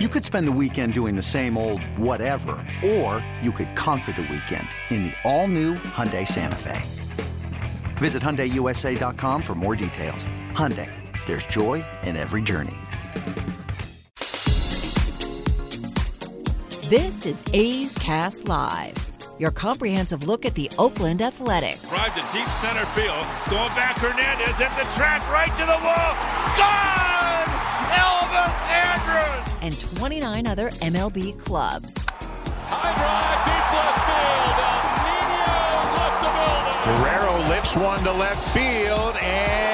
You could spend the weekend doing the same old whatever, or you could conquer the weekend in the all-new Hyundai Santa Fe. Visit HyundaiUSA.com for more details. Hyundai, there's joy in every journey. This is A's Cast Live, your comprehensive look at the Oakland Athletics. Drive to deep center field. Going back, Hernandez at the track, right to the wall. Gone! Elvis Andrus! And 29 other MLB clubs. High drive, deep left field. Nino left the building. Guerrero lifts one to left field and gone.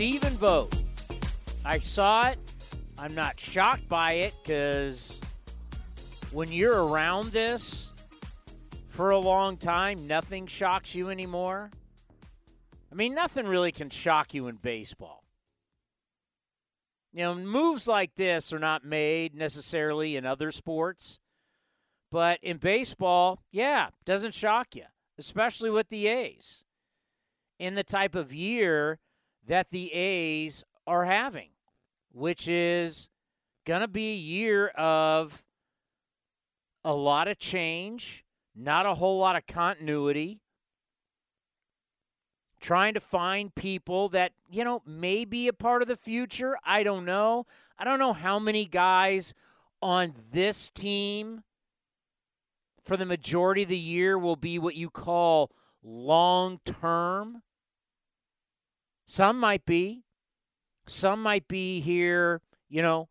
Stephen Vogt. I saw it. I'm not shocked by it because when you're around this for a long time, nothing shocks you anymore. I mean, nothing really can shock you in baseball. You know, moves like this are not made necessarily in other sports, but in baseball, yeah, doesn't shock you, especially with the A's in the type of year that the A's are having, which is going to be a year of a lot of change, not a whole lot of continuity. Trying to find people that, you know, may be a part of the future. I don't know. I don't know how many guys on this team for the majority of the year will be what you call long term. Some might be. Some might be here, you know,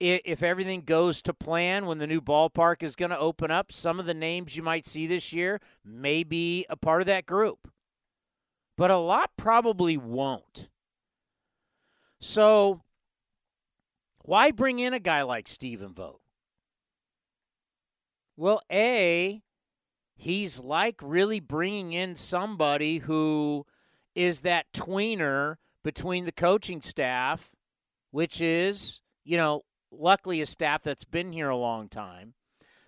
if, if everything goes to plan when the new ballpark is going to open up. Some of the names you might see this year may be a part of that group, but a lot probably won't. So, why bring in a guy like Stephen Vogt? Well, A, he's like really bringing in somebody who is that tweener between the coaching staff, which is, you know, luckily a staff that's been here a long time,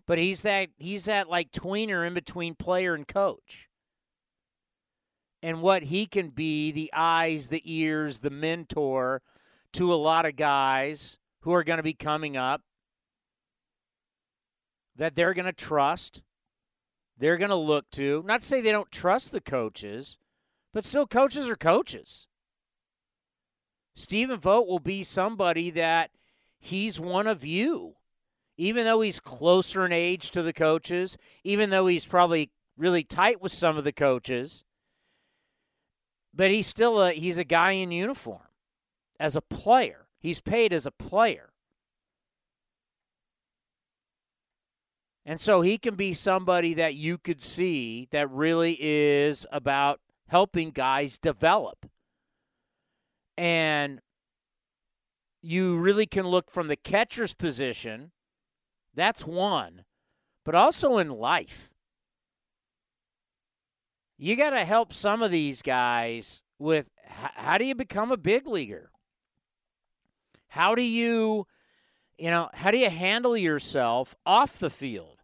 but he's that he's that like tweener in between player and coach. And what he can be the eyes, the ears, the mentor to a lot of guys who are going to be coming up that they're going to trust, they're going to look to. Not to say they don't trust the coaches, but still, coaches are coaches. Stephen Vogt will be somebody that he's one of you. Even though he's closer in age to the coaches, even though he's probably really tight with some of the coaches, but he's still a he's a guy in uniform as a player. He's paid as a player. And so he can be somebody that you could see that really is about helping guys develop. And you really can look from the catcher's position. That's one. But also in life. You got to help some of these guys with how do you become a big leaguer? How do you, you know, how do you handle yourself off the field?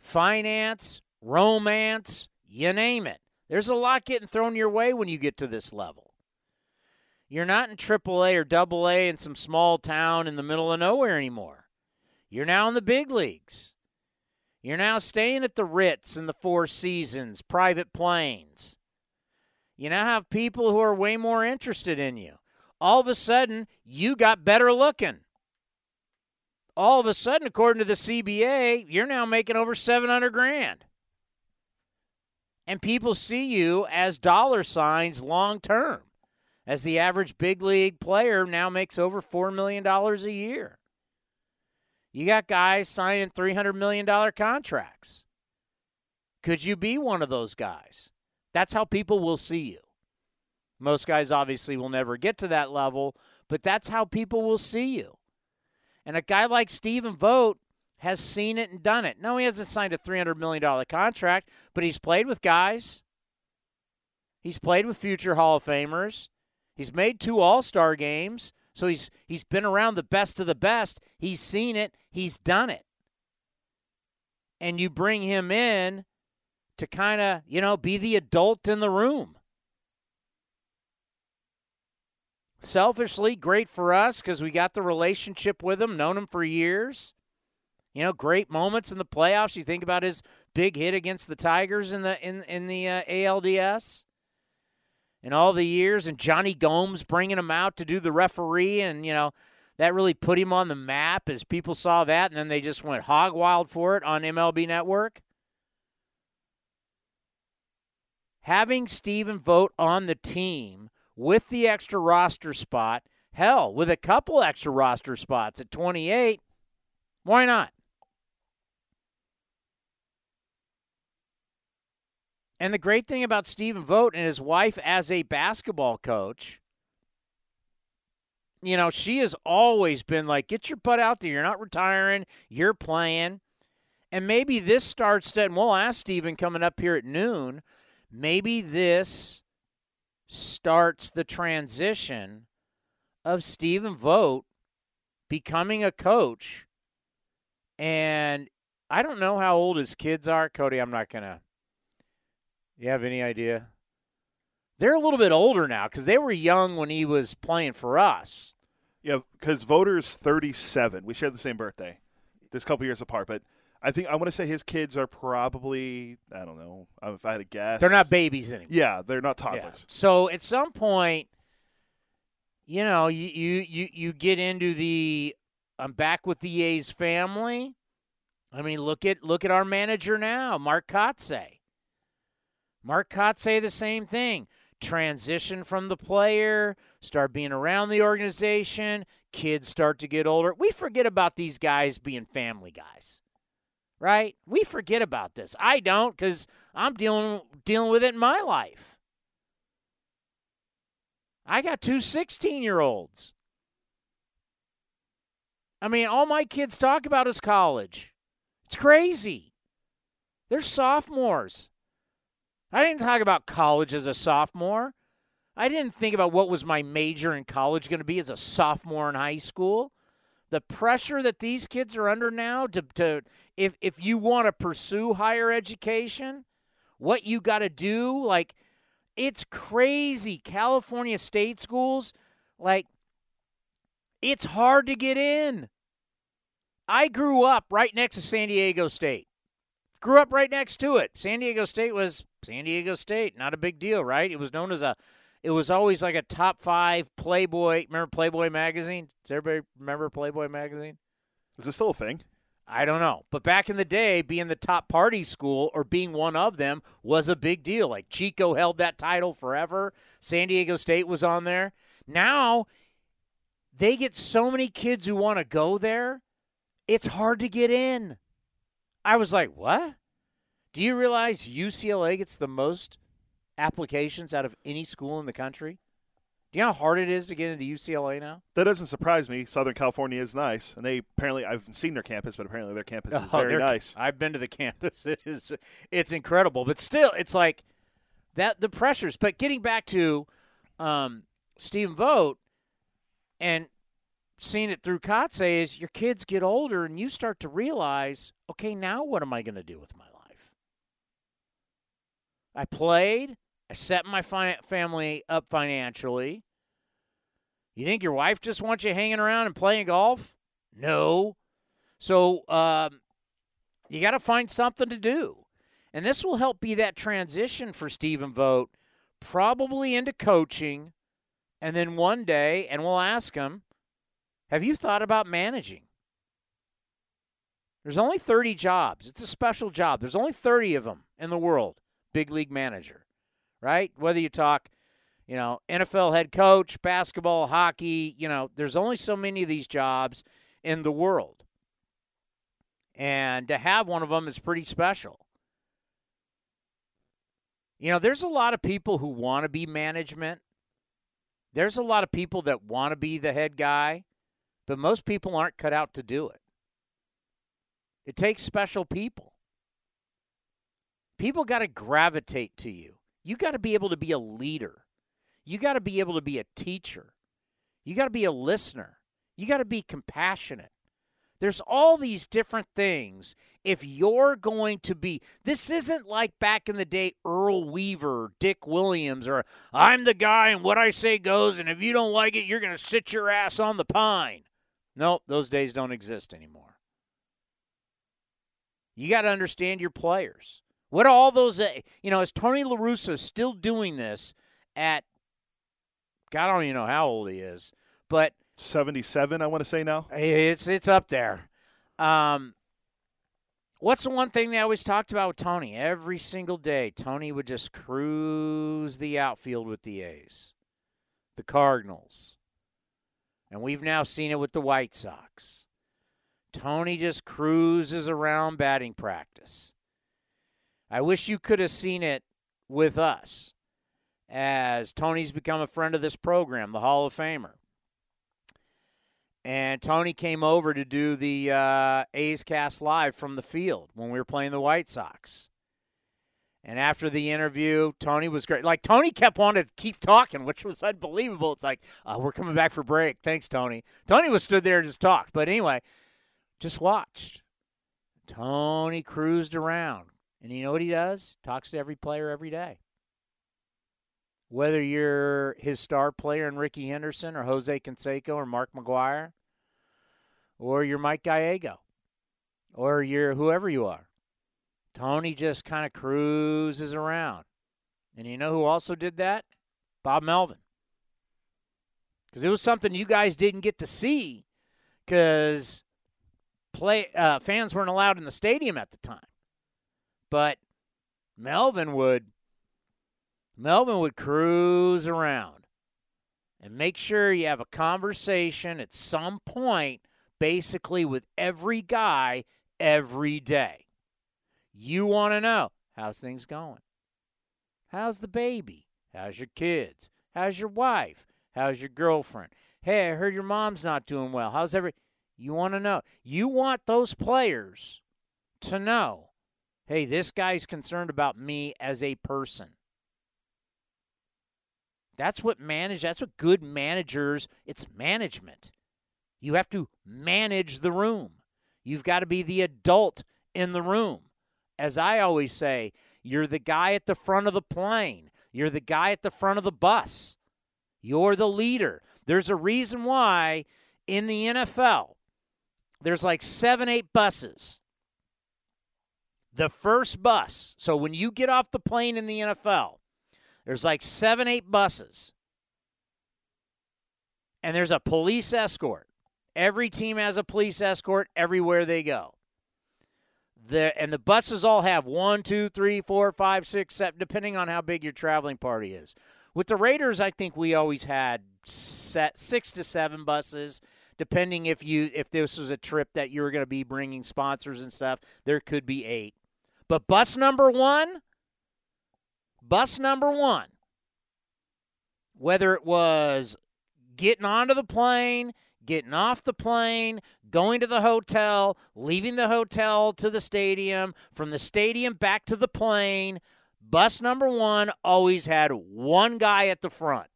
Finance, romance, you name it. There's a lot getting thrown your way when you get to this level. You're not in AAA or AA in some small town in the middle of nowhere anymore. You're now in the big leagues. You're now staying at the Ritz and the Four Seasons, private planes. You now have people who are way more interested in you. All of a sudden, you got better looking. All of a sudden, according to the CBA, you're now making over 700 grand. And people see you as dollar signs long term as the average big league player now makes over $4 million a year. You got guys signing $300 million contracts. Could you be one of those guys? That's how people will see you. Most guys obviously will never get to that level, but that's how people will see you. And a guy like Stephen Vogt has seen it and done it. No, he hasn't signed a $300 million contract, but he's played with guys. He's played with future Hall of Famers. He's made two All Star games. So he's he's been around the best of the best. He's seen it. He's done it. And you bring him in to kind of, you know, be the adult in the room. Selfishly, great for us because we got the relationship with him, known him for years. You know, great moments in the playoffs. You think about his big hit against the Tigers in the in in the uh, ALDS, and all the years, and Jonny Gomes bringing him out to do the referee, and you know that really put him on the map as people saw that, and then they just went hog wild for it on MLB Network. Having Stephen Vogt on the team with the extra roster spot, hell, with a couple extra roster spots at 28, why not? And the great thing about Stephen Vogt and his wife as a basketball coach, you know, she has always been like, get your butt out there. You're not retiring, you're playing. And maybe this starts to, and we'll ask Stephen coming up here at noon, maybe this starts the transition of Stephen Vogt becoming a coach. And I don't know how old his kids are. Cody, I'm not going to. You have any idea? They're a little bit older now because they were young when he was playing for us. Yeah, because Voters 37. We share the same birthday, just a couple years apart. But I think I want to say his kids are probably I don't know um, if I had to guess. They're not babies anymore. Yeah, they're not toddlers. Yeah. So at some point, you know, you you you, you get into the I'm back with the A's family. I mean, look at look at our manager now, Mark Kotsay. Mark Kotsay, the same thing. Transition from the player, start being around the organization, kids start to get older. We forget about these guys being family guys right? We forget about this. I don't because I'm dealing dealing with it in my life. I got two 16 year olds. I mean, all my kids talk about is college. It's crazy. They're sophomores. I didn't talk about college as a sophomore. I didn't think about what was my major in college going to be as a sophomore in high school the pressure that these kids are under now to, to if if you want to pursue higher education, what you got to do, like it's crazy. California state schools, like it's hard to get in. I grew up right next to San Diego State. Grew up right next to it. San Diego State was San Diego State, not a big deal, right? It was known as a it was always like a top five Playboy. Remember Playboy magazine? Does everybody remember Playboy magazine? Is it still a thing? I don't know. But back in the day, being the top party school or being one of them was a big deal. Like Chico held that title forever. San Diego State was on there. Now they get so many kids who want to go there, it's hard to get in. I was like, what? Do you realize UCLA gets the most applications out of any school in the country? Do you know how hard it is to get into UCLA now? That doesn't surprise me. Southern California is nice, and they apparently I've seen their campus, but apparently their campus is oh, very nice. I've been to the campus. It is it's incredible, but still, it's like that the pressures. But getting back to um, Stephen Vogt and seeing it through Kotsay is your kids get older and you start to realize, okay, now what am I going to do with my life? I played. I set my fi- family up financially. You think your wife just wants you hanging around and playing golf? No. So um, you got to find something to do. And this will help be that transition for Stephen Vogt, probably into coaching. And then one day, and we'll ask him, have you thought about managing? There's only 30 jobs. It's a special job. There's only 30 of them in the world, big league manager right? Whether you talk, you know, NFL head coach, basketball, hockey, you know, there's only so many of these jobs in the world. And to have one of them is pretty special. You know, there's a lot of people who want to be management. There's a lot of people that want to be the head guy. but most people aren't cut out to do it. It takes special people. People got to gravitate to you. You got to be able to be a leader. You got to be able to be a teacher. You got to be a listener. You got to be compassionate. There's all these different things. If you're going to be, this isn't like back in the day, Earl Weaver, Dick Williams, or I'm the guy and what I say goes, and if you don't like it, you're going to sit your ass on the pine. Nope, those days don't exist anymore. You got to understand your players. What are all those, uh, you know, is Tony La Russa still doing this at, God, I don't even know how old he is, but 77, I want to say now. it's it's up there. Um, what's the one thing they always talked about with Tony? Every single day, Tony would just cruise the outfield with the A's, the Cardinals, and we've now seen it with the White Sox. Tony just cruises around batting practice. I wish you could have seen it with us as Tony's become a friend of this program, the Hall of Famer. And Tony came over to do the uh, A's Cast live from the field when we were playing the White Sox. And after the interview, Tony was great. Like Tony kept wanting to keep talking, which was unbelievable. It's like uh, we're coming back for break. Thanks, Tony. Tony was stood there and just talked. But anyway, just watched. Tony cruised around, and you know what he does? Talks to every player every day. Whether you're his star player in Rickey Henderson or Jose Canseco or Mark McGwire, or you're Mike Gallego, or you're whoever you are. Tony just kind of cruises around. And you know who also did that? Bob Melvin. Because it was something you guys didn't get to see because play uh, fans weren't allowed in the stadium at the time. But Melvin would Melvin would cruise around and make sure you have a conversation at some point basically with every guy every day. You want to know how's things going? How's the baby? How's your kids? How's your wife? How's your girlfriend? Hey, I heard your mom's not doing well. How's every You want to know. You want those players to know, hey, this guy's concerned about me as a person. That's what manage that's what good managers, it's management. You have to manage the room. You've got to be the adult in the room. As I always say, you're the guy at the front of the plane. You're the guy at the front of the bus. You're the leader. There's a reason why in the NFL, there's like seven, eight buses. The first bus, so when you get off the plane in the NFL, there's like seven, eight buses. And there's a police escort. Every team has a police escort everywhere they go. The, and the buses all have one, two, three, four, five, six, seven, depending on how big your traveling party is. With the Raiders, I think we always had set six to seven buses, depending if you if this was a trip that you were going to be bringing sponsors and stuff. There could be eight, but bus number one, bus number one, whether it was getting onto the plane, getting off the plane, going to the hotel, leaving the hotel to the stadium, from the stadium back to the plane, bus number one always had one guy at the front.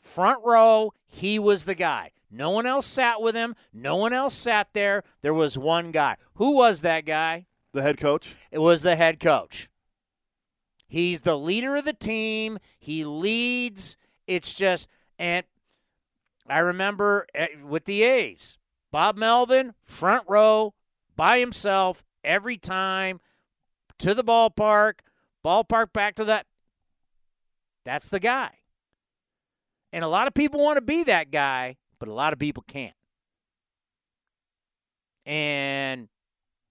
Front row, he was the guy. No one else sat with him. No one else sat there. There was one guy. Who was that guy? The head coach? It was the head coach. He's the leader of the team. He leads. It's just, and I remember eh, with the A's, Bob Melvin, front row, by himself every time to the ballpark, ballpark back to that. That's the guy. And a lot of people want to be that guy, but a lot of people can't. And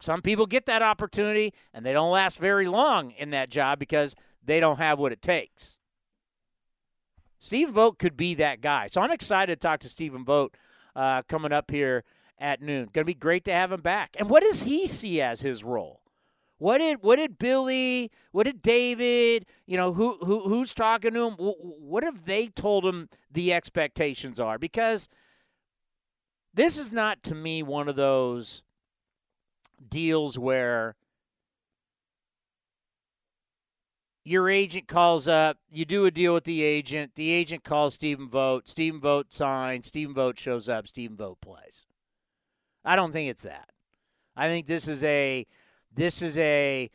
some people get that opportunity and they don't last very long in that job because they don't have what it takes. Stephen Vogt could be that guy. So I'm excited to talk to Stephen Vogt uh, coming up here at noon. Going to be great to have him back. And what does he see as his role? What did what did Billy? What did David? You know who who who's talking to him? What have they told him the expectations are? Because this is not to me one of those deals where your agent calls up, you do a deal with the agent, the agent calls Stephen Vogt, Stephen Vogt signs, Stephen Vogt shows up, Stephen Vogt plays. I don't think it's that. I think this is a this is a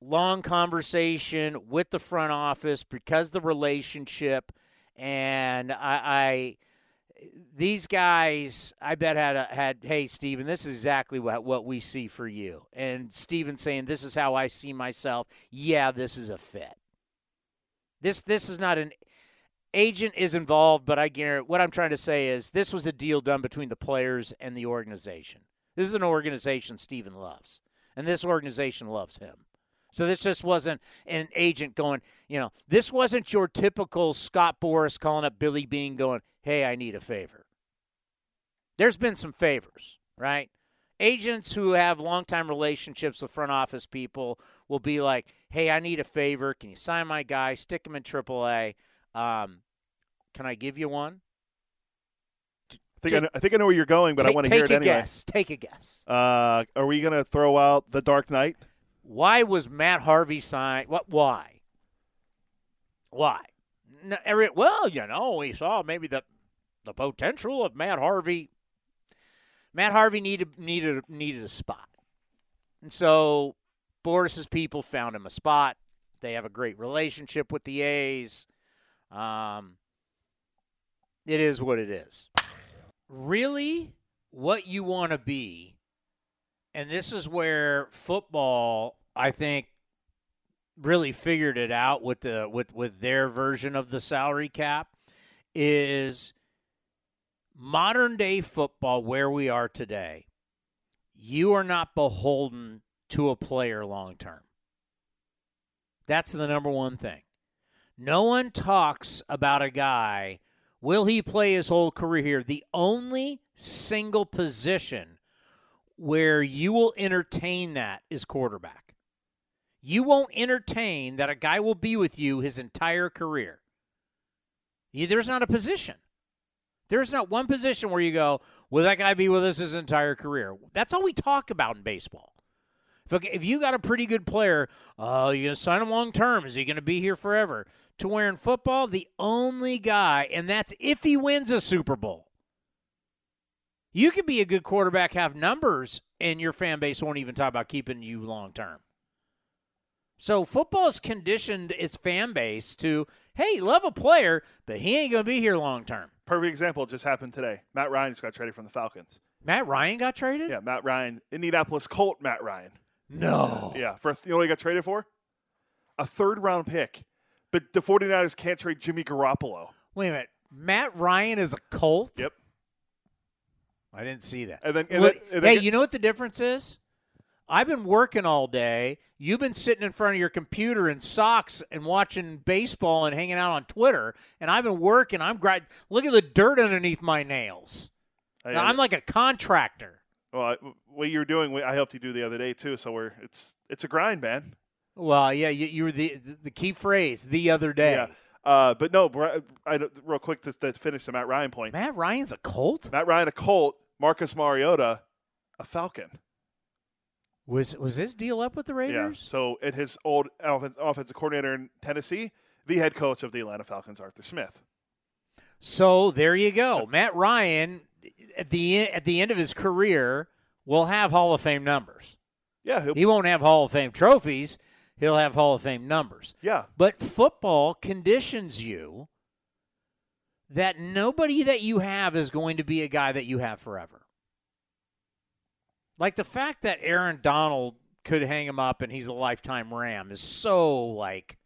long conversation with the front office because the relationship and I, I these guys, I bet had a, had. Hey, Stephen, this is exactly what what we see for you. And Stephen saying, "This is how I see myself." Yeah, this is a fit. This this is not an agent is involved, but I guarantee what I'm trying to say is this was a deal done between the players and the organization. This is an organization Stephen loves, and this organization loves him. So this just wasn't an agent going, you know, this wasn't your typical Scott Boras calling up Billy Beane going, hey, I need a favor. There's been some favors, right? Agents who have long-time relationships with front office people will be like, hey, I need a favor. Can you sign my guy? Stick him in AAA. Um, can I give you one? I think, I know, I think I know where you're going, but take, I want to hear it anyway. Take a guess. Take a guess. Uh, are we going to throw out The Dark Knight? Why was Matt Harvey signed? What? Why? Why? No, every, well, you know, we saw maybe the the potential of Matt Harvey. Matt Harvey needed needed needed a spot, and so Boras's people found him a spot. They have a great relationship with the A's. Um, it is what it is. Really, what you want to be, and this is where football, I think, really figured it out with the with with their version of the salary cap, is modern day football where we are today. You are not beholden to a player long term. That's the number one thing. No one talks about a guy. Will he play his whole career here? The only single position where you will entertain that is quarterback. You won't entertain that a guy will be with you his entire career. There's not a position. There's not one position where you go, will that guy be with us his entire career? That's all we talk about in baseball. If, if you got a pretty good player, oh, you're going to sign him long term. Is he going to be here forever? To where in football, the only guy, and that's if he wins a Super Bowl. You could be a good quarterback, have numbers, and your fan base won't even talk about keeping you long term. So football has conditioned its fan base to, hey, love a player, but he ain't going to be here long term. Perfect example just happened today. Matt Ryan just got traded from the Falcons. Matt Ryan got traded? Yeah, Matt Ryan, Indianapolis Colt Matt Ryan. No. Yeah, for you know what he got traded for? A third round pick. But the 49ers can't trade Jimmy Garoppolo. Wait a minute. Matt Ryan is a Colt? Yep. I didn't see that. And then, and Look, then, and then hey, you know what the difference is? I've been working all day. You've been sitting in front of your computer in socks and watching baseball and hanging out on Twitter. And I've been working. I'm gra- look at the dirt underneath my nails. Now, I'm like a contractor. Well, I, what you were doing, I helped you do the other day too. So we're it's it's a grind, man. Well, yeah, you, you were the the key phrase the other day. Yeah. Uh, but no, Bri- I, real quick to, to finish the Matt Ryan point. Matt Ryan's a Colt. Matt Ryan, a Colt. Marcus Mariota, a Falcon. Was was his deal up with the Raiders? Yeah. So, at his old offen- offensive coordinator in Tennessee, the head coach of the Atlanta Falcons, Arthur Smith. So there you go. Matt Ryan at the at the end of his career will have Hall of Fame numbers. Yeah, he'll, He won't have Hall of Fame trophies. He'll have Hall of Fame numbers. yeah. But football conditions you that nobody that you have is going to be a guy that you have forever. Like the fact that Aaron Donald could hang him up and he's a lifetime Ram is so like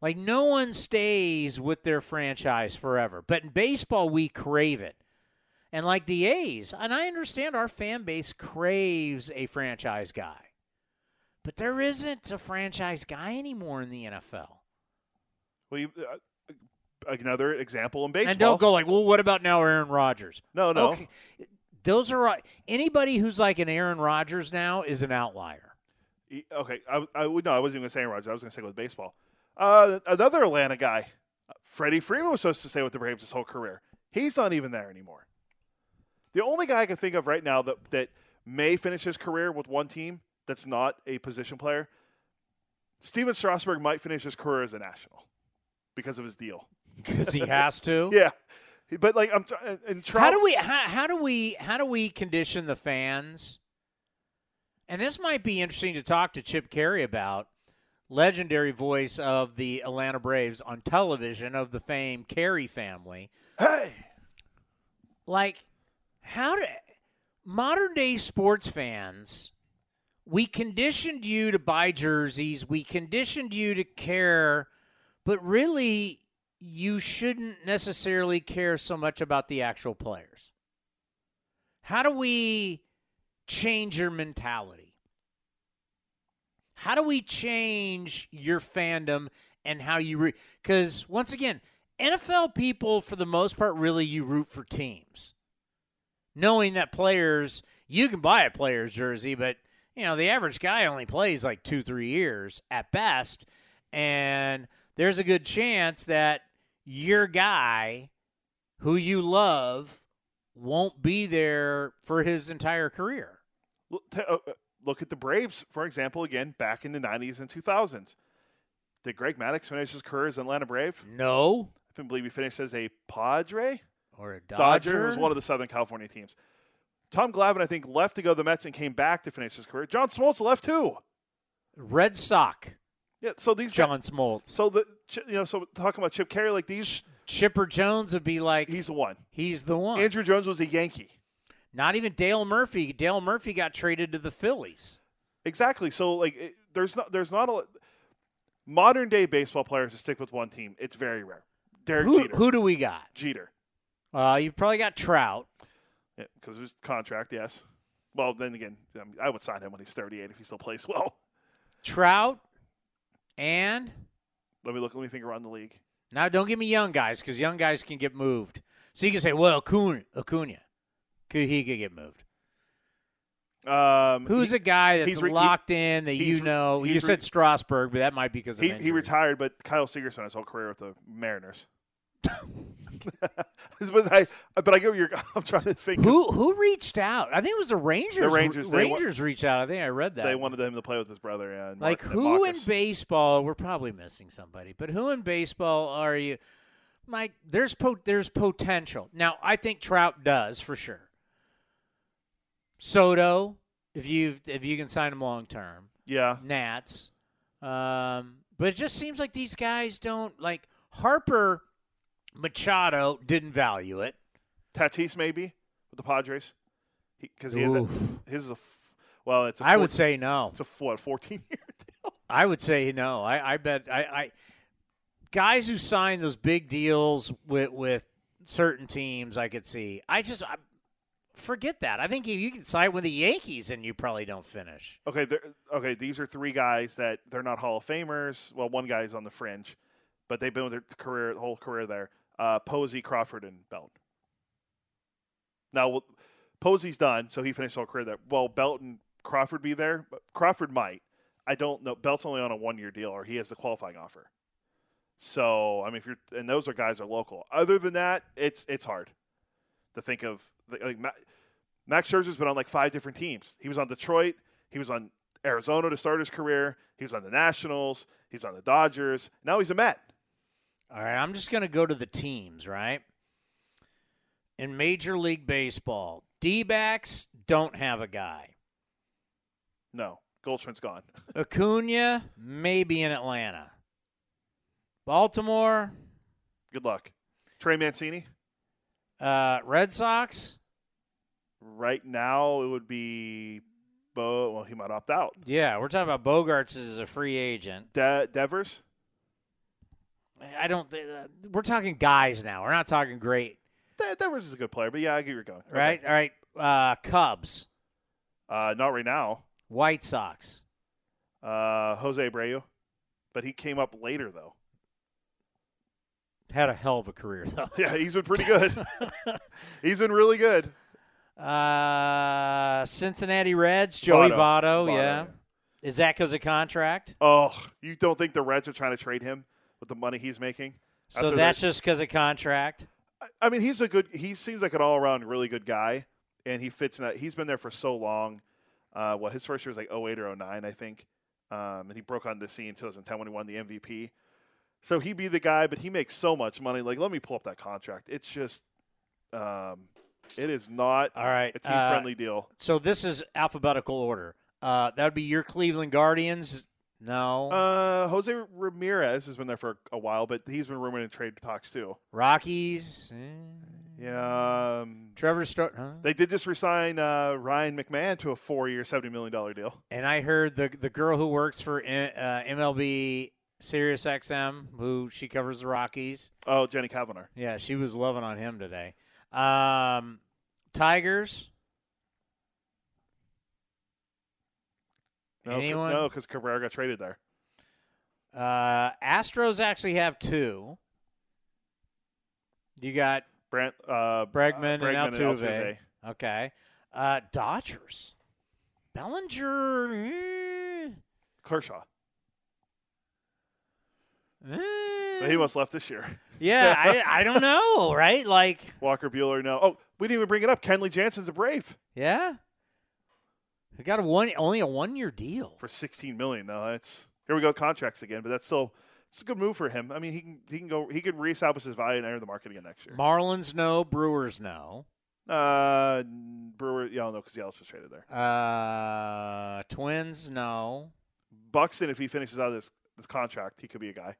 like no one stays with their franchise forever. But in baseball we crave it. And like the A's, and I understand our fan base craves a franchise guy. But there isn't a franchise guy anymore in the NFL. Well, you, uh, another example in baseball. And don't go like, well, what about now Aaron Rodgers? No, no. Okay. Those are anybody who's like an Aaron Rodgers now is an outlier. Okay, I, I would no, I wasn't even going to say Aaron Rodgers. I was going to say with baseball. Uh, another Atlanta guy, Freddie Freeman was supposed to stay with the Braves his whole career. He's not even there anymore. The only guy I can think of right now that that may finish his career with one team that's not a position player, Stephen Strasburg might finish his career as a national because of his deal. because he has to. Yeah, but like I'm and Trout, How do we how, how do we how do we condition the fans? And this might be interesting to talk to Chip Caray about, legendary voice of the Atlanta Braves on television of the famed Caray family. Hey, Like, how do modern day sports fans? We conditioned you to buy jerseys. We conditioned you to care, but really, you shouldn't necessarily care so much about the actual players. How do we change your mentality? How do we change your fandom and how you re cuz once again, NFL people for the most part really you root for teams. Knowing that players you can buy a player's jersey, but you know, the average guy only plays like 2-3 years at best, and there's a good chance that your guy who you love won't be there for his entire career. uh, uh, look at the Braves for example. Again, back in the '90s and 2000s, did Greg Maddux finish his career as an Atlanta Brave? No. I believe he finished as a Padre. Or a Dodger, Dodger. was one of the Southern California teams. Tom Glavine, I think, left to go to the Mets and came back to finish his career. John Smoltz left too. Red Sox. Yeah, so these John guys, Smoltz. so the you know, so talking about Chip Caray, like these, Chipper Jones would be like he's the one. he's the one. Andruw Jones was a Yankee. Not even Dale Murphy. Dale Murphy got traded to the Phillies. Exactly. So like, it, there's not there's not a modern day baseball players to stick with one team. It's very rare. Derek Who, Jeter. who do we got? Jeter. Uh, you probably got Trout. because of his contract. Yes. Well, then again, I, mean, I would sign him when he's 38 if he still plays well. Trout and Let me look. Let me think around the league. now don't give me young guys because young guys can get moved. So you can say, well, Acuna, Acuna, could he could get moved? Um, Who's he, a guy that's re- he- locked in that you know? You re- said Strasburg, but that might be because of he, he retired, but Kyle Seager spent his whole career with the Mariners. but I, but I get what you're. I'm trying to think. Who who reached out? I think it was the Rangers. The Rangers, they wa- Rangers reached out. I think I read that. They wanted him to play with his brother. Yeah, and Like who in baseball? We're probably missing somebody, but who in baseball are you? Mike, there's po- there's potential. Now, I think Trout does for sure. Soto, if you if you can sign him long term, Yeah, Nats, um, but it just seems like these guys don't like Harper. Machado didn't value it. Tatis maybe with the Padres because he has a, his is a f- well. It's a I four- would say no. it's a what 14 year deal. I would say no. I, I bet I, I guys who sign those big deals with with certain teams, I could see. I just I, forget that. I think if you can sign with the Yankees and you probably don't finish. Okay, okay. These are three guys that they're not Hall of Famers. Well, one guy's on the fringe, but they've been with their career, the whole career there. Uh, Posey, Crawford, and Belton. Now, well, Posey's done, so he finished whole career there. Well, Belton, Crawford be there? But Crawford might. I don't know. Belt's only on a one-year deal, or he has the qualifying offer. So, I mean, if you're and those are guys are local. Other than that, it's it's hard to think of. Like Max Scherzer's been on like five different teams. He was on Detroit. He was on Arizona to start his career. He was on the Nationals. He was on the Dodgers. Now he's a Met. All right, I'm just going to go to the teams, right? In Major League Baseball, D-backs don't have a guy. No, Goldschmidt's gone. Acuna maybe in Atlanta. Baltimore, Good luck. Trey Mancini. uh, Red Sox, Right now, it would be Bo. Well, he might opt out. Yeah, we're talking about Bogaerts as a free agent. De- Devers. I don't. Uh, we're talking guys now. We're not talking great, That, Devers is a good player, but yeah, I get where you're going. Okay. right? All right. Uh, Cubs, Uh, not right now. White Sox. Uh, Jose Abreu, but he came up later though. Had a hell of a career though. Yeah, he's been pretty good. he's been really good. Uh, Cincinnati Reds, Joey Votto. Votto. Votto, yeah. Is that because of contract? Oh, you don't think the Reds are trying to trade him with the money he's making? So that's they- just because of contract. I- mean, he's a good. He seems like an all-around really good guy. and he fits in that. He's been there for so long. Uh, well, his first year was like 08 or 09, I think. Um, and he broke onto the scene in 2010 when he won the MVP. So he'd be the guy, but he makes so much money. Like, let me pull up that contract. It's just, um, it is not All right. a team friendly uh, deal. So this is alphabetical order. Uh, that would be your Cleveland Guardians. No. Uh, Jose Ramirez has been there for a while, but he's been rumored in trade talks too. Rockies. eh. Yeah. Um, Trevor Start. Huh? they did just resign uh, Ryan McMahon to a four-year, seventy million dollar deal. And I heard the the girl who works for uh, MLB Sirius XM, who she covers the Rockies. Oh, Jenny Cavnar. Yeah, she was loving on him today. Um, Tigers. No, Anyone? no, because Cabrera got traded there. Uh, Astros actually have two. You got Brant, uh, Bregman, uh, and Altuve. Altuve. Okay. Uh, Dodgers. Bellinger. eh, Kershaw. eh. But he must left this year. Yeah, I, I don't know, right? Like, Walker Buehler, no. Oh, we didn't even bring it up. Kenley Jansen's a Brave yeah. I got a one only a one year deal. for sixteen million. though. that's here we go contracts again, but that's still it's a good move for him. I mean, he can he can go he could reestablish his value and enter the market again next year. Marlins no, Brewers no. Uh, Brewer, yeah, no, because Yelich was traded there. Uh, Twins no. Buxton, if he finishes out this this contract, he could be a guy.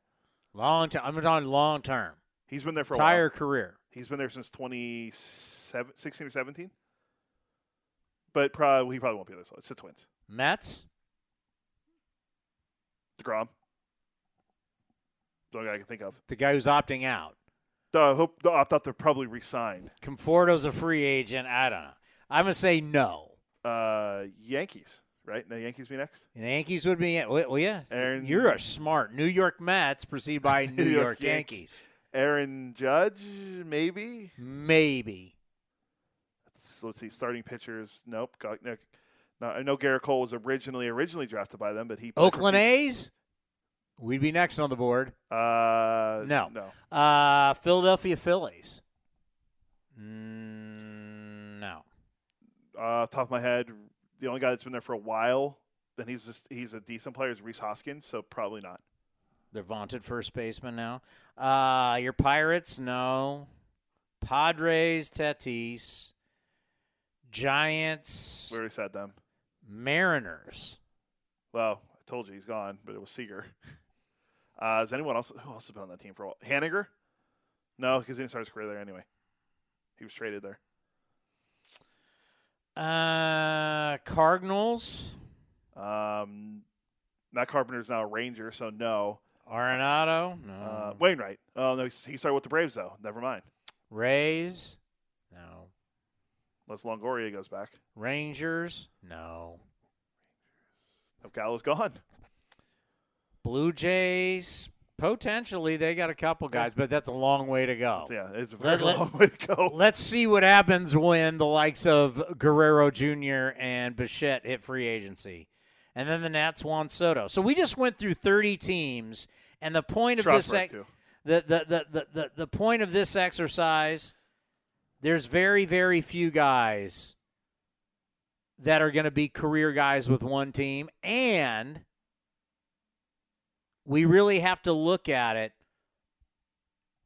Long term. I'm talking long term. He's been there for a Entire career. He's been there since 2016 or 17. But probably he probably won't be there. So it's the Twins. Mets. deGrom. The only guy I can think of. The guy who's opting out. The hope the opt out. They're probably resigned. Conforto's a free agent. I don't know. I'm gonna say no. Uh, Yankees, right? The Yankees be next. The Yankees would be. Well, yeah. Aaron- You're a smart New York Mets, preceded by New, York York, Yankees. Yankees. Aaron Judge, maybe. Maybe. Let's, let's see. Starting pitchers. Nope. Got, no, no, I know Gerrit Cole was originally originally drafted by them, but he Oakland A's. We'd be next on the board. Uh, No. no. Uh, Philadelphia Phillies. Mm, no. Uh, top of my head, the only guy that's been there for a while, and he's just he's a decent player, is Rhys Hoskins. So probably not. Their vaunted first baseman now. Uh, your Pirates, no. Padres, Tatis. Giants, We already said them. Mariners. Well, I told you he's gone, but it was Seager. Uh, is anyone else? Who else has been on that team for a while? Haniger? No, because he didn't start his career there anyway. He was traded there. Uh, Cardinals, Um, Matt Carpenter's now a Ranger, so no. Arenado, no. Uh, Wainwright. Oh no, he started with the Braves though. Never mind. Rays. Unless Longoria goes back. Rangers, no. No, Gallo's gone. Blue Jays, potentially they got a couple guys, but that's a long way to go. Yeah, it's a very Let- let- long way to go. Let's see what happens when the likes of Guerrero Jr. and Bichette hit free agency. And then the Nats Juan Soto. So we just went through 30 teams, and the point of this the, the, the, the, the, the point of this exercise, there's very, very few guys that are going to be career guys with one team. And we really have to look at it.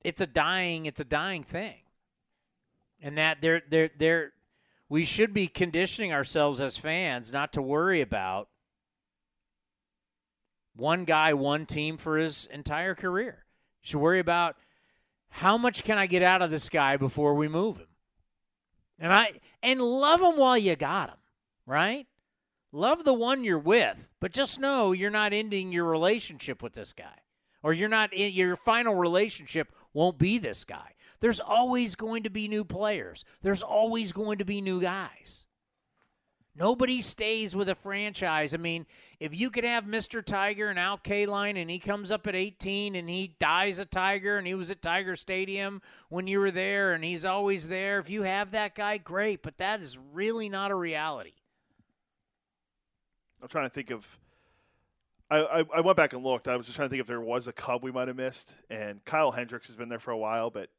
It's a dying, it's a dying thing. And that they're they're they're we should be conditioning ourselves as fans not to worry about one guy, one team for his entire career. You should worry about how much can I get out of this guy before we move him. And I and love him while you got him, right? Love the one you're with, but just know you're not ending your relationship with this guy. Or you're not in your final relationship won't be this guy. There's always going to be new players. There's always going to be new guys. Nobody stays with a franchise. I mean, if you could have Mr. Tiger and Al Kaline and he comes up at 18 and he dies a Tiger and he was at Tiger Stadium when you were there and he's always there, if you have that guy, great. But that is really not a reality. I'm trying to think of. I, I, I went back and looked. I was just trying to think if there was a Cub we might have missed. And Kyle Hendricks has been there for a while, but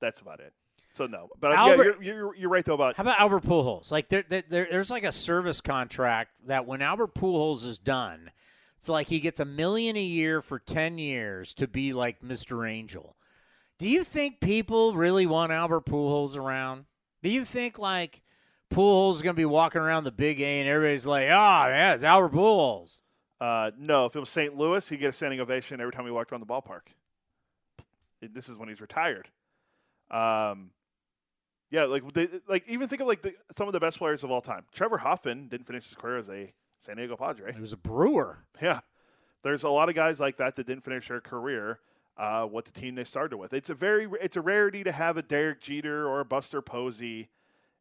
that's about it. So no, but Albert- yeah, you're, you're, you're right though about How about Albert Pujols? Like there, there, there- there's like a service contract that when Albert Pujols is done, it's like he gets a million a year for ten years to be like Mr. Angel. Do you think people really want Albert Pujols around? Do you think like Pujols is going to be walking around the Big A and everybody's like, "Oh, yeah, it's Albert Pujols." Uh, no, if it was St. Louis, he'd get a standing ovation every time he walked around the ballpark. This is when he's retired. Um, yeah, like they, like even think of like the, some of the best players of all time. Trevor Hoffman didn't finish his career as a San Diego Padre. He was a Brewer. Yeah, there's a lot of guys like that that didn't finish their career. Uh, what the team they started with. It's a very it's a rarity to have a Derek Jeter or a Buster Posey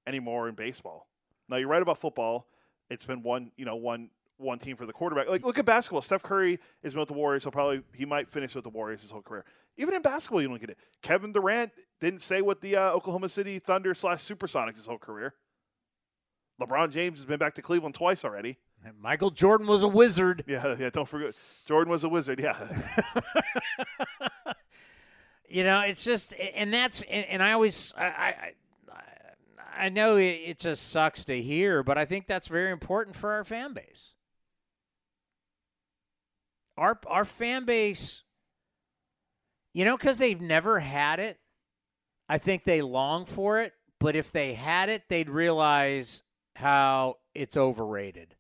anymore in baseball. Now you're right about football. It's been one you know one one team for the quarterback. Like look at basketball. Steph Curry is with the Warriors. He'll probably he might finish with the Warriors his whole career. Even in basketball, you don't get it. Kevin Durant didn't say what the uh, Oklahoma City Thunder slash Supersonics his whole career. LeBron James has been back to Cleveland twice already. And Michael Jordan was a wizard. Yeah, yeah. Don't forget, Jordan was a wizard. Yeah, you know, it's just, and that's, and, and I always, I, I, I know it, it just sucks to hear, but I think that's very important for our fan base. Our our fan base, you know, because they've never had it. I think they long for it, but if they had it, they'd realize how it's overrated.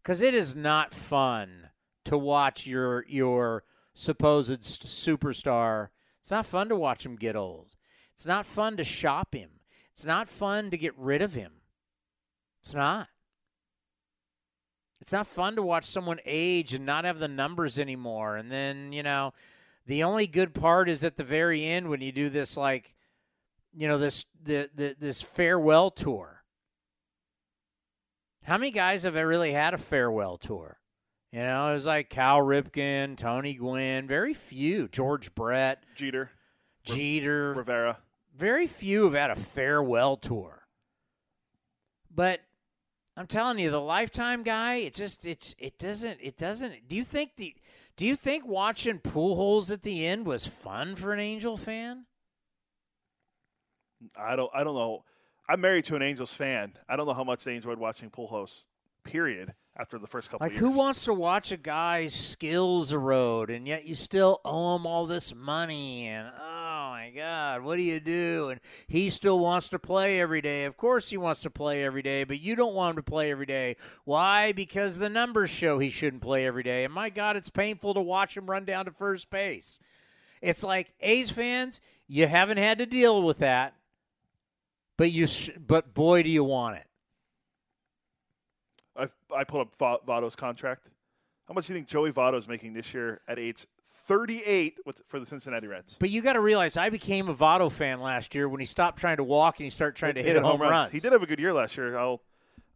Because it is not fun to watch your your supposed superstar. It's not fun to watch him get old. It's not fun to shop him. It's not fun to get rid of him. It's not. It's not fun to watch someone age and not have the numbers anymore. And then, you know, the only good part is at the very end when you do this like you know this the, the this farewell tour. How many guys have really had a farewell tour? You know, it was like Cal Ripken, Tony Gwynn, very few. George Brett, Jeter, Jeter, Rivera. very few have had a farewell tour. But I'm telling you, the lifetime guy, it just it's it doesn't it doesn't. Do you think the do you think watching Pujols at the end was fun for an Angel fan? I don't. I don't know. I'm married to an Angels fan. I don't know how much they enjoyed watching Pujols. Period. After the first couple. Like, who wants to watch a guy's skills erode and yet you still owe him all this money? And oh God, what do you do? And he still wants to play every day. Of course, he wants to play every day, but you don't want him to play every day. Why? Because the numbers show he shouldn't play every day. And my God, it's painful to watch him run down to first base. It's like A's fans, you haven't had to deal with that, but you, sh- but boy, do you want it. I I pulled up Votto's contract. How much do you think Joey Votto's making this year at age 38 with for the Cincinnati Reds? But you got to realize, I became a Votto fan last year when he stopped trying to walk and he started trying to hit, home runs. He did have a good year last year. I'll,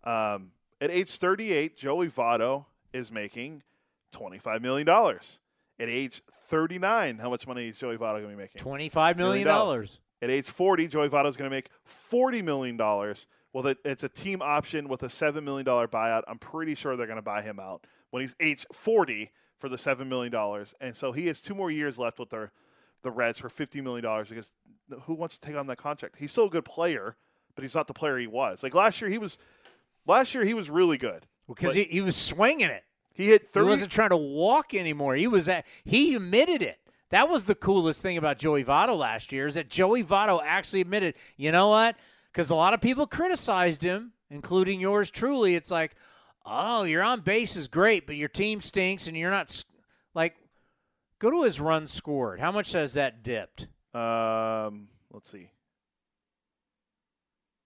um, at age 38, Joey Votto is making 25 million dollars. At age 39, how much money is Joey Votto going to be making? Twenty-five million Million. At age 40, Joey Votto is going to make $40 million. Well, it's a team option with a $7 million buyout. I'm pretty sure they're going to buy him out when he's age 40 for the $7 million. And so he has two more years left with the, the Reds for $50 million because who wants to take on that contract? He's still a good player, but he's not the player he was. Like last year, he was last year he was really good. Because he, he was swinging it. he hit He 30 wasn't trying to walk anymore. He was at, he admitted it. That was the coolest thing about Joey Votto last year is that Joey Votto actually admitted, you know what? Because a lot of people criticized him, including yours truly. It's like, oh, your on base is great, but your team stinks, and you're not like. Go to his runs scored. How much has that dipped? Um, let's see.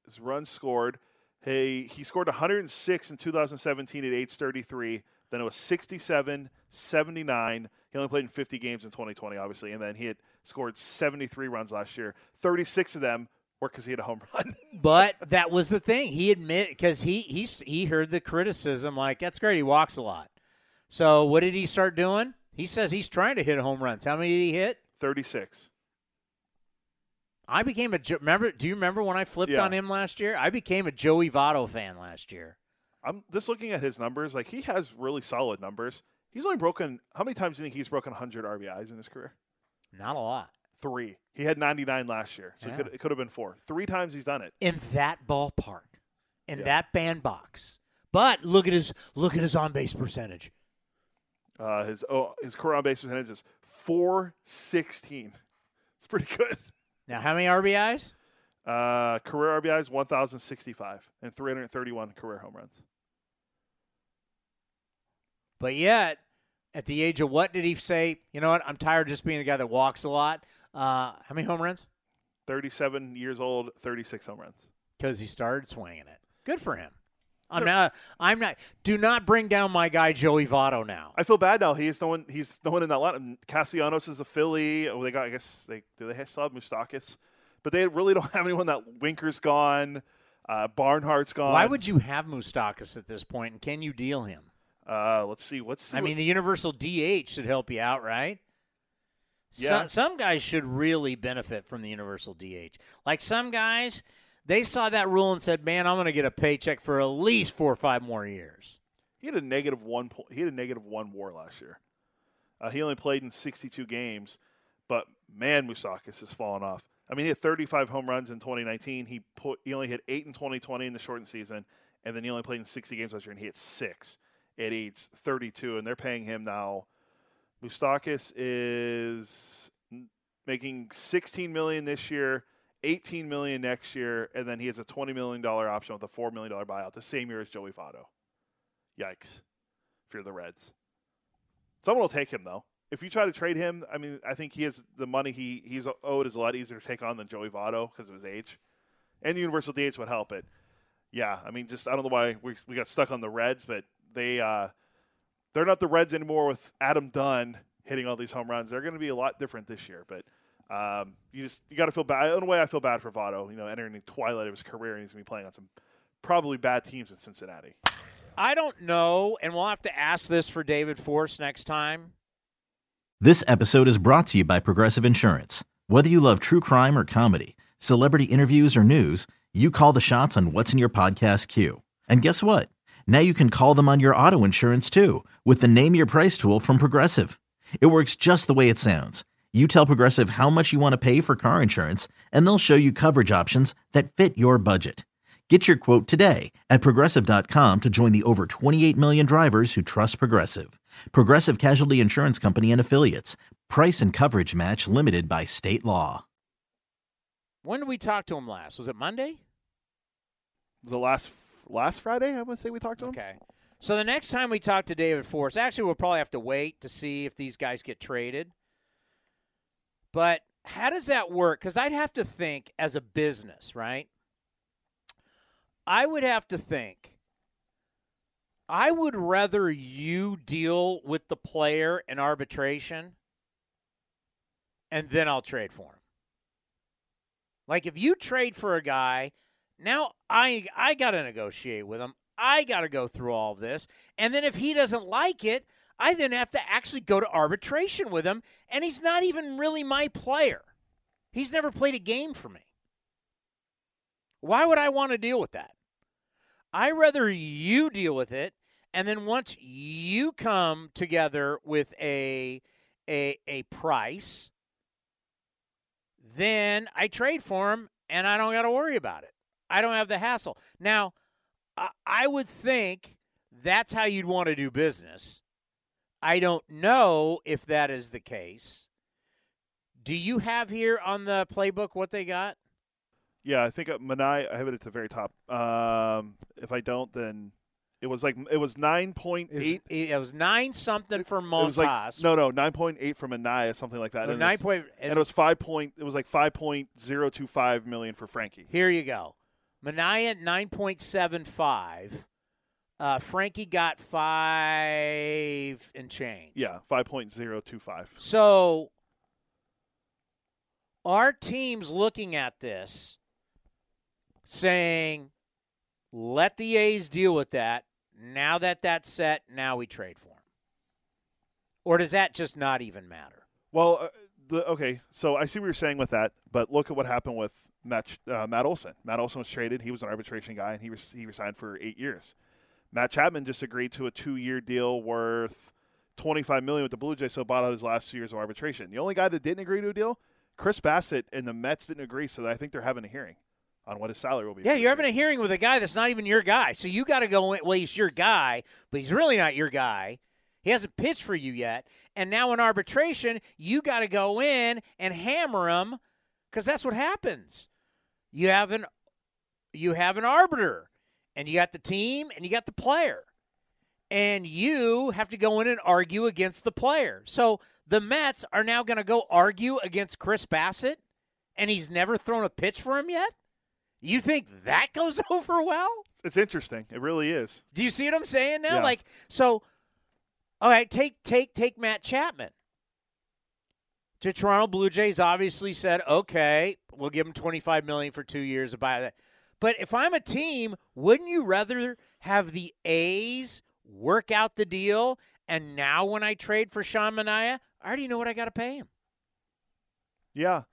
His run scored. He he scored 106 in 2017 at age 33. Then it was 67, 79. He only played in 50 games in 2020, obviously, and then he had scored 73 runs last year. 36 of them were because he had a home run. But that was the thing. He admit because he he he heard the criticism like that's great. He walks a lot. So what did he start doing? He says he's trying to hit home runs. How many did he hit? 36. I became a remember. Do you remember when I flipped Yeah. on him last year? I became a Joey Votto fan last year. I'm just looking at his numbers. Like he has really solid numbers. He's only broken. How many times do you think he's broken 100 RBIs in his career? Not a lot. Three. He had 99 last year, so Yeah. it, could, it could have been four. Three times he's done it. in that ballpark, in Yeah. that bandbox. But look at his look at his on base percentage. Uh, his oh, his career on base percentage is 416. It's pretty good. Now, how many RBIs? Uh, career RBIs 1,065 and 331 career home runs. But yet, at the age of what did he say? You know what? I'm tired of just being the guy that walks a lot. Uh, how many home runs? 37 years old, 36 home runs. Because he started swinging it. Good for him. I'm not. I'm not. Do not bring down my guy Joey Votto now. I feel bad now. He's no one. He's no one in that line. Castellanos is a Philly. Oh, they got. I guess they do. They still have Moustakas, but they really don't have anyone. That Winker's gone. Uh, Barnhart's gone. Why would you have Moustakas at this point? And can you deal him? Uh, let's see. What's I mean, the universal DH should help you out, right? Yeah. Some, some guys should really benefit from the universal DH. Like some guys, they saw that rule and said, "Man, I'm going to get a paycheck for at least four or five more years." he had a negative one. po- He had a negative one WAR last year. Uh, he only played in 62 games, but man, Moustakas has fallen off. I mean, he had 35 home runs in 2019. He put he only hit eight in 2020 in the shortened season, and then he only played in 60 games last year, and he hit six at age 32. And they're paying him now. Moustakas is making 16 million this year, 18 million next year, and then he has a 20 million dollar option with a four million dollar buyout the same year as Joey Votto. Yikes! If you're the Reds, someone will take him though. If you try to trade him, I mean, I think he has the money he he's owed is a lot easier to take on than Joey Votto because of his age, and the universal DH would help it. Yeah, I mean, just I don't know why we we got stuck on the Reds, but they uh, they're not the Reds anymore with Adam Dunn hitting all these home runs. They're going to be a lot different this year, but. Um, you just you got to feel bad. In a way, I feel bad for Votto. You know, entering the twilight of his career, and he's going to be playing on some probably bad teams in Cincinnati. I don't know, and we'll have to ask this for David Forst next time. This episode is brought to you by Progressive Insurance. Whether you love true crime or comedy, celebrity interviews or news, you call the shots on what's in your podcast queue. And guess what? Now you can call them on your auto insurance too with the Name Your Price tool from Progressive. It works just the way it sounds. You tell Progressive how much you want to pay for car insurance, and they'll show you coverage options that fit your budget. Get your quote today at progressive.com to join the over 28 million drivers who trust Progressive. Progressive Casualty Insurance Company and Affiliates. Price and coverage match limited by state law. When did we talk to him last? Was it Monday? the last last Friday, I want to say we talked to him. Okay. So the next time we talk to David Forst, actually, we'll probably have to wait to see if these guys get traded. But how does that work? Because I'd have to think as a business, right? I would have to think. I would rather you deal with the player in arbitration and then I'll trade for him. Like if you trade for a guy, now I I got to negotiate with him. I got to go through all of this. And then if he doesn't like it, I then have to actually go to arbitration with him and he's not even really my player. He's never played a game for me. Why would I want to deal with that? I rather you deal with it and then once you come together with a a a price then I trade for him and I don't got to worry about it. I don't have the hassle. Now, I, I would think that's how you'd want to do business. I don't know if that is the case. Do you have here on the playbook what they got? Yeah, I think uh, Manaea. I have it at the very top. Um, if I don't, then it was like it was nine point It was, eight. it was nine something for It was like Montas. no, no, nine point eight from Anaya, something like that. And, nine it's- and it was five point. It was like five point zero two five million for Frankie. Here you go. Manaea nine point seven five. Uh, Frankie got five and change. Yeah, five point zero two five. So our team's looking at this saying, let the A's deal with that. Now that that's set, now we trade for him. Or does that just not even matter? Well, uh, the okay. So I see what you're saying with that, but look at what happened with Matt uh, Matt Olson. Matt Olson was traded. He was an arbitration guy, and he was he resigned for eight years. Matt Chapman just agreed to a two-year deal worth 25 million with the Blue Jays, so bought out his last two years of arbitration. The only guy that didn't agree to a deal, Chris Bassitt and the Mets didn't agree, so I think they're having a hearing on what his salary will be. Yeah, you're having a hearing with a guy that's not even your guy. So you got to go in. Well, he's your guy, but he's really not your guy. He hasn't pitched for you yet. And now in arbitration, you got to go in and hammer him because that's what happens. You have an you have an arbiter, and you got the team, and you got the player, and you have to go in and argue against the player. So the Mets are now going to go argue against Chris Bassitt, and he's never thrown a pitch for him yet. You think that goes over well? It's interesting. It really is. Do you see what I'm saying now? Yeah. Like so all right, take take take Matt Chapman. The Toronto Blue Jays obviously said, "Okay, we'll give him 25 million for 2 years to buy that." But if I'm a team, wouldn't you rather have the A's work out the deal and now when I trade for Sean Manaea, I already know what I got to pay him. Yeah,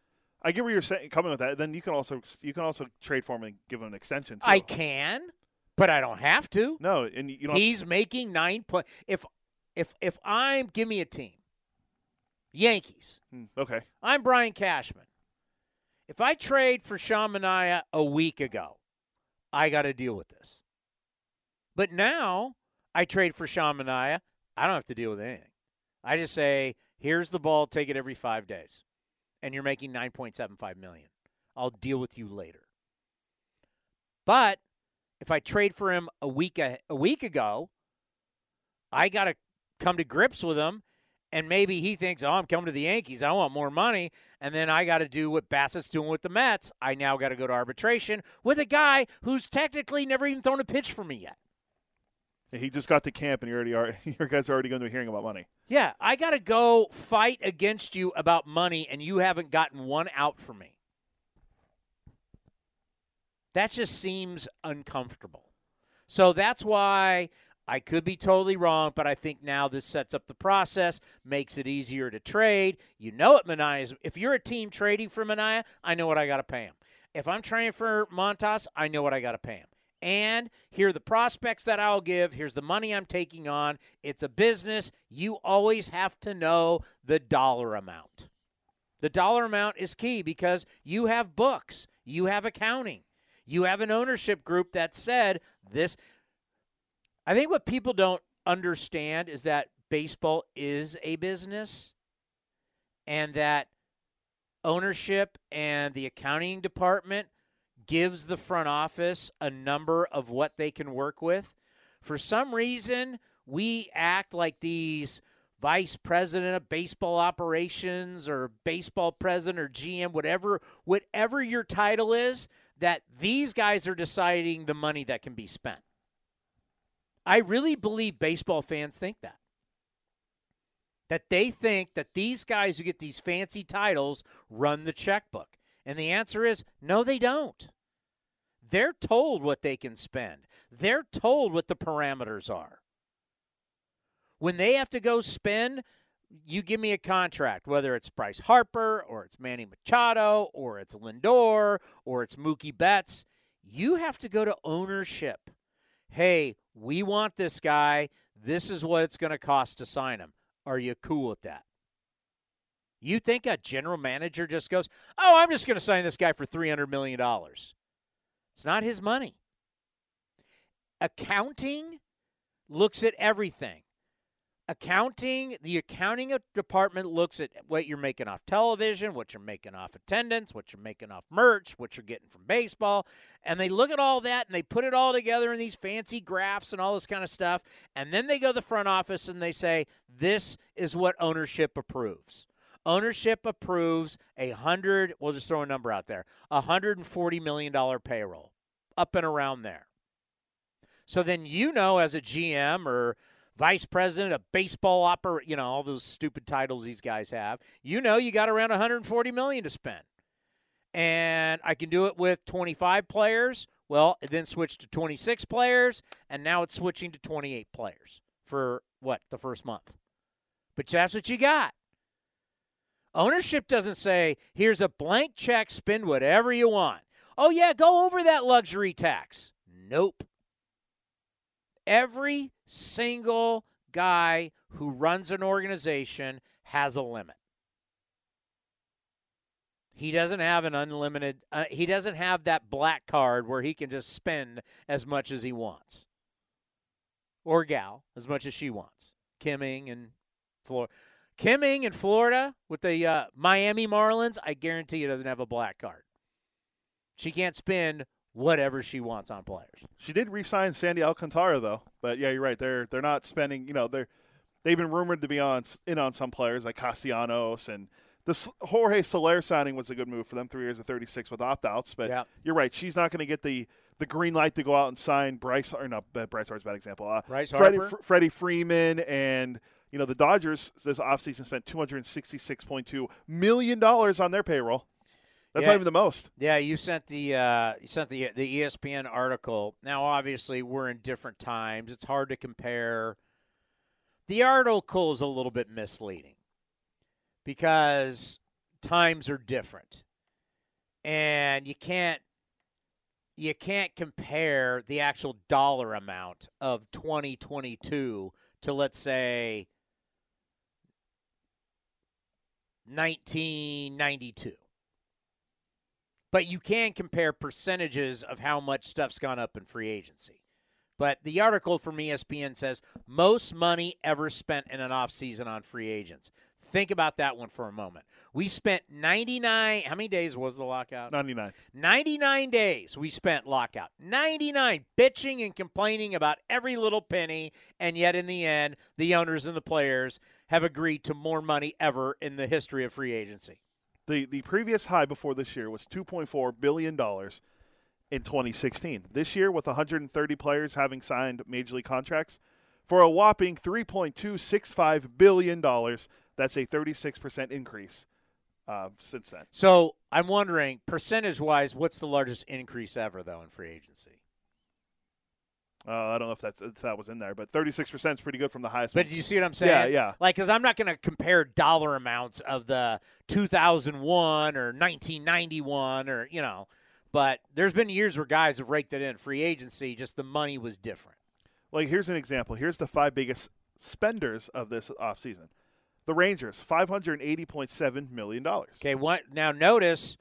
I get where you're saying coming with that. Then you can also you can also trade for him and give him an extension. Too. I can, but I don't have to. No, and you don't. He's making nine point. If if if I'm give me a team, Yankees. Hmm, okay. I'm Brian Cashman. If I trade for Sean Manaea a week ago, I got to deal with this. But now I trade for Sean Manaea, I don't have to deal with anything. I just say, here's the ball, take it every five days, and you're making 9.75 million. I'll deal with you later. But if I trade for him a week a, a week ago, I got to come to grips with him and maybe he thinks, "Oh, I'm coming to the Yankees. I want more money." And then I got to do what Bassitt's doing with the Mets. I now got to go to arbitration with a guy who's technically never even thrown a pitch for me yet. He just got to camp, and you already are. Your guys are already going to be hearing about money. Yeah, I got to go fight against you about money, and you haven't gotten one out for me. That just seems uncomfortable. So that's why I could be totally wrong, but I think now this sets up the process, makes it easier to trade. You know what Manaea is. If you're a team trading for Manaea, I know what I got to pay him. If I'm trading for Montas, I know what I got to pay him. And here are the prospects that I'll give. Here's the money I'm taking on. It's a business. You always have to know the dollar amount. The dollar amount is key because you have books, you have accounting, you have an ownership group that said this. I think what people don't understand is that baseball is a business and that ownership and the accounting department gives the front office a number of what they can work with. For some reason, we act like these vice president of baseball operations or baseball president or GM whatever whatever your title is that these guys are deciding the money that can be spent. I really believe baseball fans think that. That they think that these guys who get these fancy titles run the checkbook. And the answer is no, they don't. They're told what they can spend, they're told what the parameters are. When they have to go spend, you give me a contract, whether it's Bryce Harper or it's Manny Machado or it's Lindor or it's Mookie Betts, you have to go to ownership. Hey, we want this guy. This is what it's going to cost to sign him. Are you cool with that? You think a general manager just goes, "Oh, I'm just going to sign this guy for 300 million dollars." It's not his money. Accounting looks at everything. Accounting, the accounting department looks at what you're making off television, what you're making off attendance, what you're making off merch, what you're getting from baseball, and they look at all that and they put it all together in these fancy graphs and all this kind of stuff, and then they go to the front office and they say, "This is what ownership approves." Ownership approves a hundred. We'll just throw a number out there: a hundred and forty million dollar payroll, up and around there. So then you know, as a GM or vice president of baseball opera, you know all those stupid titles these guys have. You know, you got around 140 million to spend, and I can do it with 25 players. Well, it then switched to 26 players, and now it's switching to 28 players for what the first month. But that's what you got. Ownership doesn't say, here's a blank check, spend whatever you want. Oh, yeah, go over that luxury tax. Nope. Every single guy who runs an organization has a limit. He doesn't have an unlimited. Uh, he doesn't have that black card where he can just spend as much as he wants, or gal as much as she wants. Kim Ng and Florida, Kim Ng in Florida with the uh, Miami Marlins. I guarantee he doesn't have a black card. She can't spend whatever she wants on players. She did re-sign Sandy Alcantara though, but yeah, you're right. They're they're not spending. You know, they're they've been rumored to be on in on some players like Castellanos and the Jorge Soler signing was a good move for them. Three years of 36 with opt-outs, but Yeah. you're right. She's not going to get the the green light to go out and sign Bryce or no, Bryce Harper's a bad example. Uh, Bryce Freddie, Fr- Freddie Freeman and you know the Dodgers this offseason spent 266.2 million dollars on their payroll. That's Yeah. not even the most. Yeah, you sent the uh, you sent the the ESPN article. Now, obviously, we're in different times. It's hard to compare. The article is a little bit misleading because times are different, and you can't you can't compare the actual dollar amount of 2022 to let's say 1992 but you can compare percentages of how much stuff's gone up in free agency. But the article from ESPN says most money ever spent in an offseason on free agents. Think about that one for a moment. We spent 99 how many days was the lockout? 99. 99 days we spent lockout. 99 bitching and complaining about every little penny and yet in the end the owners and the players have agreed to more money ever in the history of free agency. The the previous high before this year was 2.4 billion dollars in 2016. This year, with 130 players having signed major league contracts for a whopping 3.265 billion dollars, that's a 36 percent increase uh, since then. So I'm wondering, percentage wise, what's the largest increase ever, though, in free agency? Uh, I don't know if that's if that was in there, but 36 percent is pretty good from the highest. But do you see what I'm saying? Yeah, yeah. Like, because I'm not going to compare dollar amounts of the 2001 or 1991 or, you know, but there's been years where guys have raked it in. Free agency, just the money was different. Like here's an example. Here's the five biggest spenders of this offseason. The Rangers, 580.7 million dollars. Okay, what now notice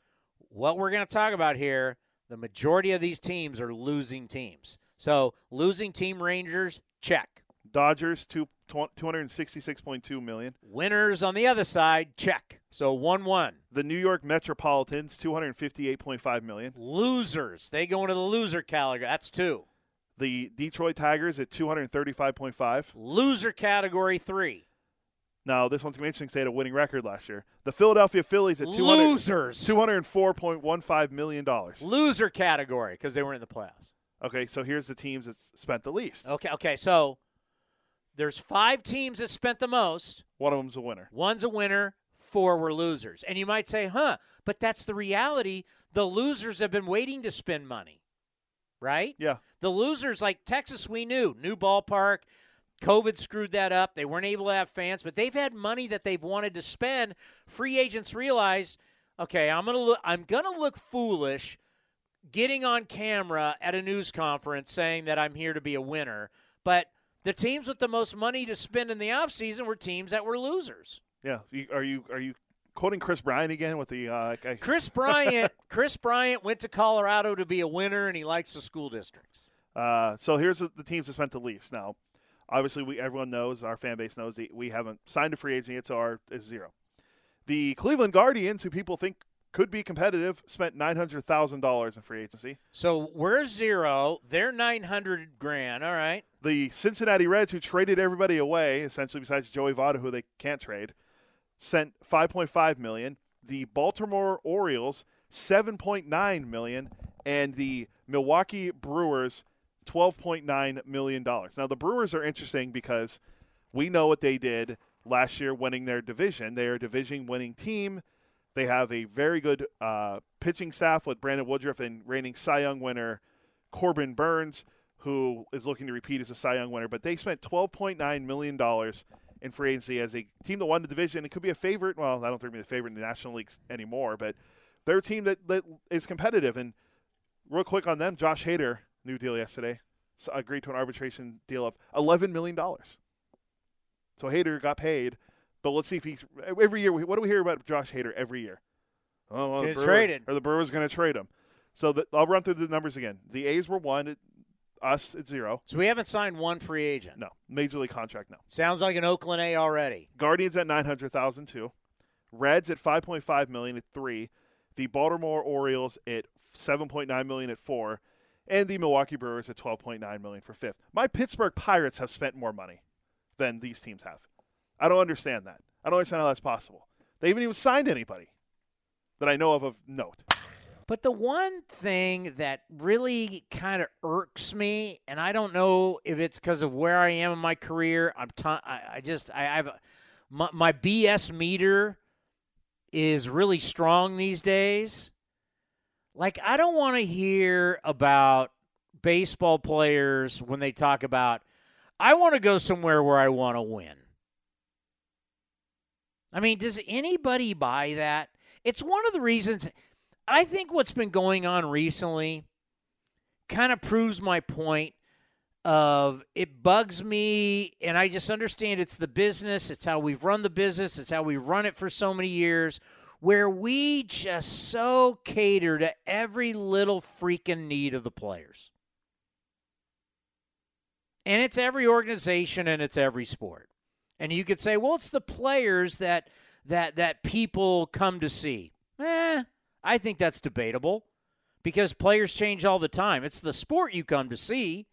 what we're going to talk about here. The majority of these teams are losing teams. So, losing team Rangers, check. Dodgers, two, 266.2 million. Winners on the other side, check. So 1 1. The New York Metropolitans, 258.5 million. Losers. They go into the loser category. That's two. The Detroit Tigers at 235.5. Loser category three. Now, this one's going to be interesting 'cause they had a winning record last year. The Philadelphia Phillies at 200, Losers. $204.15 million. Loser category because they weren't in the playoffs. Okay, so here's the teams that spent the least. Okay, okay. So there's five teams that spent the most. One of them's a winner. One's a winner, four were losers. And you might say, huh, but that's the reality. The losers have been waiting to spend money, right? Yeah. The losers, like Texas, we knew, new ballpark. COVID screwed that up. They weren't able to have fans, but they've had money that they've wanted to spend. Free agents realize, okay, I'm gonna look. I'm gonna look foolish getting on camera at a news conference saying that I'm here to be a winner. But the teams with the most money to spend in the offseason were teams that were losers. Yeah. Are you are you quoting Kris Bryant again with the uh, I- Kris Bryant, Kris Bryant went to Colorado to be a winner, and he likes the school districts. Uh, so here's the, the teams that spent the least. Now, obviously, we everyone knows our fan base knows that we haven't signed a free agent yet, so our is zero. The Cleveland Guardians, who people think could be competitive, spent nine hundred thousand dollars in free agency. So we're zero. They're nine hundred grand. All right. The Cincinnati Reds, who traded everybody away, essentially besides Joey Votto, who they can't trade, sent five point five million. The Baltimore Orioles seven point nine million, and the Milwaukee Brewers twelve point nine million dollars. Now the Brewers are interesting because we know what they did last year, winning their division. They are a division-winning team. They have a very good uh, pitching staff with Brandon Woodruff and reigning Cy Young winner Corbin Burnes, who is looking to repeat as a Cy Young winner. But they spent $12.9 million in free agency as a team that won the division. It could be a favorite. Well, I don't think they're the favorite in the National Leagues anymore, but they're a team that, that is competitive. And real quick on them, Josh Hader, new deal yesterday, agreed to an arbitration deal of $11 million. So Hader got paid, but let's see if he's every year. What do we hear about Josh Hader every year? Oh, well, Brewer- traded. or the Brewers going to trade him. So the, I'll run through the numbers again. The A's were one, us at zero. So we haven't signed one free agent. No, major league contract. No. Sounds like an Oakland A already. Guardians at nine hundred thousand two, Reds at five point five million at three, the Baltimore Orioles at seven point nine million at four, and the Milwaukee Brewers at twelve point nine million for fifth. My Pittsburgh Pirates have spent more money than these teams have. I don't understand that. I don't understand how that's possible. They haven't even signed anybody that I know of of note. But the one thing that really kind of irks me, and I don't know if it's because of where I am in my career. I'm t- I, I just I have a- my, my BS meter is really strong these days. Like I don't want to hear about baseball players when they talk about I want to go somewhere where I want to win. I mean, does anybody buy that? It's one of the reasons I think what's been going on recently kind of proves my point of it bugs me and I just understand it's the business, it's how we've run the business, it's how we've run it for so many years where we just so cater to every little freaking need of the players. And it's every organization and it's every sport. And you could say, well, it's the players that that that people come to see. Eh, I think that's debatable because players change all the time. It's the sport you come to see.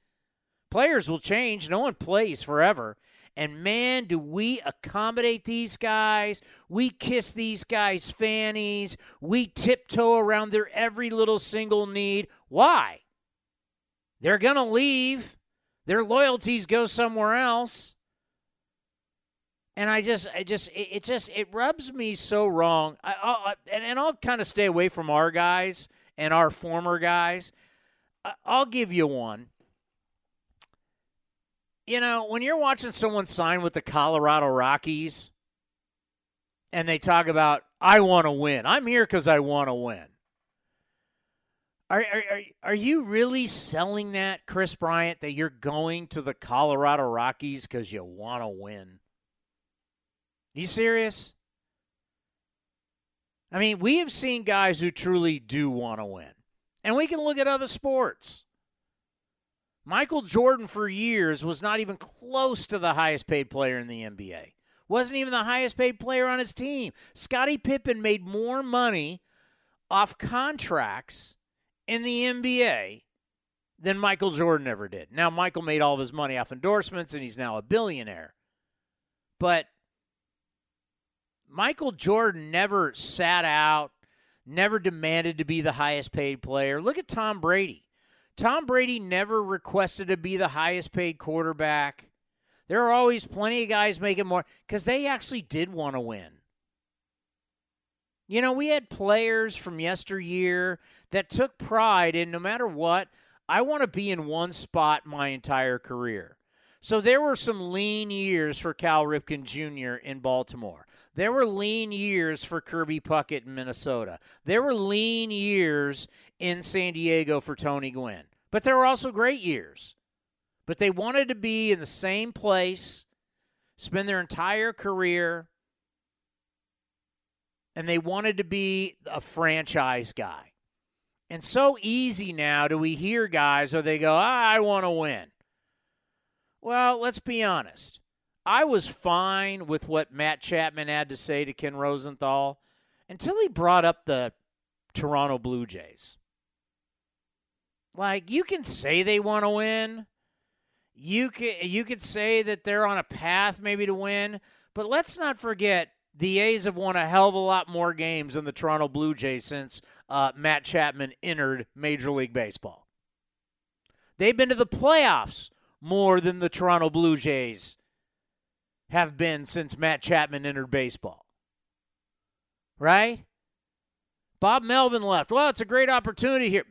Players will change. No one plays forever. And man, do we accommodate these guys. We kiss these guys' fannies. We tiptoe around their every little single need. Why? They're going to leave. Their loyalties go somewhere else. And I just, I just, it, it just, it rubs me so wrong. I, I, and, and I'll kind of stay away from our guys and our former guys. I, I'll give you one. You know, when you're watching someone sign with the Colorado Rockies and they talk about, I want to win, I'm here because I want to win. Are, are, are, are you really selling that, Kris Bryant, that you're going to the Colorado Rockies because you want to win? You serious? I mean, we have seen guys who truly do want to win. And we can look at other sports. Michael Jordan, for years, was not even close to the highest paid player in the NBA. Wasn't even the highest paid player on his team. Scottie Pippen made more money off contracts in the NBA than Michael Jordan ever did. Now, Michael made all of his money off endorsements and he's now a billionaire. But Michael Jordan never sat out, never demanded to be the highest paid player. Look at Tom Brady. Tom Brady never requested to be the highest paid quarterback. There are always plenty of guys making more because they actually did want to win. You know, we had players from yesteryear that took pride in no matter what, I want to be in one spot my entire career. So there were some lean years for Cal Ripken Jr. in Baltimore. There were lean years for Kirby Puckett in Minnesota. There were lean years in San Diego for Tony Gwynn. But there were also great years. But they wanted to be in the same place, spend their entire career, and they wanted to be a franchise guy. And so easy now do we hear guys or they go, ah, I want to win. Well, let's be honest. I was fine with what Matt Chapman had to say to Ken Rosenthal until he brought up the Toronto Blue Jays. Like you can say they want to win. You can you could say that they're on a path maybe to win, but let's not forget the A's have won a hell of a lot more games than the Toronto Blue Jays since uh, Matt Chapman entered Major League Baseball. They've been to the playoffs more than the Toronto Blue Jays have been since Matt Chapman entered baseball. Right? Bob Melvin left. Well, it's a great opportunity here.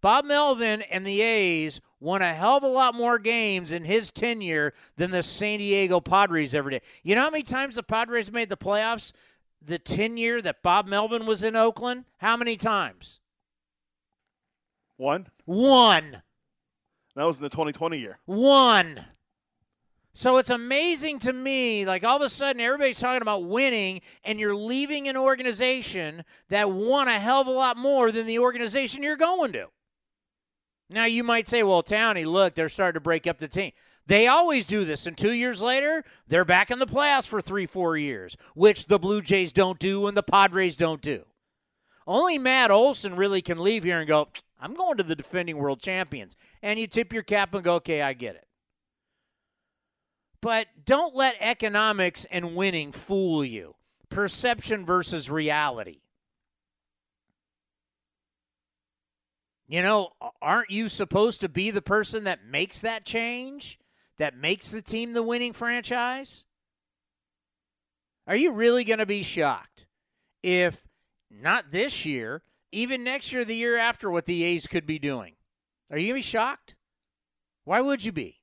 Bob Melvin and the A's won a hell of a lot more games in his tenure than the San Diego Padres ever did. You know how many times the Padres made the playoffs the tenure that Bob Melvin was in Oakland? How many times? One. One. That was in the 2020 year. One. So it's amazing to me, like all of a sudden everybody's talking about winning, and you're leaving an organization that won a hell of a lot more than the organization you're going to. Now you might say, well, Townie, look, they're starting to break up the team. They always do this, and two years later, they're back in the playoffs for three, four years, which the Blue Jays don't do and the Padres don't do. Only Matt Olson really can leave here and go, I'm going to the defending world champions. And you tip your cap and go, okay, I get it. But don't let economics and winning fool you. Perception versus reality. You know, aren't you supposed to be the person that makes that change? That makes the team the winning franchise? Are you really going to be shocked if not this year, even next year, the year after, what the A's could be doing? Are you going to be shocked? Why would you be?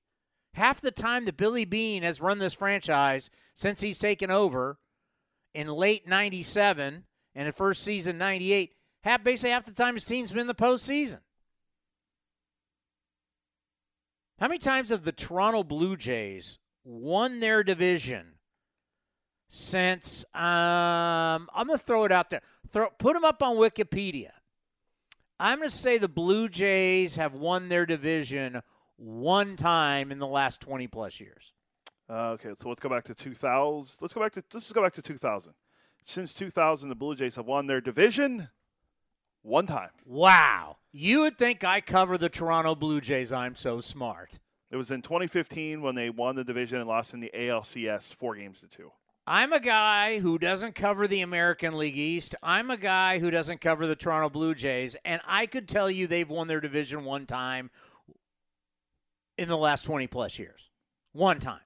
half the time that Billy Beane has run this franchise since he's taken over in late 97 and the first season 98, half, basically half the time his team's been in the postseason. How many times have the Toronto Blue Jays won their division since um, I'm going to throw it out there. Throw, put them up on Wikipedia. I'm going to say the Blue Jays have won their division one time in the last 20 plus years. Uh, okay, so let's go back to 2000. Let's go back to let's go back to 2000. Since 2000, the Blue Jays have won their division one time. Wow, you would think I cover the Toronto Blue Jays. I'm so smart. It was in 2015 when they won the division and lost in the ALCS four games to two. I'm a guy who doesn't cover the American League East. I'm a guy who doesn't cover the Toronto Blue Jays, and I could tell you they've won their division one time in the last 20 plus years. One time.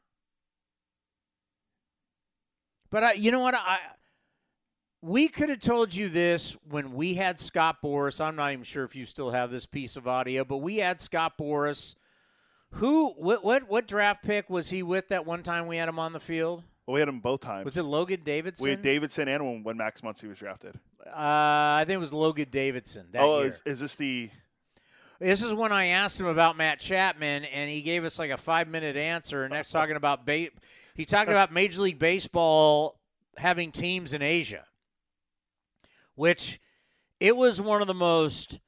But I, you know what? I we could have told you this when we had Scott Boras. I'm not even sure if you still have this piece of audio, but we had Scott Boras. Who what what what draft pick was he with that one time we had him on the field? Well, we had him both times. Was it Logan Davidson? We had Davidson and when Max Muncy was drafted. Uh, I think it was Logan Davidson. oh, year. Is, is this the this is when I asked him about Matt Chapman, and he gave us like a five minute answer. And that's talking about ba- he talked about Major League Baseball having teams in Asia, which it was one of the most.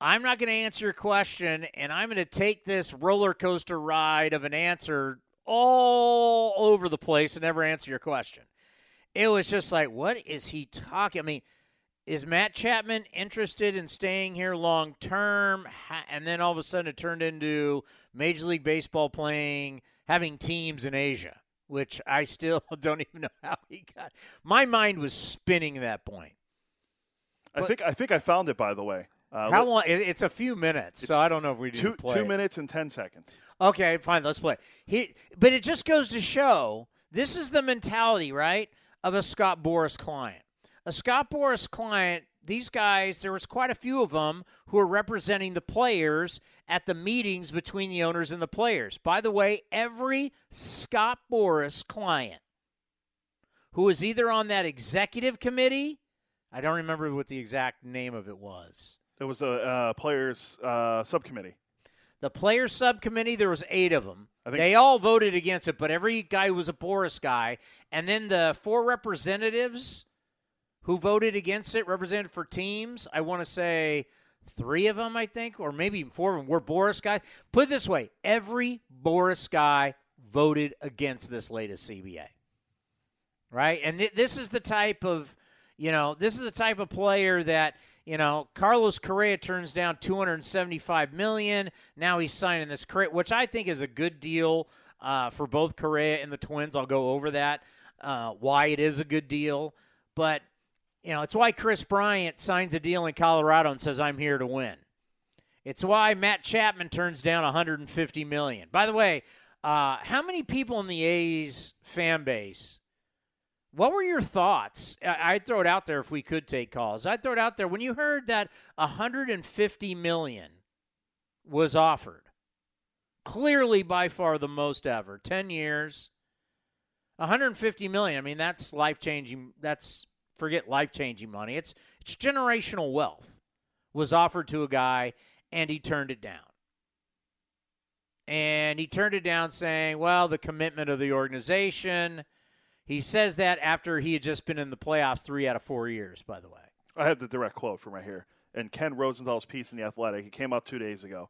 I'm not going to answer your question, and I'm going to take this roller coaster ride of an answer all over the place and never answer your question. It was just like, what is he talking? I mean, is Matt Chapman interested in staying here long term? And then all of a sudden it turned into Major League Baseball playing, having teams in Asia, which I still don't even know how he got. My mind was spinning at that point. I think I think I found it. By the way, uh, how long? It's a few minutes, so I don't know if we do two, play. Two minutes and ten seconds. Okay, fine. Let's play. He, but it just goes to show this is the mentality, right, of a Scott Boras client a Scott Boras client, these guys, there was quite a few of them who were representing the players at the meetings between the owners and the players. By the way, every Scott Boras client who was either on that executive committee, I don't remember what the exact name of it was. It was a uh, players uh, subcommittee. The players subcommittee, there was eight of them. they all voted against it, but every guy was a Boras guy. And then the four representatives who voted against it, represented for teams. I want to say three of them, I think, or maybe even four of them were Boras guys. Put it this way every Boras guy voted against this latest CBA. Right? And th- this is the type of, you know, this is the type of player that, you know, Carlos Correa turns down 275 million. Now he's signing this which I think is a good deal uh, for both Correa and the Twins. I'll go over that, uh, why it is a good deal. But you know, it's why Kris Bryant signs a deal in Colorado and says, I'm here to win. It's why Matt Chapman turns down 150 million. By the way, uh, how many people in the A's fan base? What were your thoughts? I'd throw it out there if we could take calls. I'd throw it out there when you heard that 150 million was offered. Clearly, by far the most ever. 10 years, 150 million. I mean, that's life changing. That's forget life changing money. It's it's generational wealth was offered to a guy and he turned it down. and he turned it down, saying, "Well, the commitment of the organization." He says that after he had just been in the playoffs three out of four years. By the way, I have the direct quote from right here. And Ken Rosenthal's piece in The Athletic, it came out two days ago.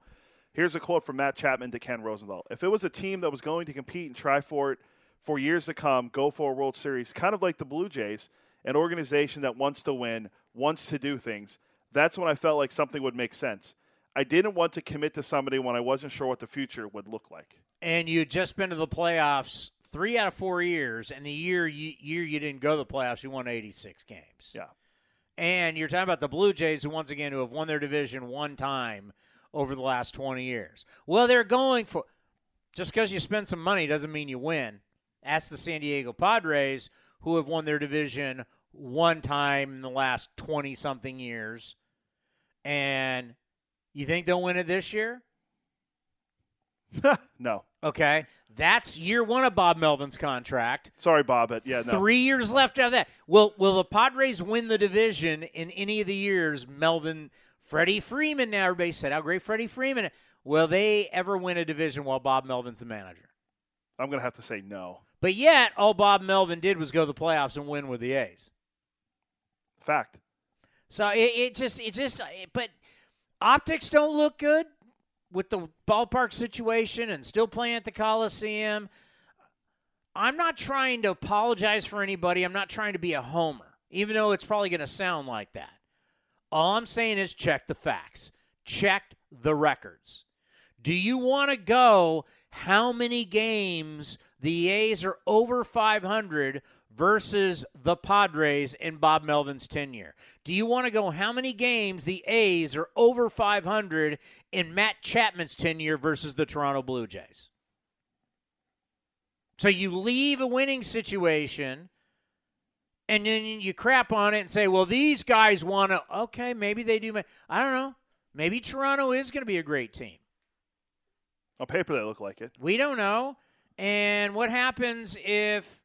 Here's a quote from Matt Chapman to Ken Rosenthal. If it was a team that was going to compete and try for it for years to come, go for a World Series, kind of like the Blue Jays, an organization that wants to win, wants to do things, that's when I felt like something would make sense. I didn't want to commit to somebody when I wasn't sure what the future would look like. And you had just been to the playoffs three out of four years, and the year you, year you didn't go to the playoffs, you won 86 games. Yeah. And you're talking about the Blue Jays, who once again who have won their division one time over the last 20 years. Well, they're going for just because you spend some money doesn't mean you win. Ask the San Diego Padres, who have won their division one time in the last 20 something years. And you think they'll win it this year? no. Okay. That's year one of Bob Melvin's contract. Sorry, Bob, but yeah, no. Three years left of that. Will will the Padres win the division in any of the years Melvin Freddie Freeman now everybody said how great Freddie Freeman. Will they ever win a division while Bob Melvin's the manager? I'm gonna have to say no. But yet all Bob Melvin did was go to the playoffs and win with the A's. Fact. So it, it just it just but optics don't look good with the ballpark situation and still playing at the Coliseum. I'm not trying to apologize for anybody. I'm not trying to be a homer, even though it's probably going to sound like that. All I'm saying is check the facts, check the records. Do you want to go how many games the A's are over 500 versus the Padres in Bob Melvin's tenure? Do you want to go how many games the A's are over 500 in Matt Chapman's tenure versus the Toronto Blue Jays? So you leave a winning situation and then you crap on it and say, well, these guys want to. Okay, maybe they do. I don't know. Maybe Toronto is going to be a great team. On paper, they look like it. We don't know. And what happens if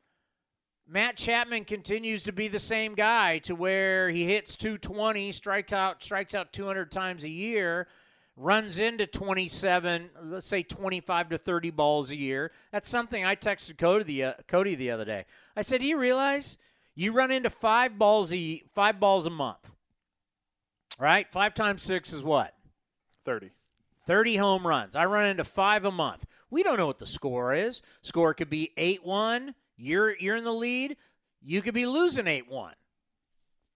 Matt Chapman continues to be the same guy to where he hits 220, strikes out, strikes out 200 times a year, runs into 27, let's say 25 to 30 balls a year. That's something I texted Cody the uh, Cody the other day. I said, "Do you realize you run into five balls a five balls a month? Right? Five times six is what? 30. 30 home runs. I run into five a month. We don't know what the score is. Score could be 8 1. You're, you're in the lead. You could be losing 8 1.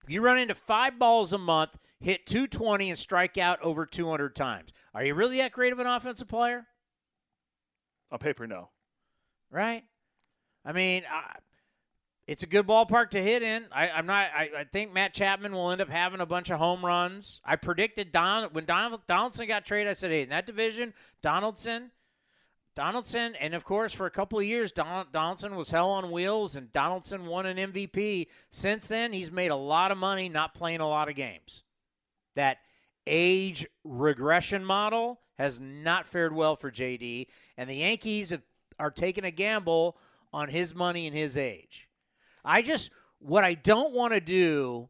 You run into five balls a month, hit 220, and strike out over 200 times. Are you really that great of an offensive player? On paper, no. Right? I mean, I, it's a good ballpark to hit in. I, am not. I, I, think Matt Chapman will end up having a bunch of home runs. I predicted Don when Donald, Donaldson got traded. I said, hey, in that division, Donaldson, Donaldson, and of course, for a couple of years, Don, Donaldson was hell on wheels, and Donaldson won an MVP. Since then, he's made a lot of money not playing a lot of games. That age regression model has not fared well for JD, and the Yankees have, are taking a gamble on his money and his age. I just, what I don't want to do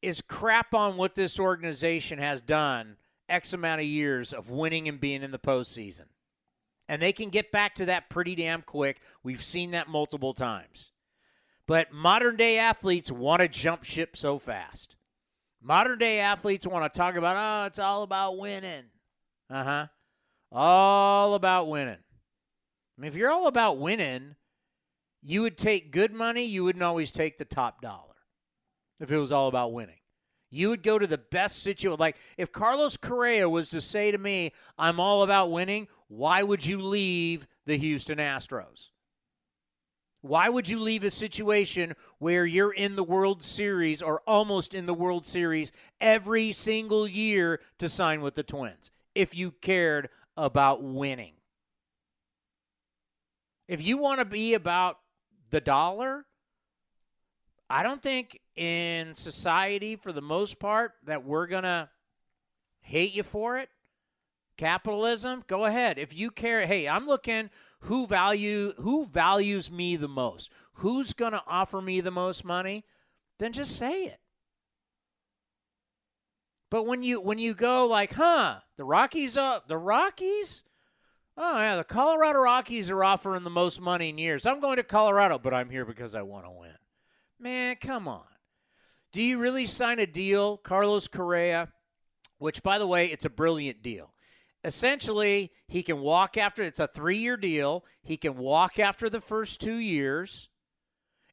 is crap on what this organization has done X amount of years of winning and being in the postseason. And they can get back to that pretty damn quick. We've seen that multiple times. But modern day athletes want to jump ship so fast. Modern day athletes want to talk about, oh, it's all about winning. Uh huh. All about winning. I mean, if you're all about winning, you would take good money, you wouldn't always take the top dollar if it was all about winning. You would go to the best situation. Like if Carlos Correa was to say to me, I'm all about winning, why would you leave the Houston Astros? Why would you leave a situation where you're in the World Series or almost in the World Series every single year to sign with the Twins if you cared about winning? If you want to be about the dollar, I don't think in society, for the most part, that we're going to hate you for it. Capitalism, go ahead. If you care, hey, I'm looking who value who values me the most. Who's going to offer me the most money? Then just say it. But when you when you go like, huh, the Rockies, uh, the Rockies Oh yeah, the Colorado Rockies are offering the most money in years. I'm going to Colorado, but I'm here because I want to win. Man, come on. Do you really sign a deal, Carlos Correa? Which, by the way, it's a brilliant deal. Essentially, he can walk after it's a three year deal. He can walk after the first two years.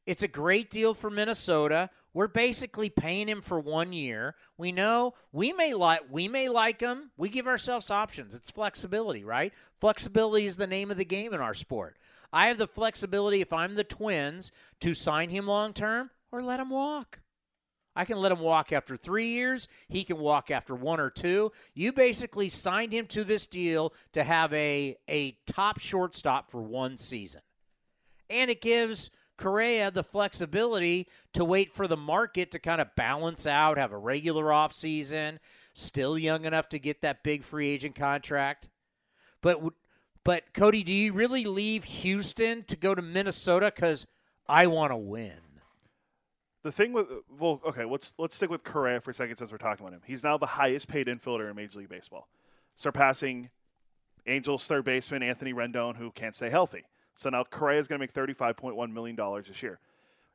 It's a great deal for Minnesota. We're basically paying him for one year. We know we may like we may like him. We give ourselves options. It's flexibility, right? Flexibility is the name of the game in our sport. I have the flexibility if I'm the Twins to sign him long term or let him walk. I can let him walk after three years. He can walk after one or two. You basically signed him to this deal to have a, a top shortstop for one season. And it gives Correa the flexibility to wait for the market to kind of balance out, have a regular offseason, still young enough to get that big free agent contract. But but Cody, do you really leave Houston to go to Minnesota cuz I want to win? The thing with well, okay, let's let's stick with Correa for a second since we're talking about him. He's now the highest paid infielder in Major League Baseball, surpassing Angels third baseman Anthony Rendon, who can't stay healthy. So now Correa is going to make $35.1 million this year.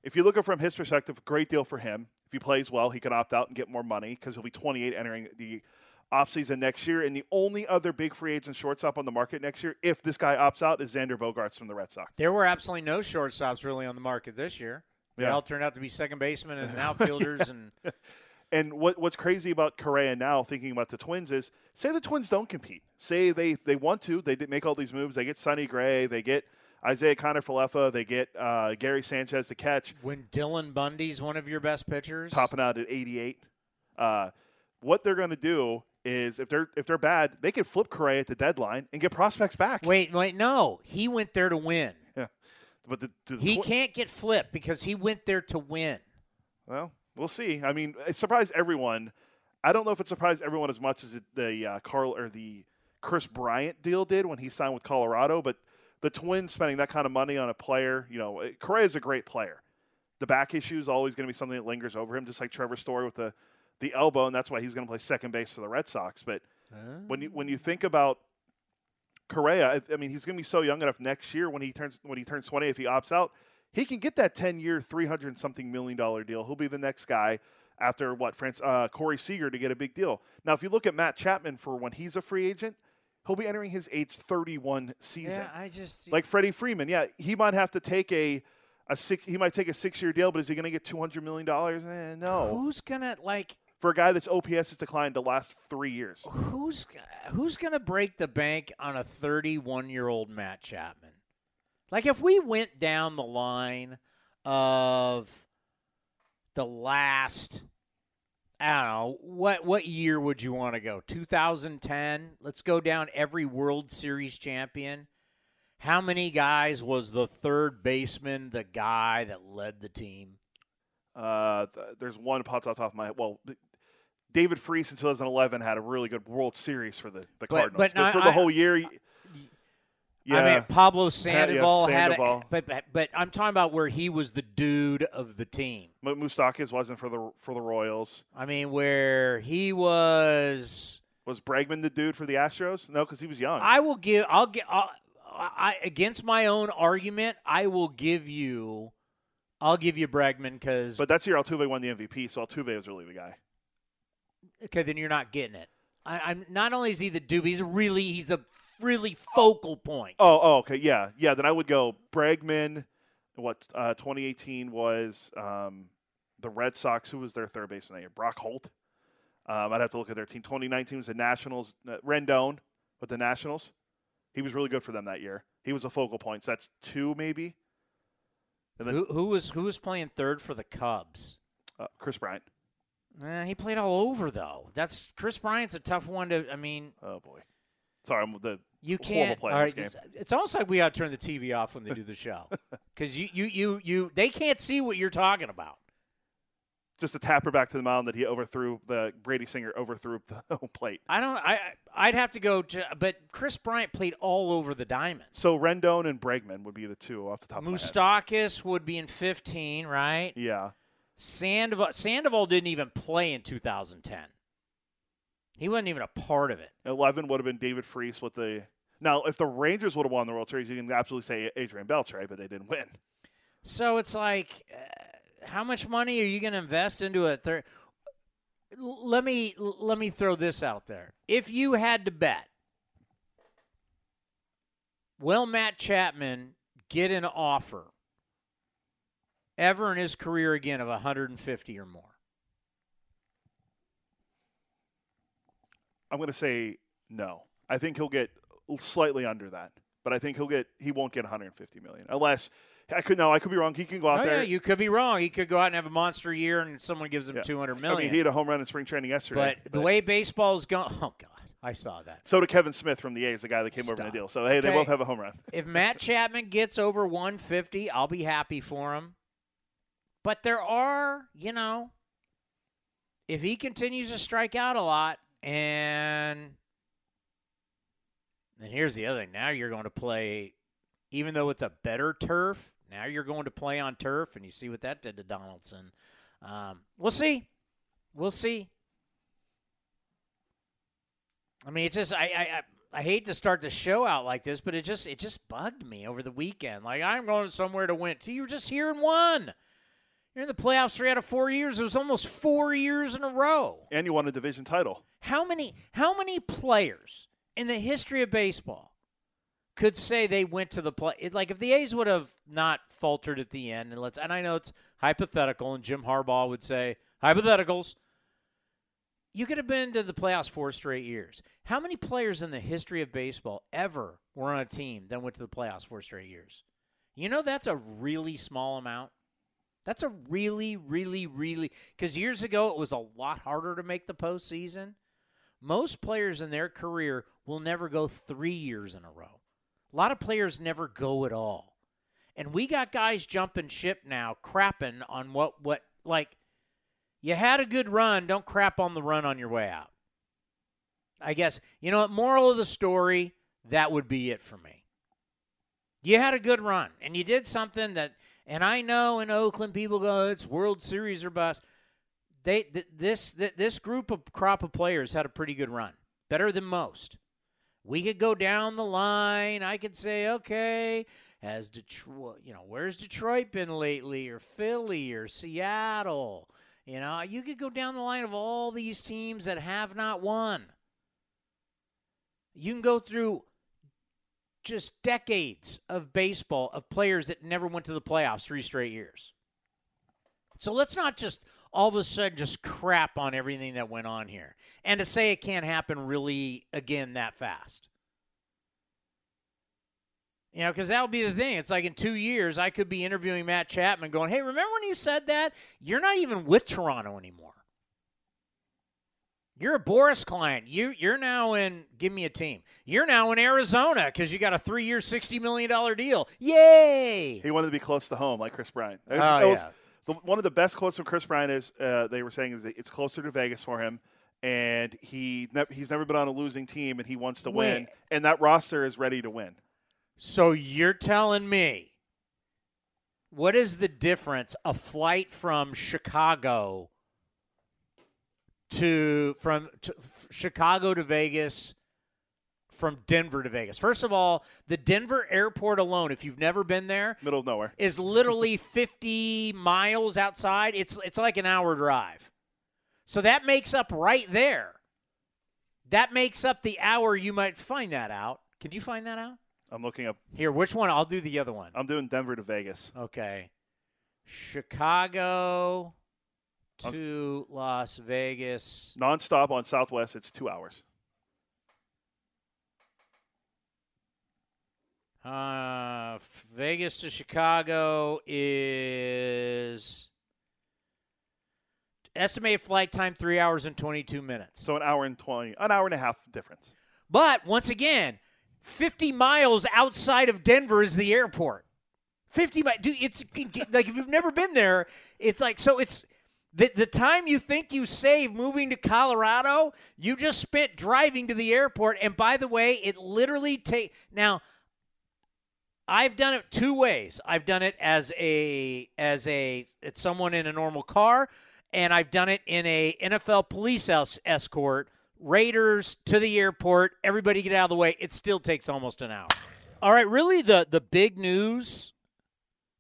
If you look at from his perspective, great deal for him. If he plays well, he can opt out and get more money because he'll be 28 entering the offseason next year. And the only other big free agent shortstop on the market next year, if this guy opts out, is Xander Bogaerts from the Red Sox. There were absolutely no shortstops really on the market this year. They Yeah. all turned out to be second basemen and outfielders and And what what's crazy about Correa now, thinking about the Twins, is say the Twins don't compete. Say they they want to, they make all these moves. They get Sonny Gray, they get Isiah Kiner-Falefa, they get uh, Gary Sanchez to catch, when Dylan Bundy's one of your best pitchers. topping out at 88. Uh, what they're going to do is if they're if they're bad, they could flip Correa at the deadline and get prospects back. Wait, wait, no. He went there to win. But the, the He can't get flipped because he went there to win. Well, we'll see. I mean, it surprised everyone. I don't know if it surprised everyone as much as it, the uh, Carl or the Kris Bryant deal did when he signed with Colorado, but the Twins spending that kind of money on a player, you know, Correa is a great player. The back issue is always going to be something that lingers over him, just like Trevor Story with the the elbow, and that's why he's going to play second base for the Red Sox. But when you when you think about Correa, I, mean, he's going to be so young enough next year when he turns when he turns twenty, if he opts out, he can get that ten year, three hundred something million dollar deal. He'll be the next guy after what France uh, Corey Seager to get a big deal. Now, if you look at Matt Chapman for when he's a free agent, he'll be entering his age thirty one season. Yeah, I just like Freddie Freeman, yeah, he might have to take a a six. He might take a six year deal, but is he going to get two hundred million dollars? Eh, no. who's gonna like For a guy that's OPS has declined the last three years. who's who's gonna break the bank on a 31 year old Matt Chapman? Like if we went down the line of the last, I don't know what what year would you want to go? 2010. Let's go down every World Series champion. How many guys was the third baseman the guy that led the team? Uh, th- there's one pops off the top of my head. Well, David Freese in 2011 had a really good World Series for the, the But- Cardinals. but I- for the whole year, yeah, I mean, Pablo yeah, Sandoval had, a, but, but but I'm talking about where he was the dude of the team. M- Moustakas wasn't for the for the Royals. I mean, where he was. Was Bregman the dude for the Astros? No, because he was young. I will give. I'll get. I'll, I against my own argument, I will give you. I'll give you Bregman because. but that's year Altuve won the MVP, so Altuve was really the guy. Okay, then you're not getting it. I, I'm not only is he the dude, he's really he's a really focal point. Oh, oh, okay, yeah, yeah. Then I would go Bregman. What uh, 2018 was um, the Red Sox. Who was their third baseman that year? Brock Holt. Um, I'd have to look at their team. 2019 was the Nationals. Uh, Rendon with the Nationals. He was really good for them that year. He was a focal point. So that's two maybe. And then Who, who was who was playing third for the Cubs? uh, Kris Bryant. Eh, he played all over though. That's Kris Bryant's a tough one to. I mean, Oh boy. Sorry, I'm the you can't. all right, this game. it's, it's almost like we got to turn the TV off when they do the show because you, you you you they can't see what you're talking about. Just a tapper back to the mound that he overthrew. The Brady Singer overthrew the home plate. I don't. I I'd have to go to. But Kris Bryant played all over the diamond. So Rendon and Bregman would be the two off the top of my head. Moustakas would be in 15, right? Yeah. Sandoval Sandoval didn't even play in 2010. He wasn't even a part of it. 11 would have been David Freese with the Now, if the Rangers would have won the World Series, you can absolutely say Adrian Beltre, but they didn't win. So it's like, uh, how much money are you going to invest into a third? Let me let me throw this out there. If you had to bet, will Matt Chapman get an offer ever in his career again of 150 or more? I'm going to say no. I think he'll get slightly under that, but I think he'll get he won't get 150 million unless I could no I could be wrong. He can go out oh, there. Yeah, you could be wrong. He could go out and have a monster year, and someone gives him Yeah. 200 I mean, he had a home run in spring training yesterday. but the way baseball's going, oh god, I saw that. so did Kevin Smith from the A's, the guy that came over in the deal. So hey, they both have a home run. if Matt Chapman gets over 150, I'll be happy for him. But there are, you know, if he continues to strike out a lot, and and here's the other thing: now you're going to play, even though it's a better turf. Now you're going to play on turf, and you see what that did to Donaldson. Um, we'll see. We'll see. I mean, it's just I, I I I hate to start the show out like this, but it just it just bugged me over the weekend. Like I'm going somewhere to win. You were just here and won. You're in the playoffs three out of four years. It was almost four years in a row. And you won a division title. How many how many players in the history of baseball could say they went to the play? Like if the A's would have not faltered at the end, and let's and I know it's hypothetical, and Jim Harbaugh would say hypotheticals. You could have been to the playoffs four straight years. How many players in the history of baseball ever were on a team that went to the playoffs four straight years? You know that's a really small amount. That's a really, really, really because years ago it was a lot harder to make the postseason. Most players in their career will never go three years in a row. A lot of players never go at all. And we got guys jumping ship now, crapping on what what like you had a good run, don't crap on the run on your way out. I guess you know what moral of the story, that would be it for me. You had a good run and you did something that and I know in Oakland people go it's World Series or bust. They th- this th- this group of crop of players had a pretty good run. Better than most. We could go down the line. I could say, okay, has Detroit, you know, where's Detroit been lately, or Philly, or Seattle? You know, you could go down the line of all these teams that have not won. You can go through just decades of baseball of players that never went to the playoffs three straight years. So let's not just all of a sudden just crap on everything that went on here and to say it can't happen really again that fast. You know, because that would be the thing. It's like in two years, I could be interviewing Matt Chapman going, hey, remember when you said that? You're not even with Toronto anymore. You're a Boris client. You you're now in. Give me a team. You're now in Arizona because you got a three-year, sixty million dollar deal. Yay! He wanted to be close to home, like Kris Bryant. It Oh, was- it was- yeah. the, one of the best quotes from Kris Bryant is uh, they were saying is that it's closer to Vegas for him, and he ne- he's never been on a losing team, and he wants to win, Wait. and that roster is ready to win. So you're telling me what is the difference? A flight from Chicago to from to, f- Chicago to Vegas from Denver to Vegas. First of all, the Denver airport alone, if you've never been there, Middle of nowhere. is literally 50 miles outside. It's it's like an hour drive. So that makes up right there. That makes up the hour you might find that out. Can you find that out? I'm looking up. Here, which one? I'll do the other one. I'm doing Denver to Vegas. Okay. Chicago to Las Vegas. Nonstop on Southwest, it's two hours. Uh, Vegas to Chicago is estimated flight time three hours and 22 minutes. So an hour and 20, an hour and a half difference. But once again, 50 miles outside of Denver is the airport. 50 miles. Dude, it's like if you've never been there, it's like, so it's the, the time you think you save moving to Colorado, you just spent driving to the airport. And by the way, it literally take now. I've done it two ways. I've done it as a as a it's someone in a normal car, and I've done it in a NFL police es- escort Raiders to the airport, everybody get out of the way. It still takes almost an hour. All right, really the the big news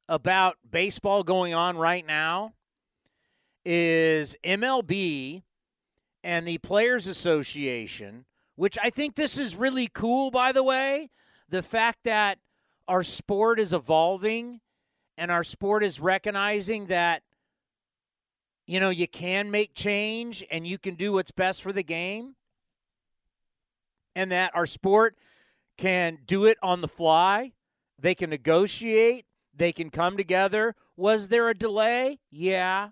about baseball going on right now is MLB and the Players Association, which I think this is really cool by the way, the fact that our sport is evolving and our sport is recognizing that you know you can make change and you can do what's best for the game and that our sport can do it on the fly. They can negotiate. They can come together. Was there a delay? Yeah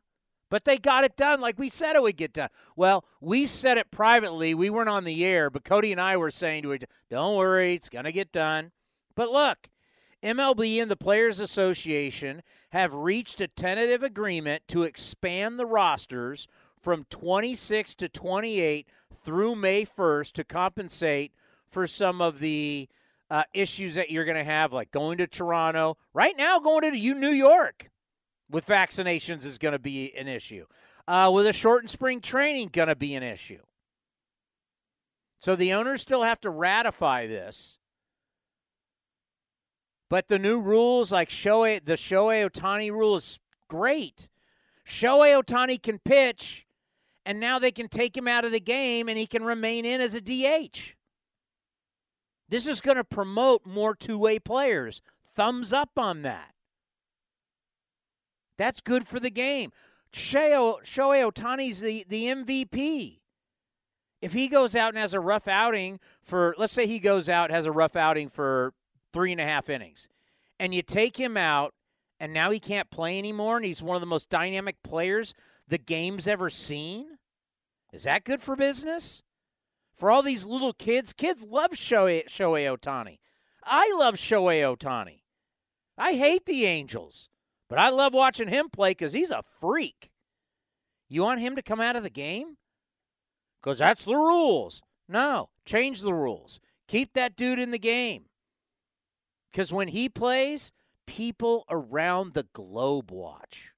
but they got it done like we said it would get done. Well we said it privately. We weren't on the air but cody and i were saying to it don't worry it's going to get done. But look MLB and the Players Association have reached a tentative agreement to expand the rosters from 26 to 28 through May 1st to compensate for some of the uh, issues that you're going to have, like going to Toronto. Right now, going to New York with vaccinations is going to be an issue. Uh, with a shortened spring training, going to be an issue. So the owners still have to ratify this. But the new rules, like Shohei, the Shohei Ohtani rule, is great. Shohei Ohtani can pitch, and now they can take him out of the game, and he can remain in as a DH. This is going to promote more two-way players. Thumbs up on that. That's good for the game. Shohei, Ohtani's the, the MVP. If he goes out and has a rough outing for, let's say he goes out has a rough outing for three and a half innings, and you take him out, and now he can't play anymore, and he's one of the most dynamic players the game's ever seen. Is that good for business? For all these little kids, kids love Shohei, Shohei Ohtani. I love Shohei Ohtani. I hate the Angels, but I love watching him play because he's a freak. You want him to come out of the game? Because that's the rules. No, change the rules. Keep that dude in the game. Because when he plays, people around the globe watch.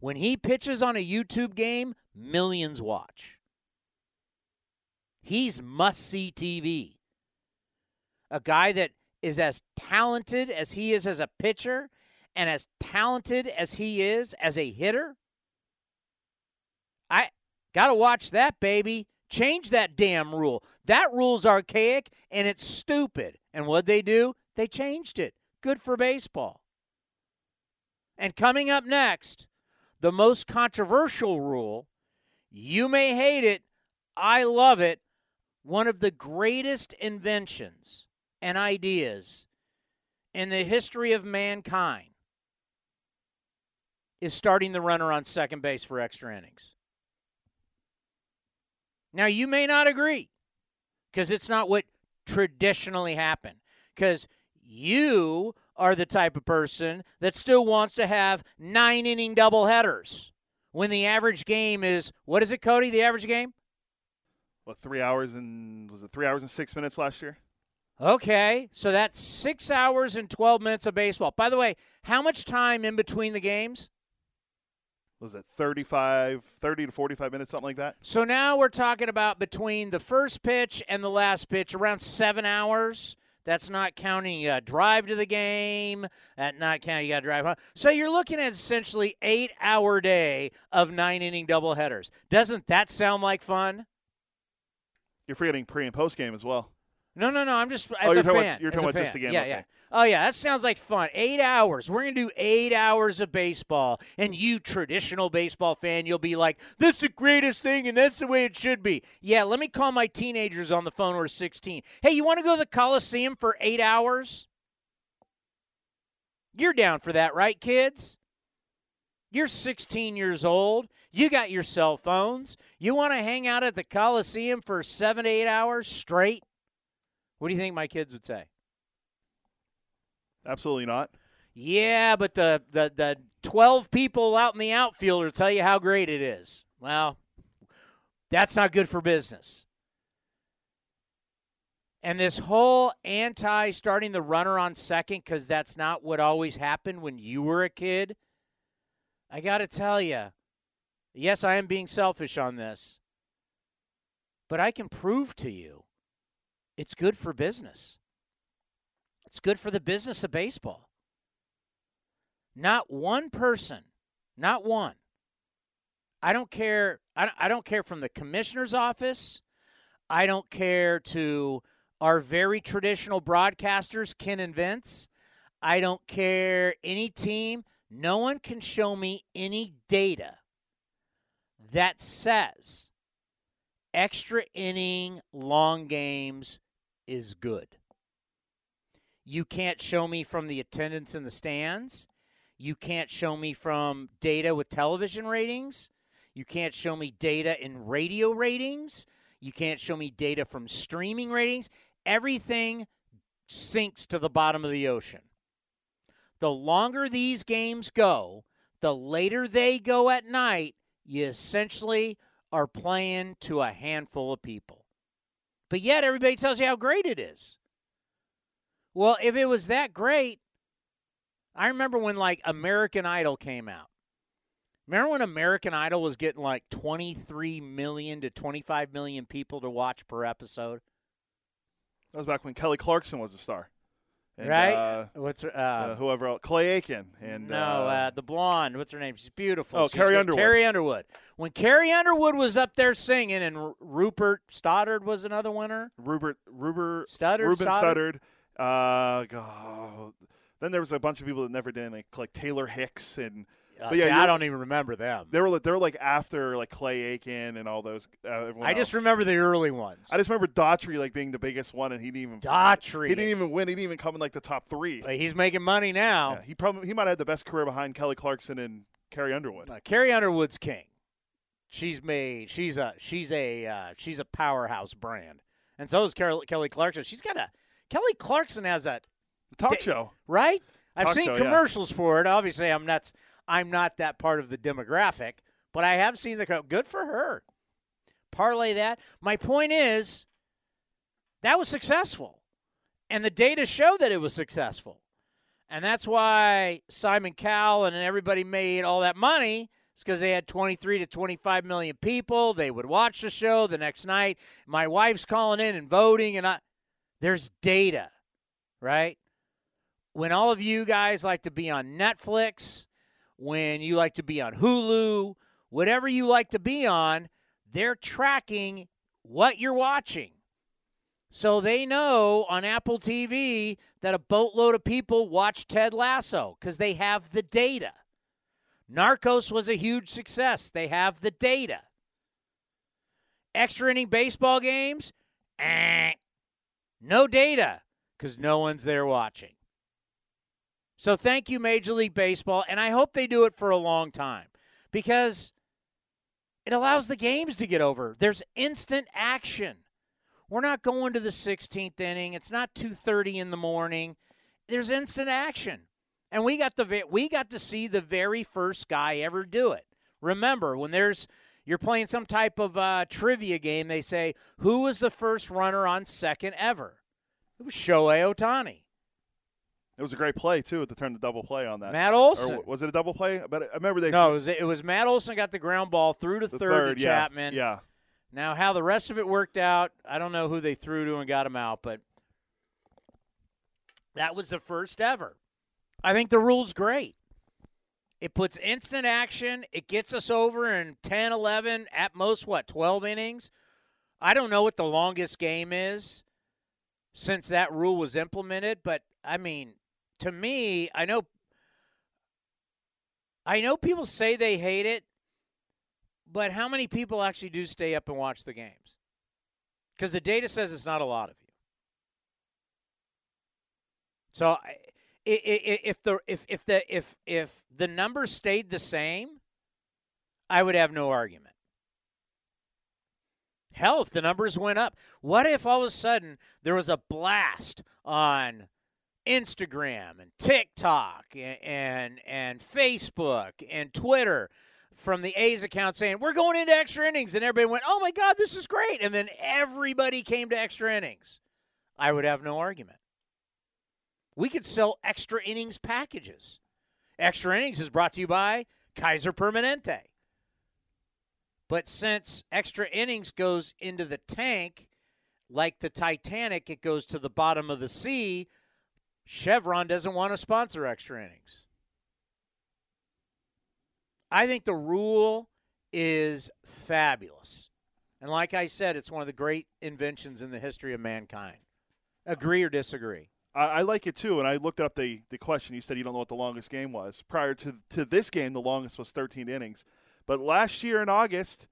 When he pitches on a YouTube game, millions watch. He's must see TV. A guy that is as talented as he is as a pitcher and as talented as he is as a hitter. I got to watch that, baby. Change that damn rule. That rule's archaic and it's stupid. And what they do? They changed it. Good for baseball. And coming up next, the most controversial rule. You may hate it. I love it. One of the greatest inventions and ideas in the history of mankind is starting the runner on second base for extra innings. Now, you may not agree because it's not what traditionally happened. Because you are the type of person that still wants to have nine inning double headers when the average game is what is it, Cody? The average game? What three hours and was it three hours and six minutes last year? Okay, so that's six hours and twelve minutes of baseball. By the way, how much time in between the games? Was it 35 30 to 45 minutes something like that? So now we're talking about between the first pitch and the last pitch around seven hours. That's not counting a drive to the game that not counting you got to drive home. So you're looking at essentially eight hour day of nine inning double headers doesn't that sound like fun? You're forgetting pre and post game as well no, no, no. I'm just oh, as oh, you're a talking fan. About, you're talking about just the game. Yeah, okay. yeah. Oh, yeah. That sounds like fun. Eight hours. We're gonna do eight hours of baseball, and you traditional baseball fan, you'll be like, "That's the greatest thing, and that's the way it should be." Yeah. Let me call my teenagers on the phone who are 16. Hey, you want to go to the Coliseum for eight hours? You're down for that, right, kids? You're 16 years old. You got your cell phones. You want to hang out at the Coliseum for seven to eight hours straight? What do you think my kids would say? Absolutely not. Yeah, but the, the, the 12 people out in the outfield will tell you how great it is. Well, that's not good for business. And this whole anti starting the runner on second because that's not what always happened when you were a kid. I got to tell you, yes, I am being selfish on this. But I can prove to you it's good for business. It's good for the business of baseball. Not one person, not one. I don't care. I don't, care from the commissioner's office. I don't care to our very traditional broadcasters, Ken and Vince. I don't care any team. No one can show me any data that says extra inning long games is good. You can't show me from the attendance in the stands. You can't show me from data with television ratings. You can't show me data in radio ratings. You can't show me data from streaming ratings. Everything sinks to the bottom of the ocean. The longer these games go, the later they go at night, you essentially are playing to a handful of people. But yet everybody tells you how great it is. Well, if it was that great, I remember when like American Idol came out. Remember when American Idol was getting like 23 million to 25 million people to watch per episode? That was back when Kelly Clarkson was a star. And, right? Uh, What's her, uh, uh, whoever else, Clay Aiken and no, uh, uh, the blonde. What's her name? She's beautiful. Oh, She's Carrie. Underwood. Carrie Underwood. When Carrie Underwood was up there singing, and R- Rupert Stoddard was another winner. Rupert Rupert Studdard, Ruben Stoddard? Studdard. Uh, God. Then there was a bunch of people that never did like like Taylor Hicks and Uh, But yeah, see, I don't even remember them. they were like they were like after like Clay Aiken and all those. Uh, I just remember the early ones. I just remember Daughtry like being the biggest one, and he didn't even Daughtry. He didn't even win. He didn't even come in like the top three. He's making money now. Yeah, he probably he might have had the best career behind Kelly Clarkson and Carrie Underwood. Uh, Carrie Underwood's king. She's made. She's a. She's a. Uh, she's a powerhouse brand, and so is Carol, Kelly Clarkson. She's got a. Kelly Clarkson has a The talk Da- show. right. I've Talk seen show, yeah. commercials for it. Obviously, I'm not. I'm not that part of the demographic, but I have seen the. co- Good for her. Parlay that. My point is, that was successful, and the data show that it was successful, and that's why Simon Cowell and everybody made all that money. It's because they had 23 to 25 million people. They would watch the show the next night. My wife's calling in and voting, and I. There's data, right? when all of you guys like to be on Netflix, when you like to be on Hulu, whatever you like to be on, they're tracking what you're watching. So they know on Apple TV that a boatload of people watch Ted Lasso because they have the data. Narcos was a huge success. They have the data. Extra inning baseball games, eh, no data because no one's there watching. So thank you, Major League Baseball, and I hope they do it for a long time because it allows the games to get over. There's instant action. We're not going to the 16th inning. It's not 2:30 in the morning. There's instant action. And we got the we got to see the very first guy ever do it. Remember, when there's you're playing some type of uh, trivia game, they say who was the first runner on second ever? It was Shohei Ohtani. It was a great play too to turn the double play on that. Matt Olson. w- was it a double play? But I remember they No, it was, it was Matt Olson got the ground ball through to the third, third, to yeah, Chapman. Yeah, Now, how the rest of it worked out, I don't know who they threw to and got him out, but that was the first ever. I think the rule's great. It puts instant action. It gets us over in 10, 11, at most, what, 12 innings? I don't know what the longest game is since that rule was implemented, but I mean, to me, I know I know people say they hate it, but how many people actually do stay up and watch the games? Because the data says it's not a lot of you. So, if the if if the if if the number stayed the same, I would have no argument. Hell, if the numbers went up, what if all of a sudden there was a blast on Instagram and TikTok and, and and Facebook and Twitter from the A's account saying we're going into extra innings, and everybody went, "Oh my God, this is great!" And then everybody came to extra innings. I would have no argument. We could sell extra innings packages. Extra innings is brought to you by Kaiser Permanente. But since extra innings goes into the tank, like the Titanic, it goes to the bottom of the sea. Chevron doesn't want to sponsor extra innings. I think the rule is fabulous. And like I said, it's one of the great inventions in the history of mankind. Agree or disagree? I, I like it too, and I looked up the, the question. You said you don't know what the longest game was. Prior to to this game, the longest was 13 innings. But last year in August,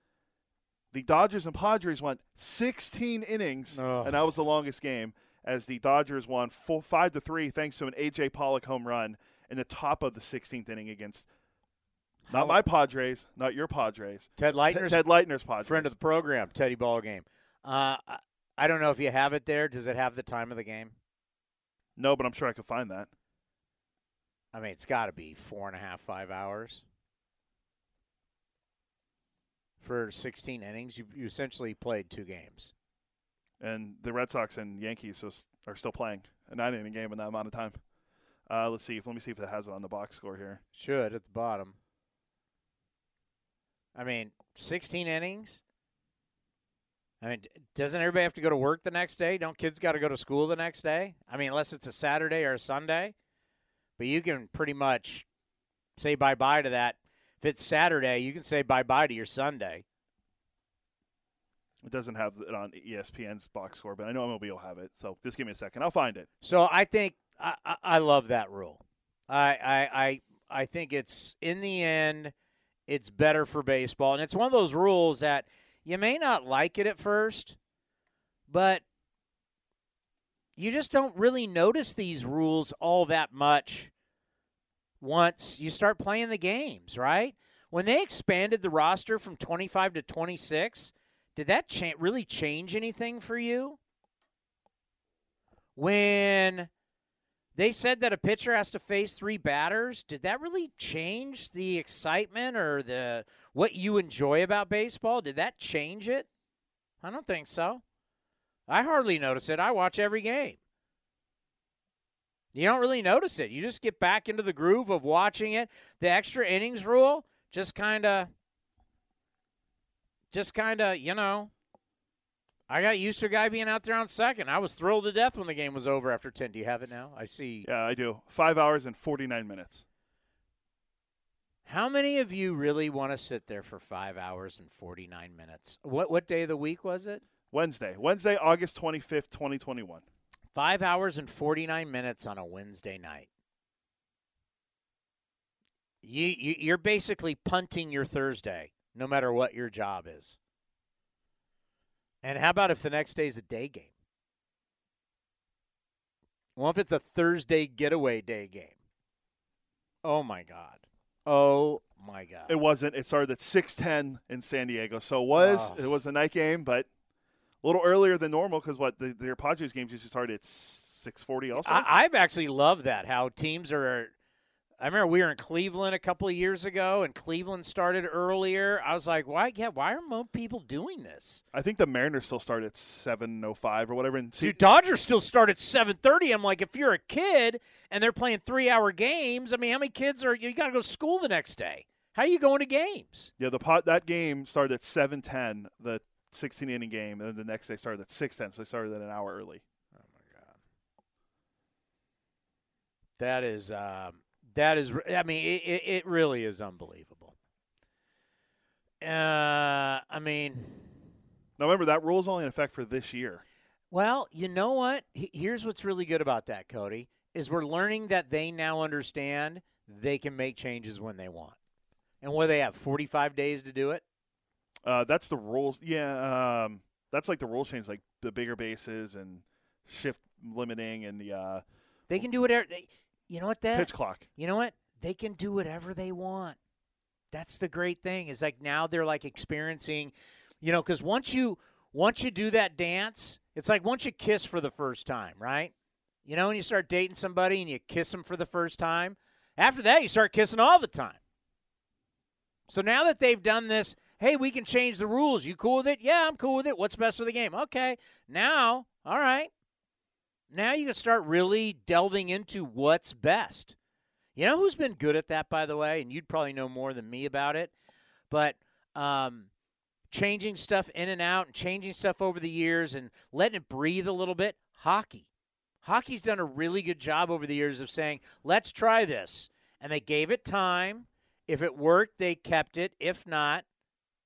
the Dodgers and Padres went 16 innings, and that was the longest game. As the Dodgers won full five to three thanks to an AJ Pollock home run in the top of the 16th inning against How- not my Padres, not your Padres, Ted Leitner's Ted Leitner's Padres. friend of the program, Teddy Ball Game. Uh, I- I don't know if you have it there. Does it have the time of the game? no, but I'm sure I could find that. I mean, it's got to be four and a half, five hours for 16 innings. You, you essentially played two games. And the Red Sox and Yankees are still playing a nine inning game in that amount of time. Uh, let's see. If, let me see if it has it on the box score here. Should at the bottom. I mean, 16 innings. I mean, doesn't everybody have to go to work the next day? Don't kids got to go to school the next day? I mean, unless it's a Saturday or a Sunday. But you can pretty much say bye bye to that. If it's Saturday, you can say bye bye to your Sunday. It doesn't have it on ESPN's box score, but I know MLB will have it. So just give me a second. I'll find it. So I think I, I, I love that rule. I, I I I think it's in the end, it's better for baseball, and it's one of those rules that you may not like it at first, but you just don't really notice these rules all that much once you start playing the games, right? When they expanded the roster from 25 to 26, did that cha- really change anything for you? When they said that a pitcher has to face three batters, did that really change the excitement or the what you enjoy about baseball? Did that change it? I don't think so. I hardly notice it. I watch every game. You don't really notice it. You just get back into the groove of watching it. The extra innings rule just kind of just kind of, you know, I got used to a guy being out there on second. I was thrilled to death when the game was over after 10. Do you have it now? I see. Yeah, I do. Five hours and 49 minutes. How many of you really want to sit there for five hours and 49 minutes? What, what day of the week was it? Wednesday. Wednesday, August 25th, 2021. Five hours and 49 minutes on a Wednesday night. You, you, you're basically punting your Thursday, no matter what your job is. And how about if the next day's a day game? Well, if it's a Thursday getaway day game. Oh my God. Oh my God. It wasn't. It started at 6:10 in San Diego, so it was Oh. it was a night game, but a little earlier than normal because what the, their Padres games usually start at 6:40. Also, I, I've actually loved that how teams are. I remember we were in Cleveland a couple of years ago, and Cleveland started earlier. I was like, "Why? Yeah, why are more people doing this?" I think the Mariners still start at 7:05 or whatever. And see, Dude, Dodgers still start at seven thirty. I'm like, if you're a kid and they're playing three hour games, I mean, how many kids are you got to go to school the next day? How are you going to games? yeah, the pot that game started at 7:10, the 16 inning game, and then the next day started at 6:10, so they started at an hour early. Oh my god, that is, um, that is. I mean, it, it, it really is unbelievable. Uh, I mean. Now remember that rule is only in effect for this year. Well, you know what? Here's what's really good about that, Cody, is we're learning that they now understand they can make changes when they want. And what do they have, 45 days to do it? Uh, that's the rules. Yeah, um, that's like the rule change, like the bigger bases and shift limiting and the uh, They can do whatever. They, you know what, that? pitch clock. You know what? They can do whatever they want. That's the great thing. Is like now they're like experiencing, you know, because once you once you do that dance, it's like once you kiss for the first time, right? You know, when you start dating somebody and you kiss them for the first time, after that you start kissing all the time. So now that they've done this, hey, we can change the rules. You cool with it? Yeah, I'm cool with it. What's best for the game? Okay. Now, all right. Now you can start really delving into what's best. You know who's been good at that, by the way, and you'd probably know more than me about it. But um, changing stuff in and out and changing stuff over the years and letting it breathe a little bit. Hockey. Hockey's done a really good job over the years of saying, let's try this. And they gave it time. If it worked, they kept it. If not,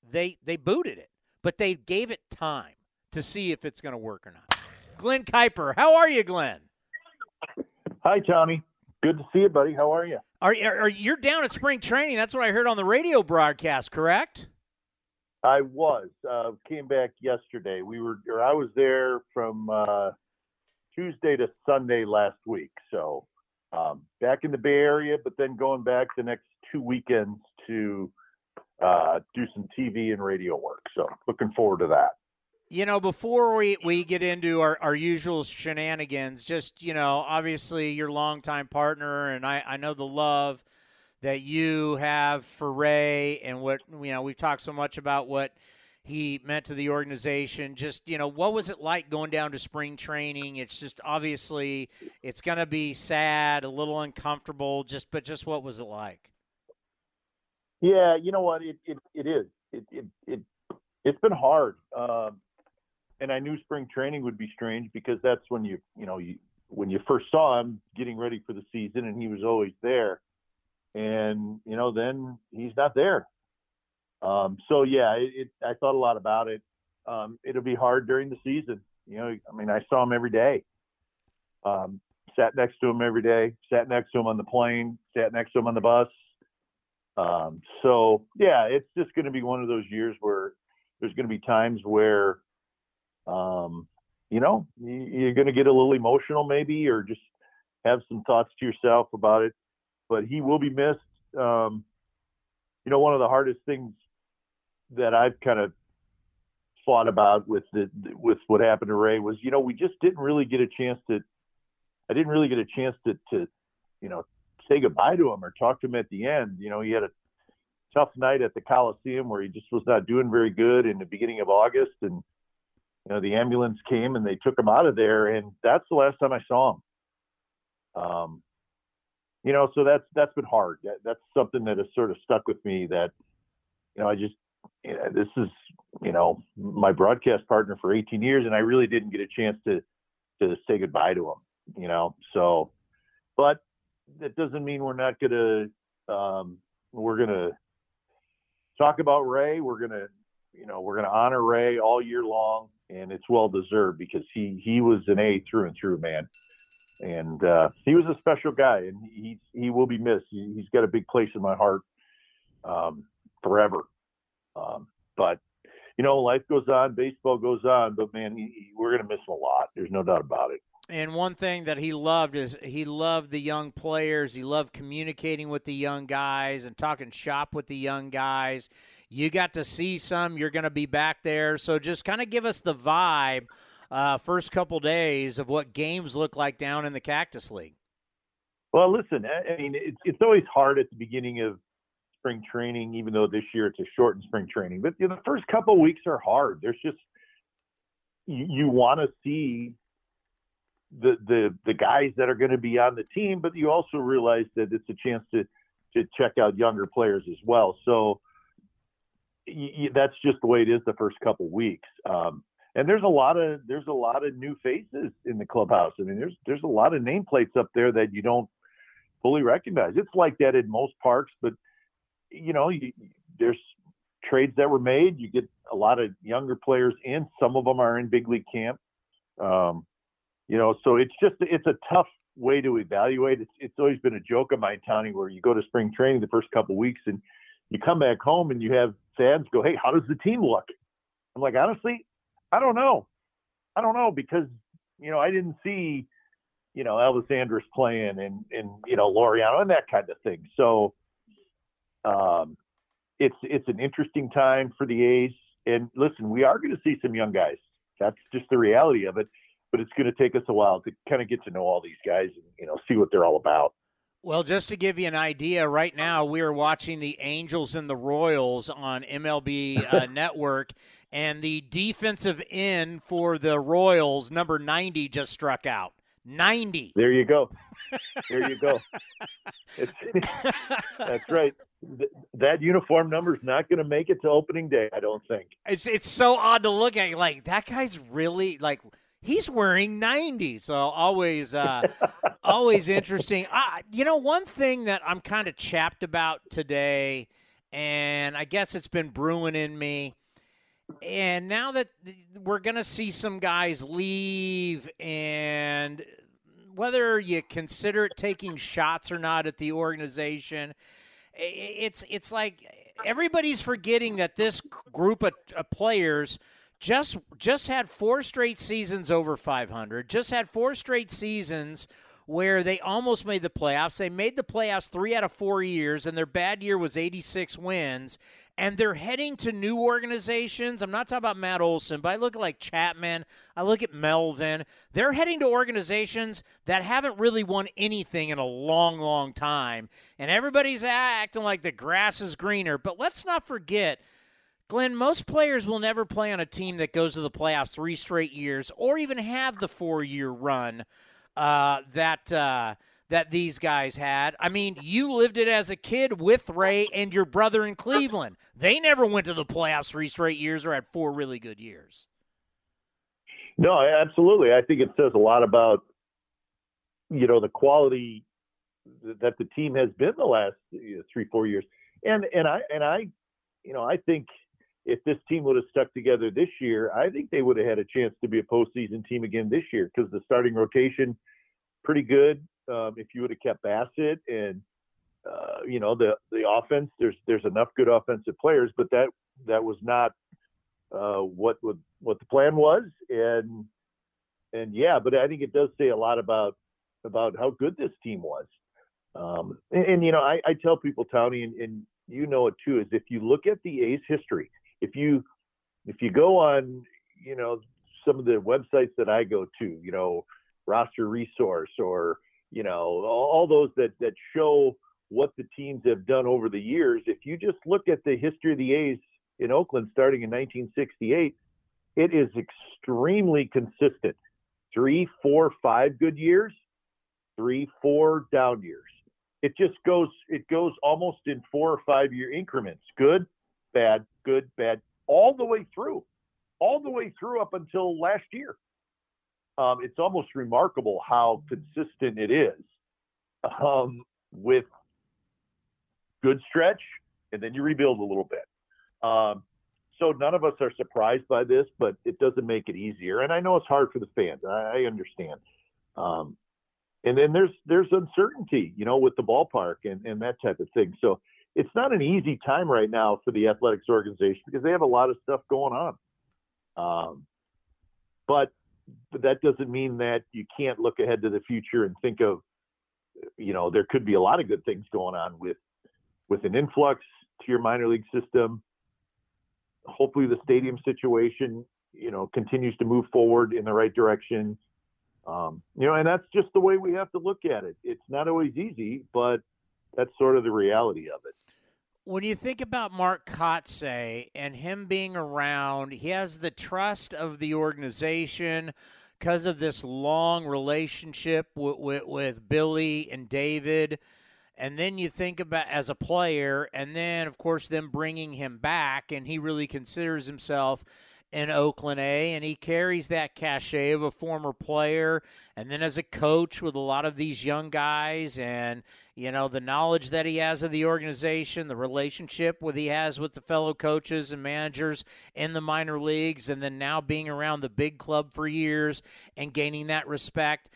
they they booted it. But they gave it time to see if it's going to work or not. Glen Kuiper, how are you, Glen? Hi, Tommy. Good to see you, buddy. How are you? Are, are, are you're down at spring training? That's what I heard on the radio broadcast. Correct? I was. Uh, came back yesterday. We were, or I was there from uh, Tuesday to Sunday last week. So um, back in the Bay Area, but then going back the next two weekends to uh, do some TV and radio work. So looking forward to that. You know, before we, we get into our, our usual shenanigans, just, you know, obviously your longtime partner, and I, I know the love that you have for Ray and what, you know, we've talked so much about what he meant to the organization. Just, you know, what was it like going down to spring training? It's just obviously it's going to be sad, a little uncomfortable, just, but just what was it like? Yeah, you know what? It, it, it is. It, it, it, it's been hard. Um, and I knew spring training would be strange because that's when you you know you when you first saw him getting ready for the season and he was always there. And you know then he's not there. Um, so yeah it, it, i thought a lot about it. Um, it'll be hard during the season. You know i mean i saw him every day. Um, sat next to him every day sat next to him on the plane sat next to him on the bus. Um, so yeah it's just going to be one of those years where there's going to be times where um, you know, you're going to get a little emotional maybe, or just have some thoughts to yourself about it. But he will be missed. Um, you know, one of the hardest things that I've kind of thought about with the with what happened to Ray was, you know, we just didn't really get a chance to. I didn't really get a chance to, to, you know, say goodbye to him or talk to him at the end. You know, he had a tough night at the Coliseum where he just was not doing very good in the beginning of August, and you know, the ambulance came and they took him out of there, and that's the last time I saw him. Um, you know, so that's that's been hard. That, that's something that has sort of stuck with me. That you know, I just you know, this is you know my broadcast partner for 18 years, and I really didn't get a chance to to say goodbye to him. You know, so but that doesn't mean we're not gonna um, we're gonna talk about Ray. We're gonna you know we're gonna honor Ray all year long and it's well deserved because he he was an A through and through, man. And uh, he was a special guy, and he he will be missed. He, has got a big place in my heart um, forever. Um, but you know, life goes on, baseball goes on, but man, he, he, we're gonna miss him a lot. There's no doubt about it. And one thing that he loved is he loved the young players. He loved communicating with the young guys and talking shop with the young guys. You got to see some. You're going to be back there. So just kind of give us the vibe uh, first couple days of what games look like down in the Cactus League. Well, listen, I mean, it's, it's always hard at the beginning of spring training, even though this year it's a shortened spring training. But you know, the first couple weeks are hard. There's just you, you want to see the the the guys that are going to be on the team, but you also realize that it's a chance to to check out younger players as well. So that's just the way it is the first couple weeks. Um, and there's a lot of there's a lot of new faces in the clubhouse. I mean, there's there's a lot of nameplates up there that you don't fully recognize. It's like that in most parks, but you know, you, there's trades that were made. You get a lot of younger players in. Some of them are in big league camp. Um, you know, so it's just it's a tough way to evaluate. It's it's always been a joke of mine, Tony, where you go to spring training the first couple weeks and you come back home and you have fans go, "Hey, how does the team look?" I'm like, honestly, I don't know. I don't know because you know I didn't see you know Elvis Andrus playing and and you know Laureano and that kind of thing. So um, it's it's an interesting time for the A's. And listen, we are going to see some young guys. That's just the reality of it. But it's going to take us a while to kind of get to know all these guys and you know see what they're all about. Well, just to give you an idea, right now we are watching the Angels and the Royals on MLB uh, Network, and the defensive end for the Royals, number 90, just struck out. 90. There you go. There you go. that's right. th- that uniform number is not going to make it to opening day. I don't think. It's it's so odd to look at. Like that guy's really like he's wearing 90 so always uh always interesting. Uh, you know one thing that i'm kind of chapped about today and i guess it's been brewing in me and now that we're going to see some guys leave and whether you consider it taking shots or not at the organization it's it's like everybody's forgetting that this group of, of players just just had four straight seasons over 500 just had four straight seasons where they almost made the playoffs. They made the playoffs three out of four years and their bad year was 86 wins. And they're heading to new organizations. I'm not talking about matt olson but i look at like chapman. I look at melvin. They're heading to organizations that haven't really won anything in a long long time. And everybody's acting like the grass is greener. But let's not forget Glenn, most players will never play on a team that goes to the playoffs three straight years, or even have the four-year run uh, that uh, that these guys had. I mean, you lived it as a kid with Ray and your brother in Cleveland. They never went to the playoffs three straight years or had four really good years. No, absolutely. I think it says a lot about you know the quality that the team has been the last three four years, and and I and I, you know, I think if this team would have stuck together this year, I think they would have had a chance to be a postseason team again this year because the starting rotation pretty good. Um, if you would have kept Bassitt and uh, you know the the offense, there's there's enough good offensive players, but that that was not uh, what would what the plan was, and and yeah, but I think it does say a lot about about how good this team was. Um, and, and, you know, I, I tell people, Tony, and, and you know it too, is if you look at the A's history, if you if you go on you know some of the websites that I go to, you know, roster resource or you know all those that that show what the teams have done over the years. If you just look at the history of the A's in Oakland starting in 1968, it is extremely consistent. Three, four, five good years, three, four down years. It just goes it goes almost in four or five year increments. Good, bad, good, bad, all the way through, all the way through up until last year. Um, it's almost remarkable how consistent it is um, with good stretch, and then you rebuild a little bit. Um, so none of us are surprised by this, but it doesn't make it easier. And I know it's hard for the fans. I, I understand. Um, and then there's there's uncertainty, you know, with the ballpark and, and that type of thing. So it's not an easy time right now for the athletics organization because they have a lot of stuff going on. Um, but, but that doesn't mean that you can't look ahead to the future and think of, you know, there could be a lot of good things going on with with an influx to your minor league system. Hopefully, the stadium situation, you know, continues to move forward in the right direction. Um, you know, and that's just the way we have to look at it. It's not always easy, but that's sort of the reality of it. When you think about Mark Kotsay and him being around, he has the trust of the organization because of this long relationship with, with, with Billy and David. And then you think about as a player, and then, of course, them bringing him back, and he really considers himself in Oakland A, and he carries that cachet of a former player, and then as a coach with a lot of these young guys, and you know the knowledge that he has of the organization, the relationship with he has with the fellow coaches and managers in the minor leagues, and then now being around the big club for years and gaining that respect.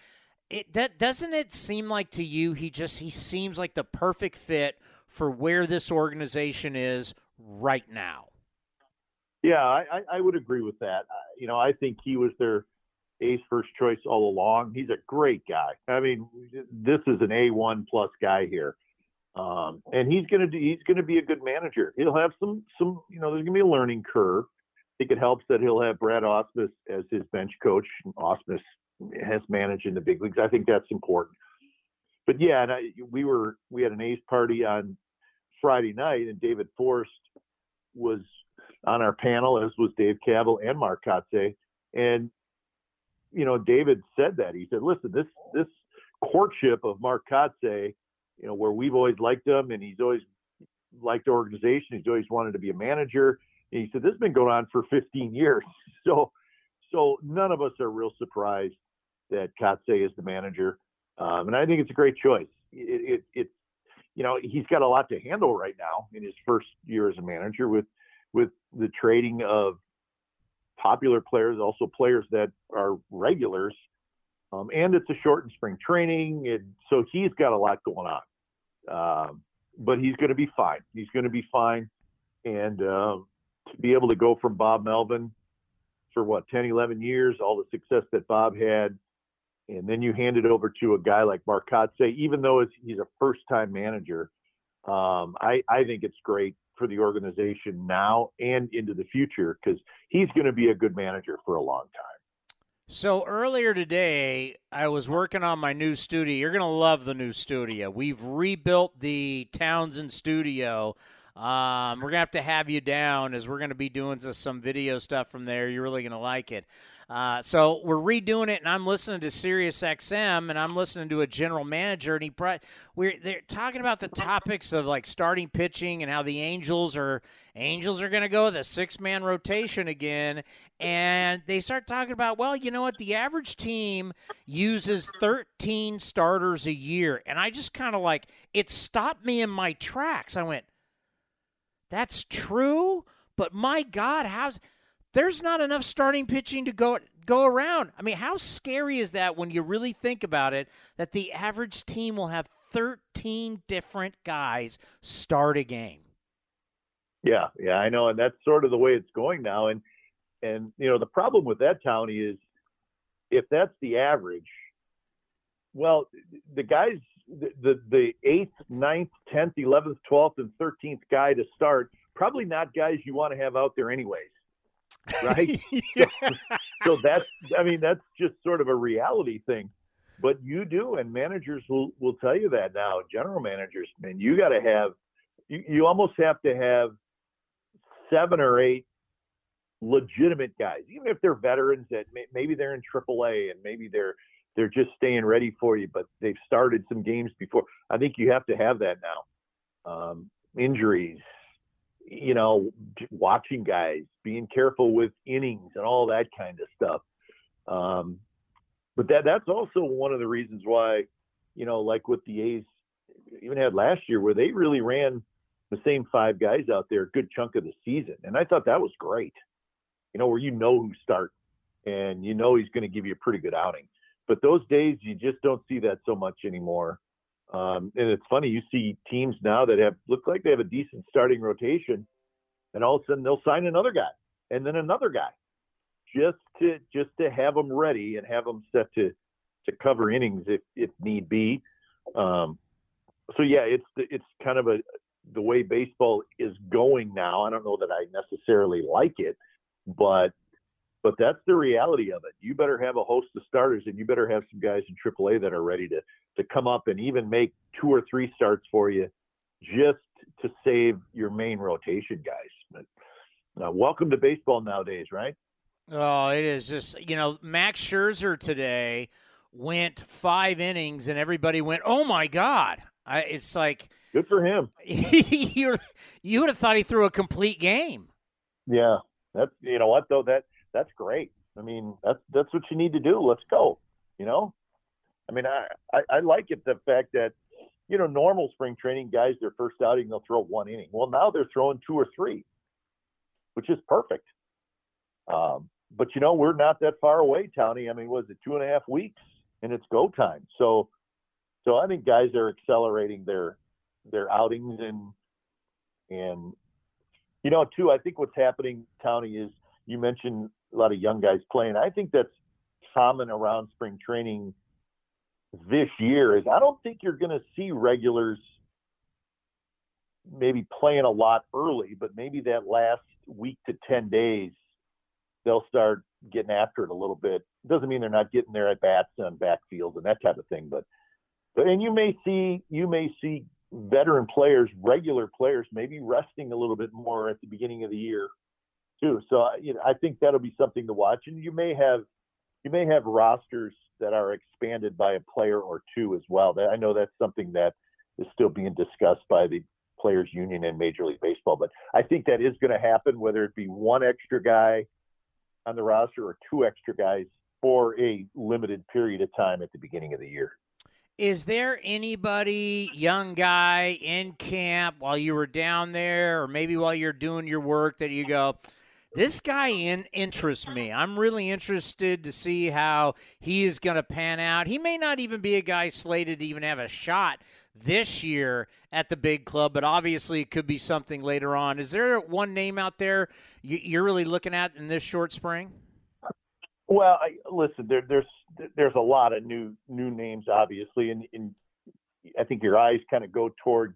It doesn't it seem like to you he just he seems like the perfect fit for where this organization is right now. Yeah, I, I would agree with that. You know, I think he was their ace first choice all along. He's a great guy. I mean, this is an A one plus guy here, um, and he's gonna do, he's gonna be a good manager. He'll have some some you know there's gonna be a learning curve. I think it helps that he'll have Brad Ausmus as his bench coach. Ausmus has managed in the big leagues. I think that's important. But yeah, and I, we were we had an A's party on Friday night, and David Forst was on our panel, as was Dave Kaval and Mark Kotsay. And, you know, David said that. He said, listen, this this courtship of Mark Kotsay, you know, where we've always liked him and he's always liked the organization. He's always wanted to be a manager. And he said this has been going on for 15 years. So, so none of us are real surprised that Kotsay is the manager, um, and I think it's a great choice. It, it, it, you know, he's got a lot to handle right now in his first year as a manager with with the trading of popular players, also players that are regulars, um, and it's a shortened spring training, so he's got a lot going on. Um, but he's going to be fine. He's going to be fine, and uh, to be able to go from Bob Melvin for what 10, 11 years, all the success that Bob had, and then you hand it over to a guy like Mark Kotsay, even though he's a first-time manager. Um, I, I think it's great for the organization now and into the future because he's going to be a good manager for a long time. So earlier today, I was working on my new studio. You're going to love the new studio. We've rebuilt the Townsend studio. Um, we're gonna have to have you down as we're gonna be doing some video stuff from there. You're really gonna like it. Uh, so we're redoing it, and I'm listening to Sirius XM, and I'm listening to a general manager, and he brought we're they're talking about the topics of like starting pitching and how the Angels are Angels are going to go with a six man rotation again, and they start talking about well, you know what, the average team uses 13 starters a year, and I just kind of like it stopped me in my tracks. I went, that's true, but my God, how's there's not enough starting pitching to go go around. I mean, how scary is that when you really think about it that the average team will have 13 different guys start a game? Yeah, yeah, I know and that's sort of the way it's going now and and you know, the problem with that Townie is if that's the average, well, the guys the, the the eighth, ninth, tenth, eleventh, twelfth, and thirteenth guy to start, probably not guys you want to have out there anyways right? so, so that's, I mean, that's just sort of a reality thing. But you do, and managers will, will tell you that now. General managers, man, you got to have, you, you almost have to have seven or eight legitimate guys, even if they're veterans that may, maybe they're in AAA and maybe they're they're just staying ready for you, but they've started some games before. I think you have to have that now. Um, injuries, you know, watching guys, being careful with innings and all that kind of stuff. Um, but that that's also one of the reasons why, you know, like with the A's, even had last year where they really ran the same five guys out there a good chunk of the season, and I thought that was great. You know, where you know who start and you know he's going to give you a pretty good outing. But those days you just don't see that so much anymore. Um, and it's funny, you see teams now that have look like they have a decent starting rotation, and all of a sudden they'll sign another guy and then another guy, just to just to have them ready and have them set to to cover innings if if need be. Um, so yeah, it's it's kind of a the way baseball is going now. I don't know that I necessarily like it, but but that's the reality of it. You better have a host of starters, and you better have some guys in AAA that are ready to to come up and even make two or three starts for you, just to save your main rotation guys. But uh, welcome to baseball nowadays, right? Oh, it is just you know Max Scherzer today went five innings, and everybody went, "Oh my God!" I, it's like good for him. you you would have thought he threw a complete game. Yeah, that's you know what though that that's great. I mean, that's that's what you need to do. Let's go. You know, I mean, I, I, I like it the fact that you know normal spring training guys their first outing they'll throw one inning. Well, now they're throwing two or three, which is perfect. Um, but you know, we're not that far away, Townie. I mean, was it two and a half weeks and it's go time? So, so I think guys are accelerating their their outings and and you know too. I think what's happening, Townie, is you mentioned a lot of young guys playing. I think that's common around spring training this year is I don't think you're going to see regulars maybe playing a lot early, but maybe that last week to 10 days, they'll start getting after it a little bit. Doesn't mean they're not getting their at bats on backfield and that type of thing, but, but, and you may see, you may see veteran players, regular players, maybe resting a little bit more at the beginning of the year too. So you know, I think that'll be something to watch. And you may have you may have rosters that are expanded by a player or two as well. I know that's something that is still being discussed by the players union in Major League Baseball. But I think that is going to happen, whether it be one extra guy on the roster or two extra guys for a limited period of time at the beginning of the year. Is there anybody, young guy in camp while you were down there, or maybe while you're doing your work, that you go, this guy in, interests me. I'm really interested to see how he is going to pan out. He may not even be a guy slated to even have a shot this year at the big club, but obviously it could be something later on. Is there one name out there you're really looking at in this short spring? Well, I, listen, there, there's there's a lot of new new names, obviously, and, and I think your eyes kind of go toward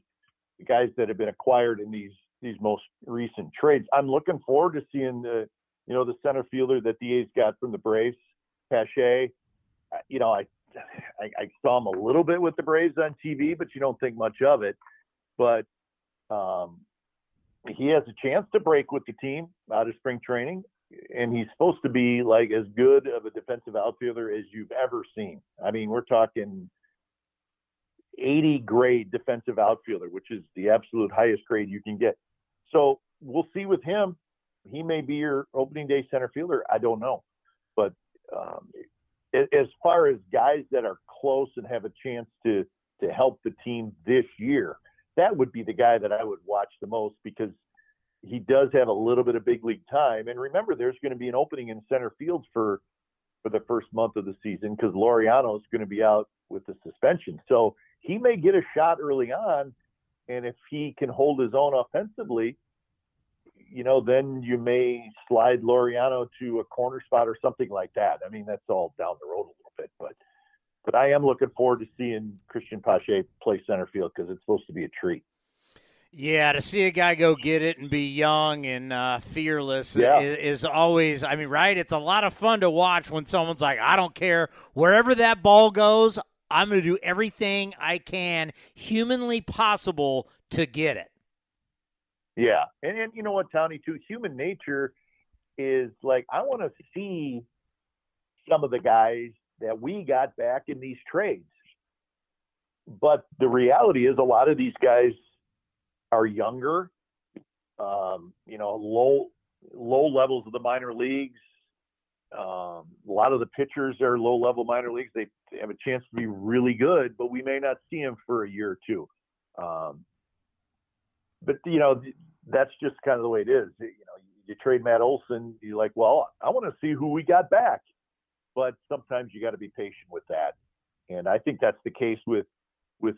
the guys that have been acquired in these these most recent trades. I'm looking forward to seeing the you know the center fielder that the A's got from the Braves, Pache. You know, I, I I saw him a little bit with the Braves on TV, but you don't think much of it. But um, he has a chance to break with the team out of spring training and he's supposed to be like as good of a defensive outfielder as you've ever seen. I mean, we're talking 80 grade defensive outfielder, which is the absolute highest grade you can get. So we'll see with him. He may be your opening day center fielder. I don't know, but um, as far as guys that are close and have a chance to to help the team this year, that would be the guy that I would watch the most because he does have a little bit of big league time. And remember, there's going to be an opening in center field for for the first month of the season because Laureano is going to be out with the suspension. So he may get a shot early on, and if he can hold his own offensively, you know, then you may slide Laureano to a corner spot or something like that. I mean, that's all down the road a little bit, but but I am looking forward to seeing Christian Pache play center field because it's supposed to be a treat. Yeah, to see a guy go get it and be young and uh, fearless yeah. is, is, always, I mean, right? It's a lot of fun to watch when someone's like, I don't care. Wherever that ball goes, I'm going to do everything I can humanly possible to get it. Yeah. And, and you know what, Tony, too? Human nature is like, I want to see some of the guys that we got back in these trades. But the reality is, a lot of these guys – are younger, um, you know, low low levels of the minor leagues. Um, a lot of the pitchers are low level minor leagues. They, have a chance to be really good, but we may not see them for a year or two. Um, but you know, that's just kind of the way it is. You know, you trade Matt Olson, you're like, well, I want to see who we got back. But sometimes you got to be patient with that, and I think that's the case with with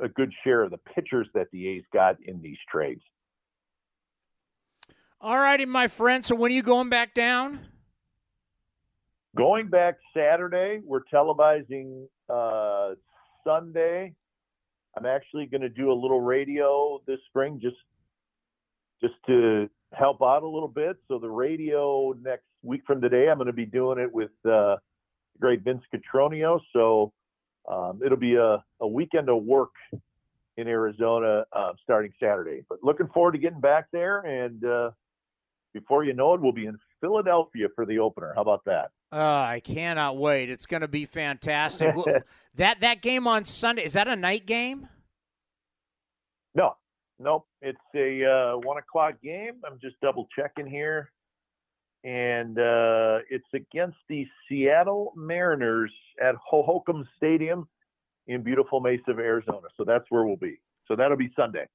a good share of the pitchers that the A's got in these trades. All righty, my friend. So when are you going back down? Going back Saturday. We're televising uh, Sunday. I'm actually going to do a little radio this spring, just just to help out a little bit. So the radio next week from today, I'm going to be doing it with uh, great Vince Cotroneo. So um, it'll be a, a weekend of work in Arizona uh, starting Saturday. But looking forward to getting back there. And uh, before you know it, we'll be in Philadelphia for the opener. How about that? Uh, I cannot wait. It's going to be fantastic. that that game on Sunday is that a night game? No, nope. It's a uh, one o'clock game. I'm just double checking here and uh, it's against the Seattle Mariners at Hohokam Stadium in beautiful Mesa, Arizona. So that's where we'll be. So that'll be Sunday.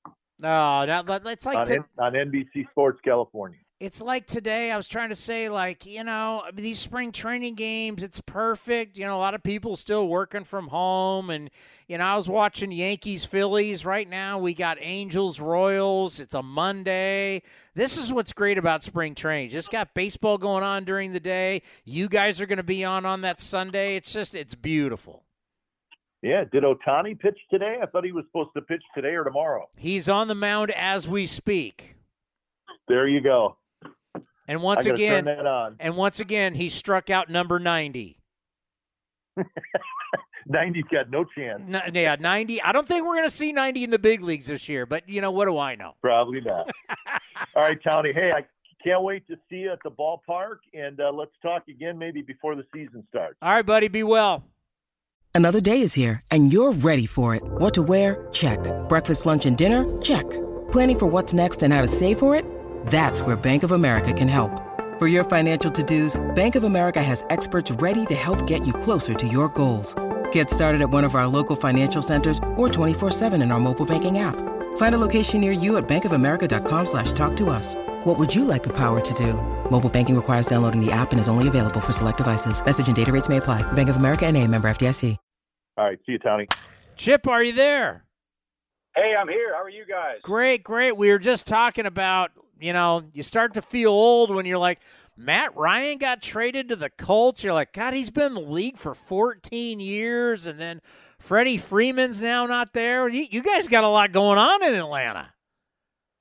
Oh, that, that's like on, to, on NBC Sports California it's like today i was trying to say like you know these spring training games it's perfect you know a lot of people still working from home and you know i was watching yankees phillies right now we got angels royals it's a monday this is what's great about spring training just got baseball going on during the day you guys are going to be on on that sunday it's just it's beautiful yeah, did Ohtani pitch today? I thought he was supposed to pitch today or tomorrow. He's on the mound as we speak. There you go. And once again, and once again, he struck out number ninety. 90's got no chance. No, yeah, 90. I don't think we're going to see 90 in the big leagues this year, but you know, what do I know? Probably not. All right, Tony. Hey, I can't wait to see you at the ballpark, and uh, let's talk again maybe before the season starts. All right, buddy. Be well. Another day is here, and you're ready for it. What to wear? Check. Breakfast, lunch, and dinner? Check. Planning for what's next and how to save for it? That's where Bank of America can help. For your financial to-dos, Bank of America has experts ready to help get you closer to your goals. Get started at one of our local financial centers or 24-7 in our mobile banking app. Find a location near you at bankofamerica.com slash talk to us. What would you like the power to do? Mobile banking requires downloading the app and is only available for select devices. Message and data rates may apply. Bank of America and a member FDIC. All right. See you, Tony. Chip, are you there? Hey, I'm here. How are you guys? Great, great. We were just talking about, you know, you start to feel old when you're like, Matt Ryan got traded to the Colts. You're like, God, he's been in the league for 14 years. And then Freddie Freeman's now not there. You guys got a lot going on in Atlanta.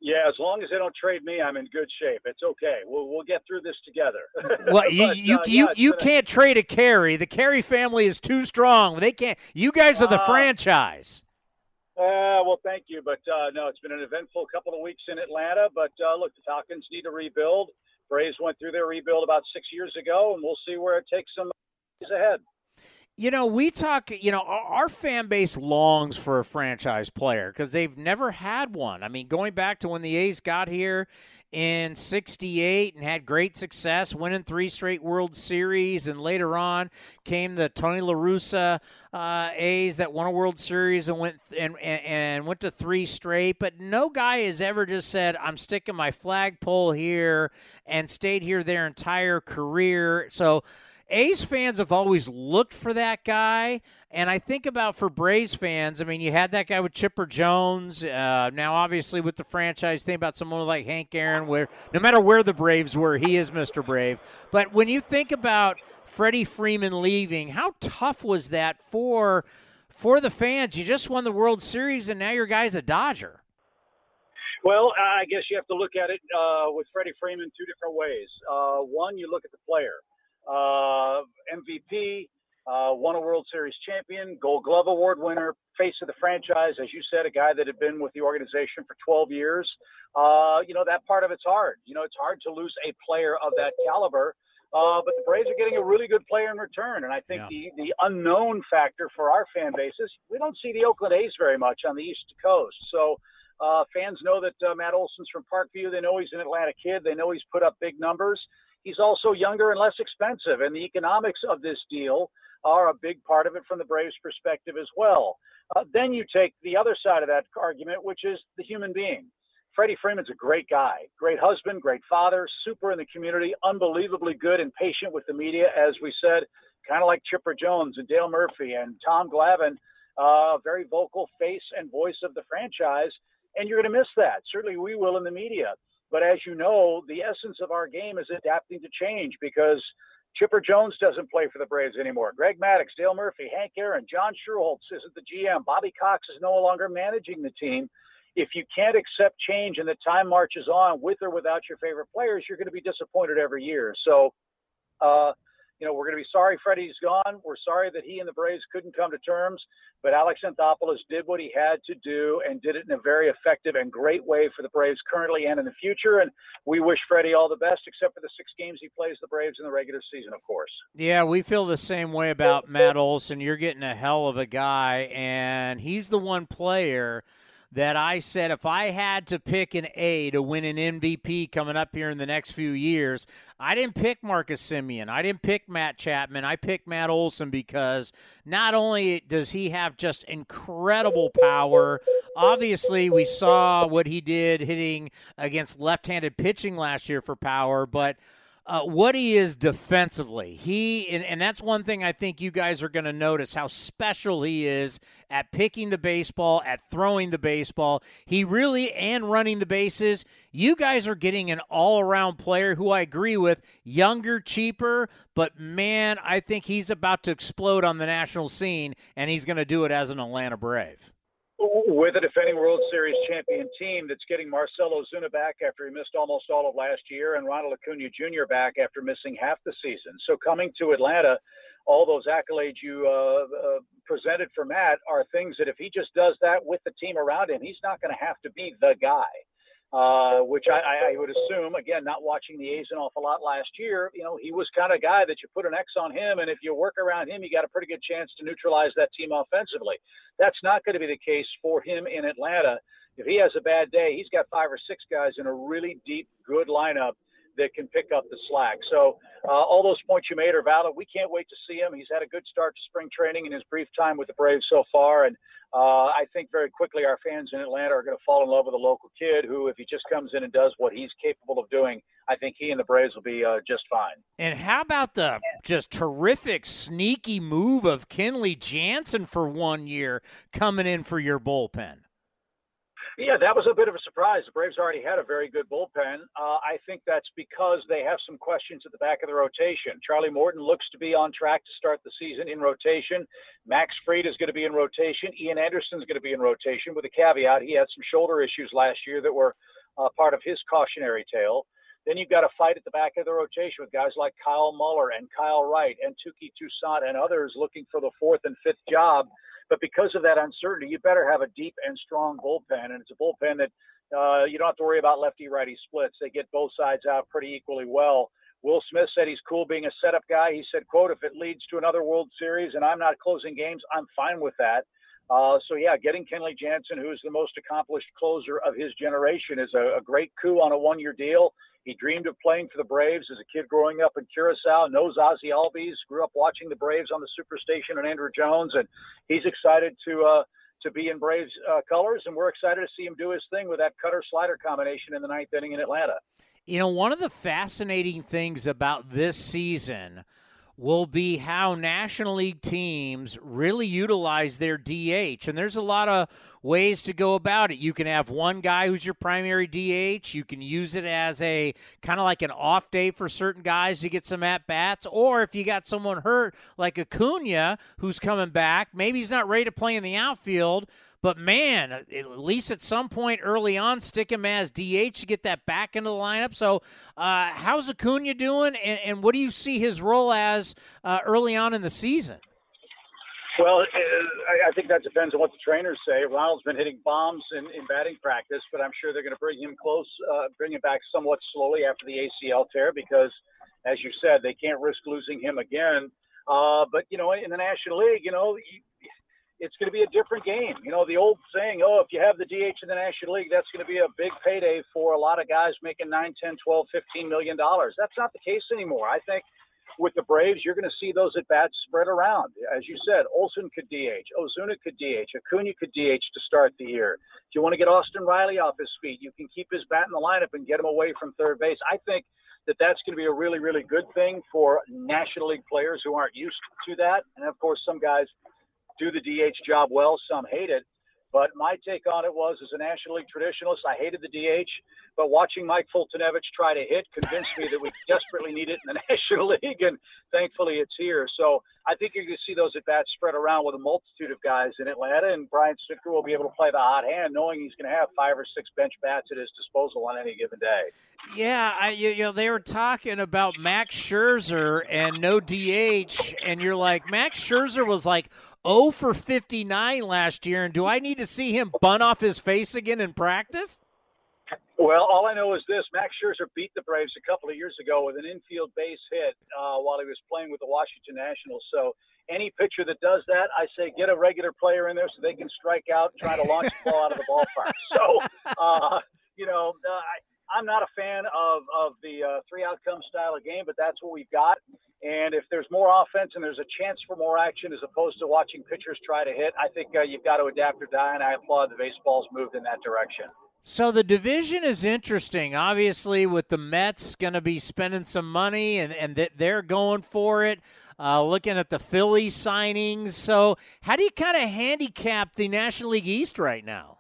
Yeah, as long as they don't trade me, I'm in good shape. It's okay. We'll we'll get through this together. well, you but, you uh, you, yeah, you can't a... trade a Caray. The Caray family is too strong. They can't. You guys are the uh, franchise. Uh, well, thank you, but uh, no, it's been an eventful couple of weeks in Atlanta. But uh, look, the Falcons need to rebuild. Braves went through their rebuild about six years ago, and we'll see where it takes them ahead. You know, we talk, you know, our fan base longs for a franchise player because they've never had one. I mean, going back to when the A's got here in 68 and had great success, winning three straight World Series. And later on came the Tony La Russa uh, A's that won a World Series and went and, and, and went to three straight. But no guy has ever just said, I'm sticking my flagpole here and stayed here their entire career. So, A's fans have always looked for that guy. And I think about for Braves fans, I mean, you had that guy with Chipper Jones. Uh, now, obviously, with the franchise, think about someone like Hank Aaron, where no matter where the Braves were, he is Mr. Brave. But when you think about Freddie Freeman leaving, how tough was that for for the fans? You just won the World Series, and now your guy's a Dodger. Well, I guess you have to look at it uh, with Freddie Freeman two different ways. Uh, one, you look at the player uh, MVP, uh, won a World Series champion, Gold Glove Award winner, face of the franchise, as you said, a guy that had been with the organization for 12 years. Uh, you know, that part of it's hard. You know, it's hard to lose a player of that caliber. Uh, but the Braves are getting a really good player in return. And I think yeah. the, the unknown factor for our fan base is we don't see the Oakland A's very much on the East Coast. So uh, fans know that uh, Matt Olson's from Parkview. They know he's an Atlanta kid. They know he's put up big numbers. He's also younger and less expensive, and the economics of this deal are a big part of it from the Braves' perspective as well. Uh, then you take the other side of that argument, which is the human being. Freddie Freeman's a great guy, great husband, great father, super in the community, unbelievably good and patient with the media, as we said, kind of like Chipper Jones and Dale Murphy and Tom Glavine, uh, very vocal face and voice of the franchise. And you're going to miss that. Certainly we will in the media. But as you know, the essence of our game is adapting to change because Chipper Jones doesn't play for the Braves anymore. Greg Maddux, Dale Murphy, Hank Aaron, John Schuerholz isn't the GM. Bobby Cox is no longer managing the team. If you can't accept change and the time marches on with or without your favorite players, you're going to be disappointed every year. So, uh, you know, we're going to be sorry Freddie's gone. We're sorry that he and the Braves couldn't come to terms, but Alex Anthopoulos did what he had to do and did it in a very effective and great way for the Braves currently and in the future. And we wish Freddie all the best, except for the six games he plays the Braves in the regular season, of course. Yeah, we feel the same way about Matt Olson. You're getting a hell of a guy, and he's the one player – that I said if I had to pick an A to win an MVP coming up here in the next few years, I didn't pick Marcus Semien. I didn't pick Matt Chapman. I picked Matt Olson because not only does he have just incredible power, obviously we saw what he did hitting against left-handed pitching last year for power, but – uh, what he is defensively. He and, and that's one thing I think you guys are going to notice how special he is at picking the baseball, at throwing the baseball. He really and running the bases. You guys are getting an all-around player who I agree with, younger, cheaper, but man, I think he's about to explode on the national scene and he's going to do it as an Atlanta Brave with a defending World Series champion team that's getting Marcell Ozuna back after he missed almost all of last year and Ronald Acuna Jr. back after missing half the season. So coming to Atlanta, all those accolades you uh, uh, presented for Matt are things that if he just does that with the team around him, he's not going to have to be the guy. Uh, which I, I, would assume, again, not watching the A's an awful lot last year, you know, he was kind of guy that you put an X on him, and if you work around him, you got a pretty good chance to neutralize that team offensively. That's not going to be the case for him in Atlanta. If he has a bad day, he's got five or six guys in a really deep, good lineup that can pick up the slack. So uh, all those points you made are valid. We can't wait to see him. He's had a good start to spring training in his brief time with the Braves so far, and uh, I think very quickly our fans in Atlanta are going to fall in love with a local kid who, if he just comes in and does what he's capable of doing, I think he and the Braves will be uh, just fine. And how about the just terrific, sneaky move of Kenley Jansen for one year coming in for your bullpen? Yeah, that was a bit of a surprise. The Braves already had a very good bullpen. Uh, I think that's because they have some questions at the back of the rotation. Charlie Morton looks to be on track to start the season in rotation. Max Fried is going to be in rotation. Ian Anderson is going to be in rotation, with a caveat he had some shoulder issues last year that were uh, part of his cautionary tale. Then you've got a fight at the back of the rotation with guys like Kyle Muller and Kyle Wright and Touki Toussaint and others looking for the fourth and fifth job. But because of that uncertainty, you better have a deep and strong bullpen. And it's a bullpen that uh, you don't have to worry about lefty righty splits. They get both sides out pretty equally well. Will Smith said he's cool being a setup guy. He said, quote, if it leads to another World Series and I'm not closing games, I'm fine with that. Uh, so yeah, getting Kenley Jansen, who is the most accomplished closer of his generation, is a, a great coup on a one-year deal. He dreamed of playing for the Braves as a kid growing up in Curacao, knows Ozzie Albies, grew up watching the Braves on the Superstation and Andruw Jones, and he's excited to uh, to be in Braves uh, colors, and we're excited to see him do his thing with that cutter slider combination in the ninth inning in Atlanta. You know, one of the fascinating things about this season will be how National League teams really utilize their DH. And there's a lot of ways to go about it. You can have one guy who's your primary DH. You can use it as a kind of like an off day for certain guys to get some at bats. Or if you got someone hurt like Acuna who's coming back, maybe he's not ready to play in the outfield but man, at least at some point early on, stick him as DH to get that back into the lineup. So, uh, how's Acuna doing, and, and, what do you see his role as uh, early on in the season? Well, uh, I think that depends on what the trainers say. Ronald's been hitting bombs in, in batting practice, but I'm sure they're going to bring him close, uh, bring him back somewhat slowly after the ACL tear because, as you said, they can't risk losing him again. Uh, but you know, in the National League, you know, it's going to be a different game. You know, the old saying, oh, if you have the DH in the National League, that's going to be a big payday for a lot of guys making 9, 10, 12, 15 million dollars. That's not the case anymore. I think with the Braves, you're going to see those at bats spread around. As you said, Olson could DH, Ozuna could DH, Acuna could DH to start the year. If you want to get Austin Riley off his feet, you can keep his bat in the lineup and get him away from third base. I think that that's going to be a really, really good thing for National League players who aren't used to that. And of course, some guys do the DH job well. Some hate it. But my take on it was, as a National League traditionalist, I hated the DH. But watching Mike Foltynewicz try to hit convinced me that we desperately need it in the National League, and thankfully it's here. So I think you're going to see those at bats spread around with a multitude of guys in Atlanta, and Brian Snitker will be able to play the hot hand, knowing he's going to have five or six bench bats at his disposal on any given day. Yeah, I, you know they were talking about Max Scherzer and no DH, and you're like Max Scherzer was like 0 for 59 last year, and do I need to see him bun off his face again in practice? Well, all I know is this: Max Scherzer beat the Braves a couple of years ago with an infield base hit uh, while he was playing with the Washington Nationals. So, any pitcher that does that, I say get a regular player in there so they can strike out, and try to launch the ball out of the ballpark. So, uh, you know, uh, I, I'm not a fan of of the uh, three outcome style of game, but that's what we've got. And if there's more offense and there's a chance for more action as opposed to watching pitchers try to hit, I think uh, you've got to adapt or die. And I applaud the baseball's moved in that direction. So the division is interesting. Obviously, with the Mets going to be spending some money and, and they're going for it. Uh, looking at the Philly signings. So, how do you kind of handicap the National League East right now?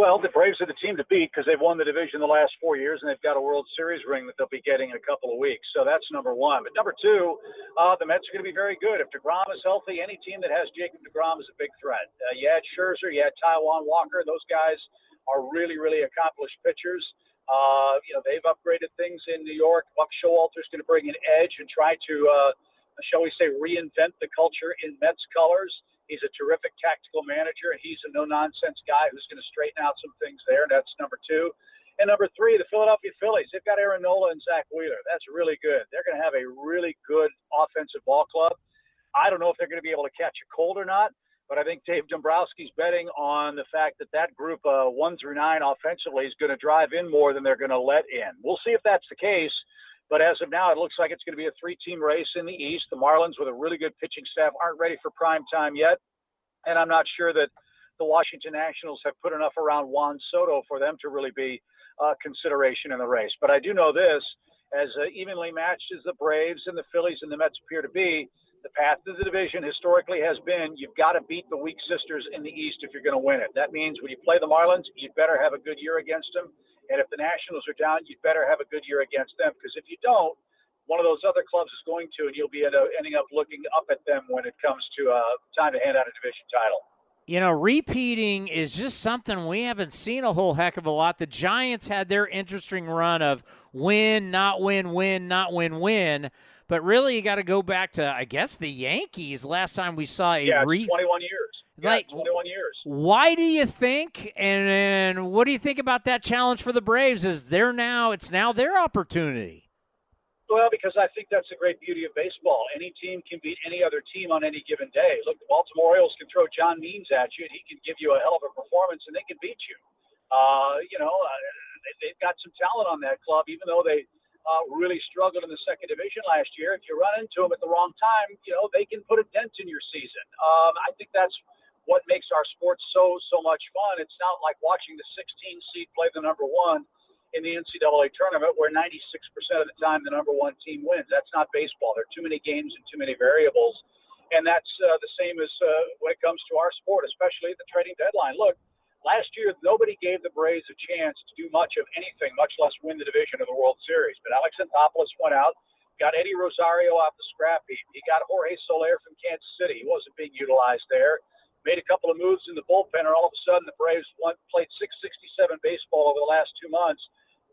Well, the Braves are the team to beat because they've won the division the last four years and they've got a World Series ring that they'll be getting in a couple of weeks. So that's number one. But number two, uh, the Mets are going to be very good. If DeGrom is healthy, any team that has Jacob DeGrom is a big threat. Uh, you had Scherzer, you had Taijuan Walker. Those guys are really, really accomplished pitchers. Uh, you know, they've upgraded things in New York. Buck Showalter's going to bring an edge and try to uh, shall we say, reinvent the culture in Mets colors. He's a terrific tactical manager, and he's a no nonsense guy who's going to straighten out some things there. That's number two. And number three, the Philadelphia Phillies. They've got Aaron Nola and Zack Wheeler. That's really good. They're going to have a really good offensive ball club. I don't know if they're going to be able to catch a cold or not, but I think Dave Dombrowski's betting on the fact that that group uh, one through nine offensively is going to drive in more than they're going to let in. We'll see if that's the case. But as of now, it looks like it's going to be a three-team race in the East. The Marlins, with a really good pitching staff, aren't ready for prime time yet, and I'm not sure that the Washington Nationals have put enough around Juan Soto for them to really be uh, consideration in the race. But I do know this: as uh, evenly matched as the Braves and the Phillies and the Mets appear to be, the path to the division historically has been you've got to beat the weak sisters in the East if you're going to win it. That means when you play the Marlins, you better have a good year against them. And if the Nationals are down, you'd better have a good year against them because if you don't, one of those other clubs is going to, and you'll be ending up looking up at them when it comes to uh, time to hand out a division title. You know, repeating is just something we haven't seen a whole heck of a lot. The Giants had their interesting run of win, not win, win, not win, win. But really, you got to go back to, I guess, the Yankees. Last time we saw a yeah, re- 21 years. Like, 21 years. Why do you think, and, and what do you think about that challenge for the Braves? Is they're now, it's now their opportunity. Well, because I think that's the great beauty of baseball. Any team can beat any other team on any given day. Look, the Baltimore Orioles can throw John Means at you, and he can give you a hell of a performance, and they can beat you. Uh, you know, uh, they, they've got some talent on that club, even though they uh, really struggled in the second division last year. If you run into them at the wrong time, you know, they can put a dent in your season. Um, I think that's – what makes our sport so so much fun. It's not like watching the 16 seed play the number one in the NCAA tournament, where 96% of the time the number one team wins. That's not baseball. There are too many games and too many variables, and that's uh, the same as uh, when it comes to our sport, especially at the trading deadline. Look, last year nobody gave the Braves a chance to do much of anything, much less win the division of the World Series. But Alex Anthopoulos went out. Got Eddie Rosario off the scrap heap. He got Jorge Soler from Kansas City. He wasn't being utilized there made a couple of moves in the bullpen, and all of a sudden the Braves played 667 baseball over the last two months,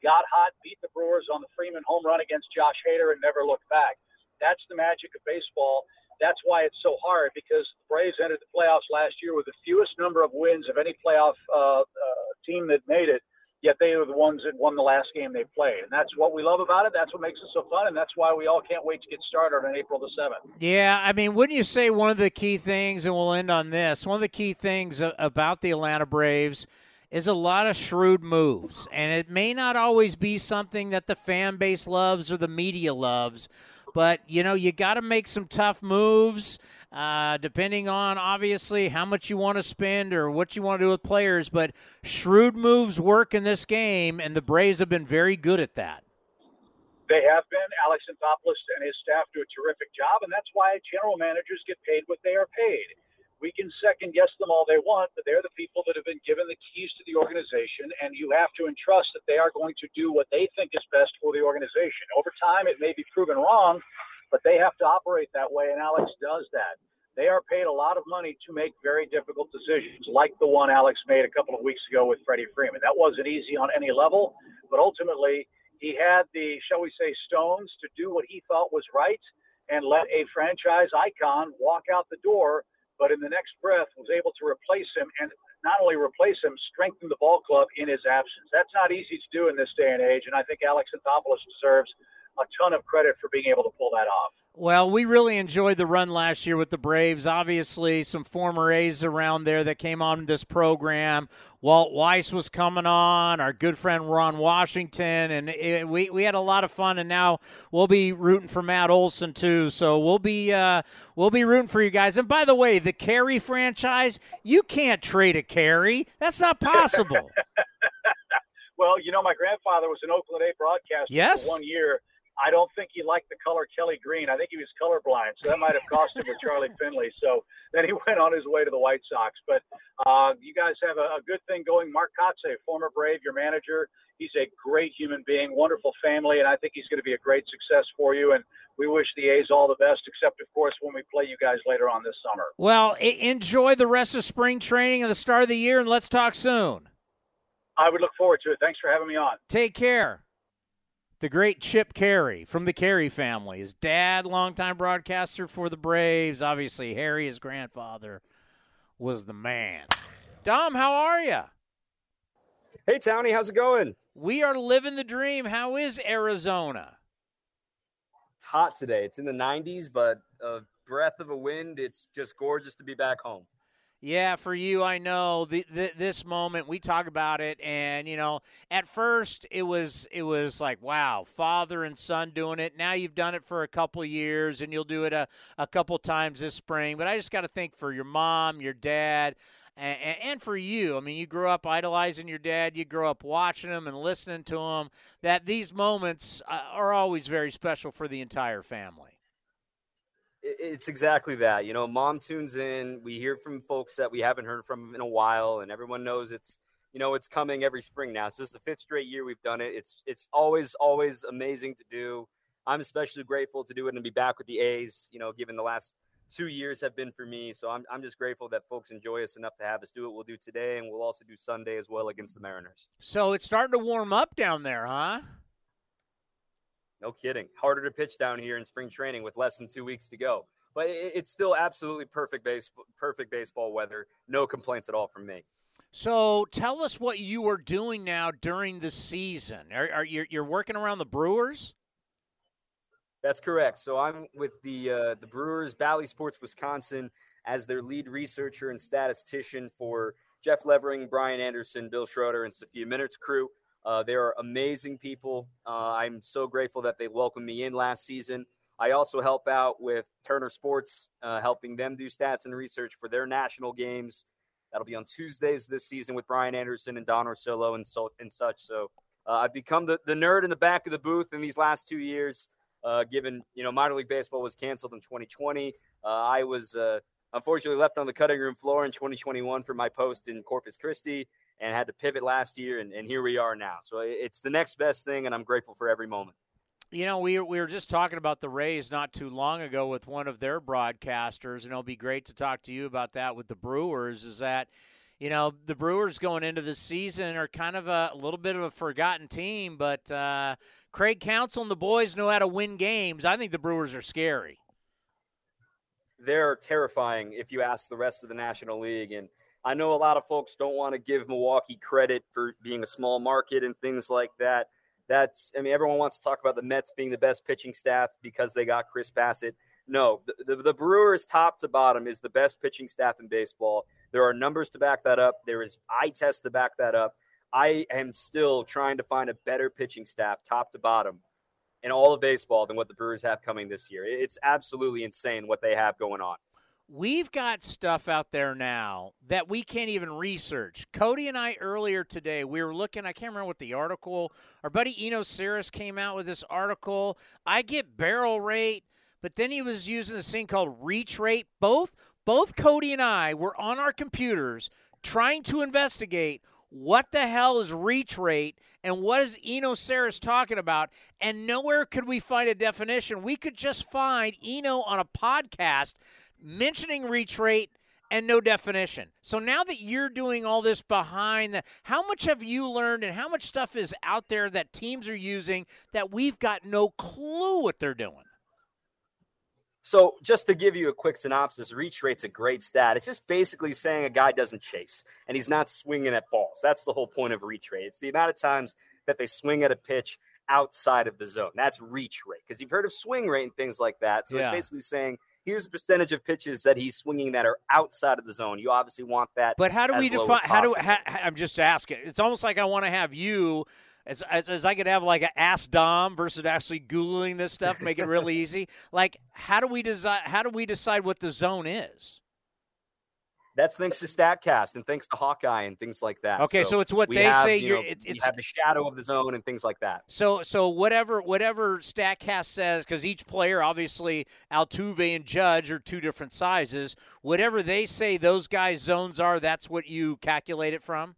got hot, beat the Brewers on the Freeman home run against Josh Hader, and never looked back. That's the magic of baseball. That's why it's so hard because the Braves entered the playoffs last year with the fewest number of wins of any playoff uh, uh, team that made it yet they are the ones that won the last game they played. And that's what we love about it. That's what makes it so fun. And that's why we all can't wait to get started on April the 7th. Yeah, I mean, wouldn't you say one of the key things, and we'll end on this, one of the key things about the Atlanta Braves is a lot of shrewd moves. And it may not always be something that the fan base loves or the media loves. But, you know, you got to make some tough moves uh, depending on obviously how much you want to spend or what you want to do with players. But shrewd moves work in this game, and the Braves have been very good at that. They have been. Alex Anthopoulos and his staff do a terrific job, and that's why general managers get paid what they are paid. We can second guess them all they want, but they're the people that have been given the keys to the organization, and you have to entrust that they are going to do what they think is best for the organization. Over time, it may be proven wrong, but they have to operate that way, and Alex does that. They are paid a lot of money to make very difficult decisions, like the one Alex made a couple of weeks ago with Freddie Freeman. That wasn't easy on any level, but ultimately he had the, shall we say, stones to do what he thought was right and let a franchise icon walk out the door, but in the next breath was able to replace him and not only replace him, strengthen the ball club in his absence. That's not easy to do in this day and age, and I think Alex Anthopoulos deserves a ton of credit for being able to pull that off. Well, we really enjoyed the run last year with the Braves. Obviously, some former A's around there that came on this program. Walt Weiss was coming on, our good friend Ron Washington, and it, we, we had a lot of fun. And now we'll be rooting for Matt Olson too. So we'll be uh, we'll be rooting for you guys. And by the way, the Caray franchise, you can't trade a Caray. That's not possible. well, you know, my grandfather was an Oakland A broadcaster yes. for one year I don't think he liked the color Kelly green. I think he was colorblind, so that might have cost him with Charlie Finley. So then he went on his way to the White Sox. But uh, you guys have a, a, good thing going. Mark Kotsay, former Brave, your manager, he's a great human being, wonderful family, and I think he's going to be a great success for you. And we wish the A's all the best, except of course when we play you guys later on this summer. Well, enjoy the rest of spring training and the start of the year, and let's talk soon. I would look forward to it. Thanks for having me on. Take care. The great Chip Caray from the Caray family. His dad, longtime broadcaster for the Braves. Obviously, Harry, his grandfather, was the man. Dom, how are you? Hey, Townie, how's it going? We are living the dream. How is Arizona? It's hot today. It's in the 90s, but a breath of a wind. It's just gorgeous to be back home. Yeah, for you, I know the, the, this moment. We talk about it, and you know, at first it was it was like, wow, father and son doing it. Now you've done it for a couple years, and you'll do it a, a couple times this spring. But I just got to think for your mom, your dad, and, and, for you. I mean, you grew up idolizing your dad. You grew up watching him and listening to him. That these moments uh, are always very special for the entire family it's exactly that. You know, mom tunes in. We hear from folks that we haven't heard from in a while, and everyone knows it's you know it's coming every spring now. So this is the fifth straight year we've done it. It's it's always always amazing to do. I'm especially grateful to do it and be back with the A's. You know, given the last two years have been for me, so I'm I'm just grateful that folks enjoy us enough to have us do it. We'll do today, and we'll also do Sunday as well against the Mariners. So it's starting to warm up down there, huh? No kidding. Harder to pitch down here in spring training with less than two weeks to go. But it's still absolutely perfect base, perfect baseball weather. No complaints at all from me. So tell us what you are doing now during the season. Are, are you you're working around the Brewers? That's correct. So I'm with the uh, the Brewers, Bally Sports Wisconsin, as their lead researcher and statistician for Jeff Levering, Brian Anderson, Bill Schroeder, and Sophia Minnaert's crew. Uh, they are amazing people. Uh, I'm so grateful that they welcomed me in last season. I also help out with Turner Sports, uh, helping them do stats and research for their national games. That'll be on Tuesdays this season with Brian Anderson and Don Orsillo and so and such. So uh, I've become the, the nerd in the back of the booth in these last two years. Uh, given you know minor league baseball was canceled in 2020, uh, I was unfortunately left on the cutting room floor in 2021 for my post in Corpus Christi and had to pivot last year, and, and here we are now. So it's the next best thing, and I'm grateful for every moment. You know, we, we were just talking about the Rays not too long ago with one of their broadcasters, and it'll be great to talk to you about that with the Brewers. Is that, you know, the Brewers going into the season are kind of a, a little bit of a forgotten team, but uh, Craig Counsell and the boys know how to win games. I think the Brewers are scary. They're terrifying if you ask the rest of the National League. And I know a lot of folks don't want to give Milwaukee credit for being a small market and things like that. That's, I mean, everyone wants to talk about the Mets being the best pitching staff because they got Chris Bassitt. No, the, the, the Brewers, top to bottom, is the best pitching staff in baseball. There are numbers to back that up. There is eye test to back that up. I am still trying to find a better pitching staff, top to bottom, in all of baseball than what the Brewers have coming this year. It's absolutely insane what they have going on. We've got stuff out there now that we can't even research. Cody and I earlier today, we were looking, I can't remember what the article, our buddy Eno Sarris came out with this article. I get barrel rate, but then he was using this thing called reach rate. Both both Cody and I were on our computers trying to investigate what the hell is reach rate and what is Eno Sarris talking about? And nowhere could we find a definition. We could just find Eno on a podcast mentioning reach rate and no definition. So now that you're doing all this behind the how much have you learned and how much stuff is out there that teams are using that we've got no clue what they're doing? So, just to give you a quick synopsis, reach rate's a great stat. It's just basically saying a guy doesn't chase and he's not swinging at balls. That's the whole point of reach rate. It's the amount of times that they swing at a pitch outside of the zone. That's reach rate because you've heard of swing rate and things like that. So, yeah. it's basically saying here's the percentage of pitches that he's swinging that are outside of the zone. You obviously want that. But how do we define? How do how, I'm just asking? It's almost like I want to have you. As, as, as I could have like an ask Dom versus actually googling this stuff, make it really easy. Like, how do we decide? How do we decide what the zone is? That's thanks to Statcast and thanks to Hawkeye and things like that. Okay, so, so it's what they have, say. You are it's, have the shadow of the zone and things like that. So, so whatever whatever Statcast says, because each player, obviously, Altuve and Judge are two different sizes. Whatever they say those guys' zones are, that's what you calculate it from.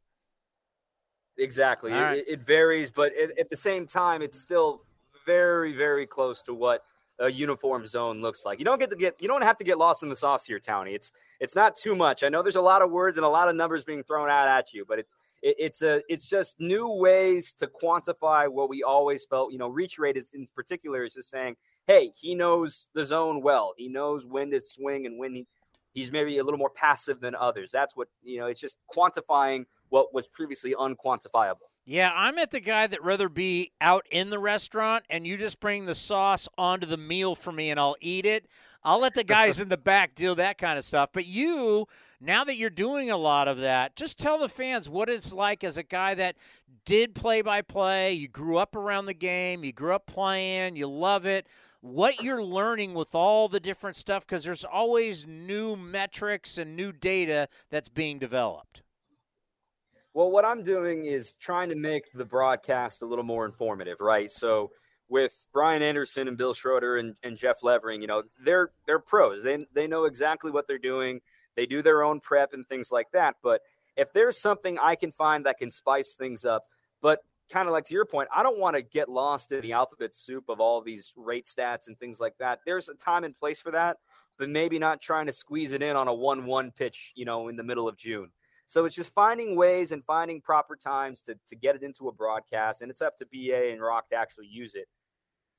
Exactly, it, it, varies, but it, at the same time, it's still very, very close to what a uniform zone looks like. You don't get to get you don't have to get lost in the sauce here, Townie. It's it's not too much. I know there's a lot of words and a lot of numbers being thrown out at you, but it's it, it's a it's just new ways to quantify what we always felt. You know, reach rate is in particular is just saying, hey, he knows the zone well. He knows when to swing and when he, he's maybe a little more passive than others. That's what you know. It's just quantifying what was previously unquantifiable. Yeah, I'm at the guy that rather be out in the restaurant and you just bring the sauce onto the meal for me and I'll eat it. I'll let the guys in the back deal that kind of stuff. But you, now that you're doing a lot of that, just tell the fans what it's like as a guy that did play by play. You grew up around the game, you grew up playing, you love it. What you're learning with all the different stuff, because there's always new metrics and new data that's being developed. Well, what I'm doing is trying to make the broadcast a little more informative, right? So with Brian Anderson and Bill Schroeder and, and Jeff Levering, you know, they're they're pros. They they know exactly what they're doing. They do their own prep and things like that. But if there's something I can find that can spice things up, but kind of like to your point, I don't want to get lost in the alphabet soup of all these rate stats and things like that. There's a time and place for that, but maybe not trying to squeeze it in on a 1 1 pitch, you know, in the middle of June. So it's just finding ways and finding proper times to, to get it into a broadcast. And it's up to BA and Rock to actually use it.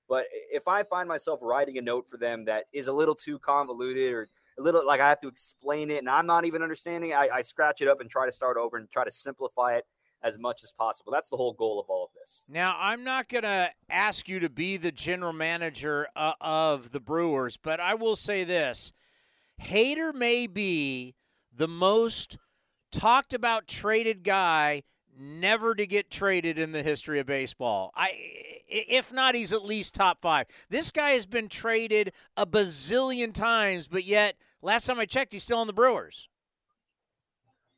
But if I find myself writing a note for them that is a little too convoluted or a little like I have to explain it and I'm not even understanding, I, I scratch it up and try to start over and try to simplify it as much as possible. That's the whole goal of all of this. Now, I'm not going to ask you to be the general manager uh, of the Brewers, but I will say this Hader may be the most talked about traded guy never to get traded in the history of baseball. I if not he's at least top 5. This guy has been traded a bazillion times, but yet last time I checked he's still on the Brewers.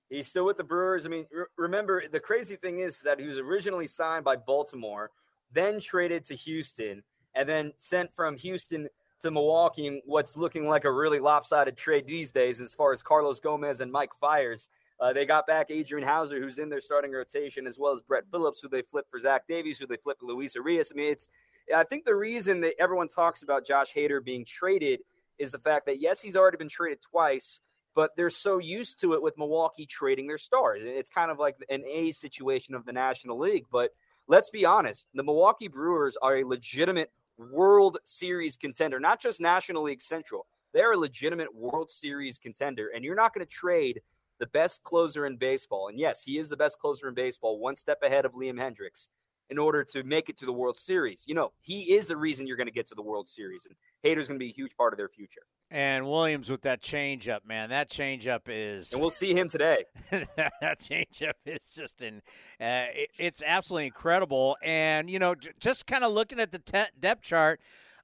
He's still with the Brewers. I mean, re- remember the crazy thing is that he was originally signed by Baltimore, then traded to Houston, and then sent from Houston to Milwaukee. What's looking like a really lopsided trade these days, as far as Carlos Gomez and Mike Fiers. Uh, they got back Adrian Houser, who's in their starting rotation, as well as Brett Phillips, who they flipped for Zach Davies, who they flipped Luis Urias. I mean, it's I think the reason that everyone talks about Josh Hader being traded is the fact that yes, he's already been traded twice, but they're so used to it with Milwaukee trading their stars. It's kind of like an A situation of the National League. But let's be honest, the Milwaukee Brewers are a legitimate World Series contender, not just National League Central. They're a legitimate World Series contender, and you're not going to trade the best closer in baseball. And yes, he is the best closer in baseball, one step ahead of Liam Hendriks in order to make it to the World Series. You know, he is the reason you're going to get to the World Series, and Hader's going to be a huge part of their future. And Williams with that changeup, man, that changeup is. And we'll see him today. that changeup is just an, uh, it, it's absolutely incredible, and you know, j- just kind of looking at the te- depth chart.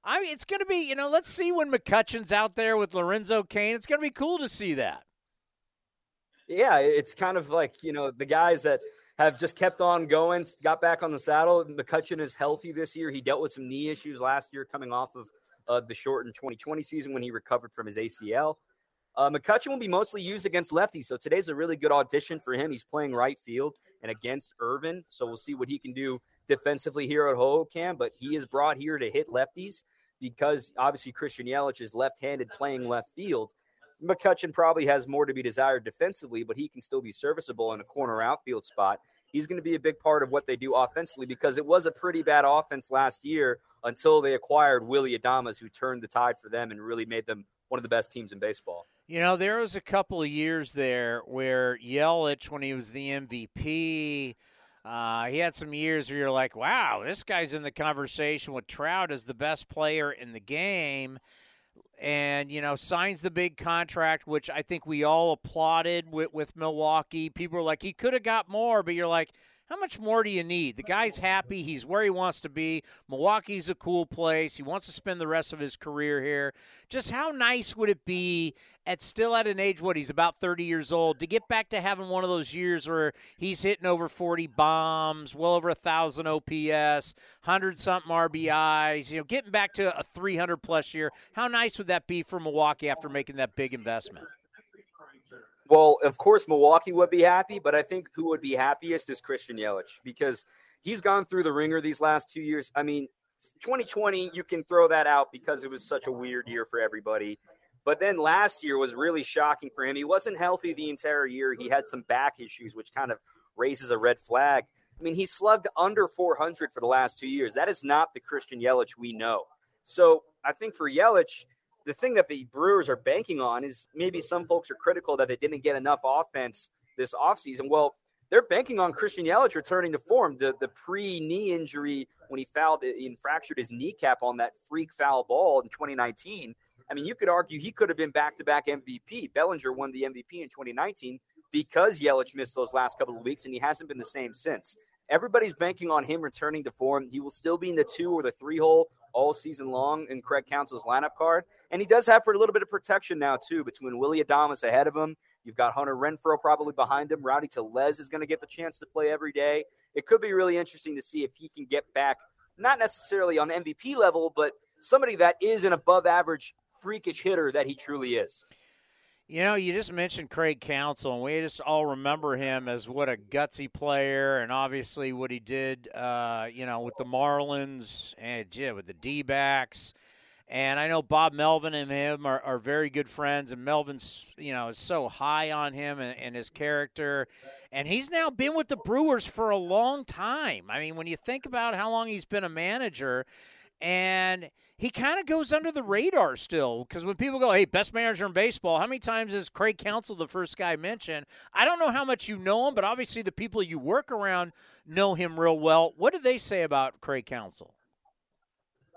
I mean, it's going to be, you know, let's see when McCutchen's out there with Lorenzo Cain. It's going to be cool to see that. Yeah, it's kind of like, you know, the guys that have just kept on going, got back on the saddle. McCutchen is healthy this year. He dealt with some knee issues last year coming off of uh, the shortened 2020 season when he recovered from his ACL. Uh, McCutchen will be mostly used against lefties, so today's a really good audition for him. He's playing right field and against Irvin, so we'll see what he can do defensively here at Hohokam. But he is brought here to hit lefties because obviously Christian Yelich is left-handed playing left field. McCutchen probably has more to be desired defensively, but he can still be serviceable in a corner outfield spot. He's going to be a big part of what they do offensively because it was a pretty bad offense last year until they acquired Willie Adames, who turned the tide for them and really made them one of the best teams in baseball. You know, there was a couple of years there where Yelich, when he was the MVP, uh, he had some years where you're like, wow, this guy's in the conversation with Trout as the best player in the game and you know signs the big contract which i think we all applauded with, with milwaukee. People were like he could have got more but you're like how much more do you need? The guy's happy. He's where he wants to be. Milwaukee's a cool place. He wants to spend the rest of his career here. Just how nice would it be at still at an age what he's about 30 years old to get back to having one of those years where he's hitting over 40 bombs, well over a thousand OPS, hundred something RBIs. You know, getting back to a 300 plus year. How nice would that be for Milwaukee after making that big investment? Well, of course, Milwaukee would be happy, but I think who would be happiest is Christian Yelich because he's gone through the ringer these last two years. I mean, 2020, you can throw that out because it was such a weird year for everybody. But then last year was really shocking for him. He wasn't healthy the entire year. He had some back issues, which kind of raises a red flag. I mean, he slugged under 400 for the last two years. That is not the Christian Yelich we know. So I think for Yelich, the thing that the Brewers are banking on is maybe some folks are critical that they didn't get enough offense this offseason. Well, they're banking on Christian Yelich returning to form. The the pre knee injury when he fouled uh, and fractured his kneecap on that freak foul ball in 2019. I mean, you could argue he could have been back to back MVP. Bellinger won the MVP in 2019 because Yelich missed those last couple of weeks, and he hasn't been the same since. Everybody's banking on him returning to form. He will still be in the two or the three hole all season long in Craig Counsell's lineup card. And he does have for a little bit of protection now, too, between Willie Adames ahead of him. You've got Hunter Renfroe probably behind him. Rowdy Tellez is going to get the chance to play every day. It could be really interesting to see if he can get back, not necessarily on MVP level, but somebody that is an above average, freakish hitter that he truly is. You know, you just mentioned Craig Counsell, and we just all remember him as what a gutsy player, and obviously what he did, uh, you know, with the Marlins and yeah, with the D backs. And I know Bob Melvin and him are, are very good friends, and Melvin's, you know, is so high on him and, and his character. And he's now been with the Brewers for a long time. I mean, when you think about how long he's been a manager, and he kind of goes under the radar still because when people go, "Hey, best manager in baseball," how many times is Craig Counsell the first guy mentioned? I don't know how much you know him, but obviously the people you work around know him real well. What do they say about Craig Counsell?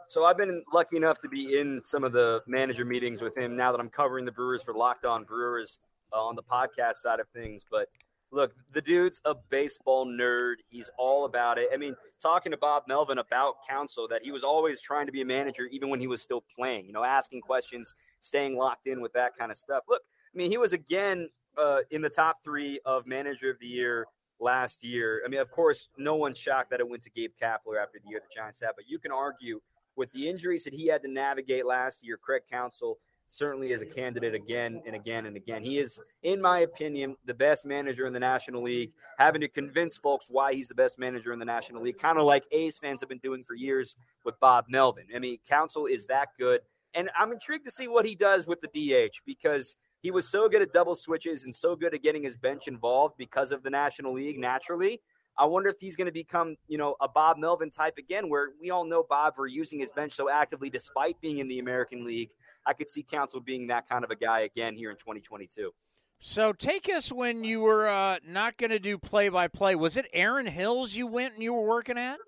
So I've been lucky enough to be in some of the manager meetings with him now that I'm covering the Brewers for Locked On Brewers uh, on the podcast side of things, but look, the dude's a baseball nerd. He's all about it. I mean, talking to Bob Melvin about Counsell, that he was always trying to be a manager even when he was still playing, you know, asking questions, staying locked in with that kind of stuff. Look, I mean, he was again uh, in the top three of manager of the year last year. I mean, of course, no one's shocked that it went to Gabe Kapler after the year the Giants had, but you can argue with the injuries that he had to navigate last year, Craig Counsell – certainly is a candidate again and again and again. He is, in my opinion, the best manager in the National League, having to convince folks why he's the best manager in the National League, kind of like A's fans have been doing for years with Bob Melvin. I mean, Counsell is that good. And I'm intrigued to see what he does with the DH because he was so good at double switches and so good at getting his bench involved because of the National League naturally I wonder if he's going to become, you know, a Bob Melvin type again, where we all know Bob for using his bench so actively despite being in the American League. I could see Counsell being that kind of a guy again here in 2022. So take us when you were uh, not going to do play by play. Was it Erin Hills you went and you were working at?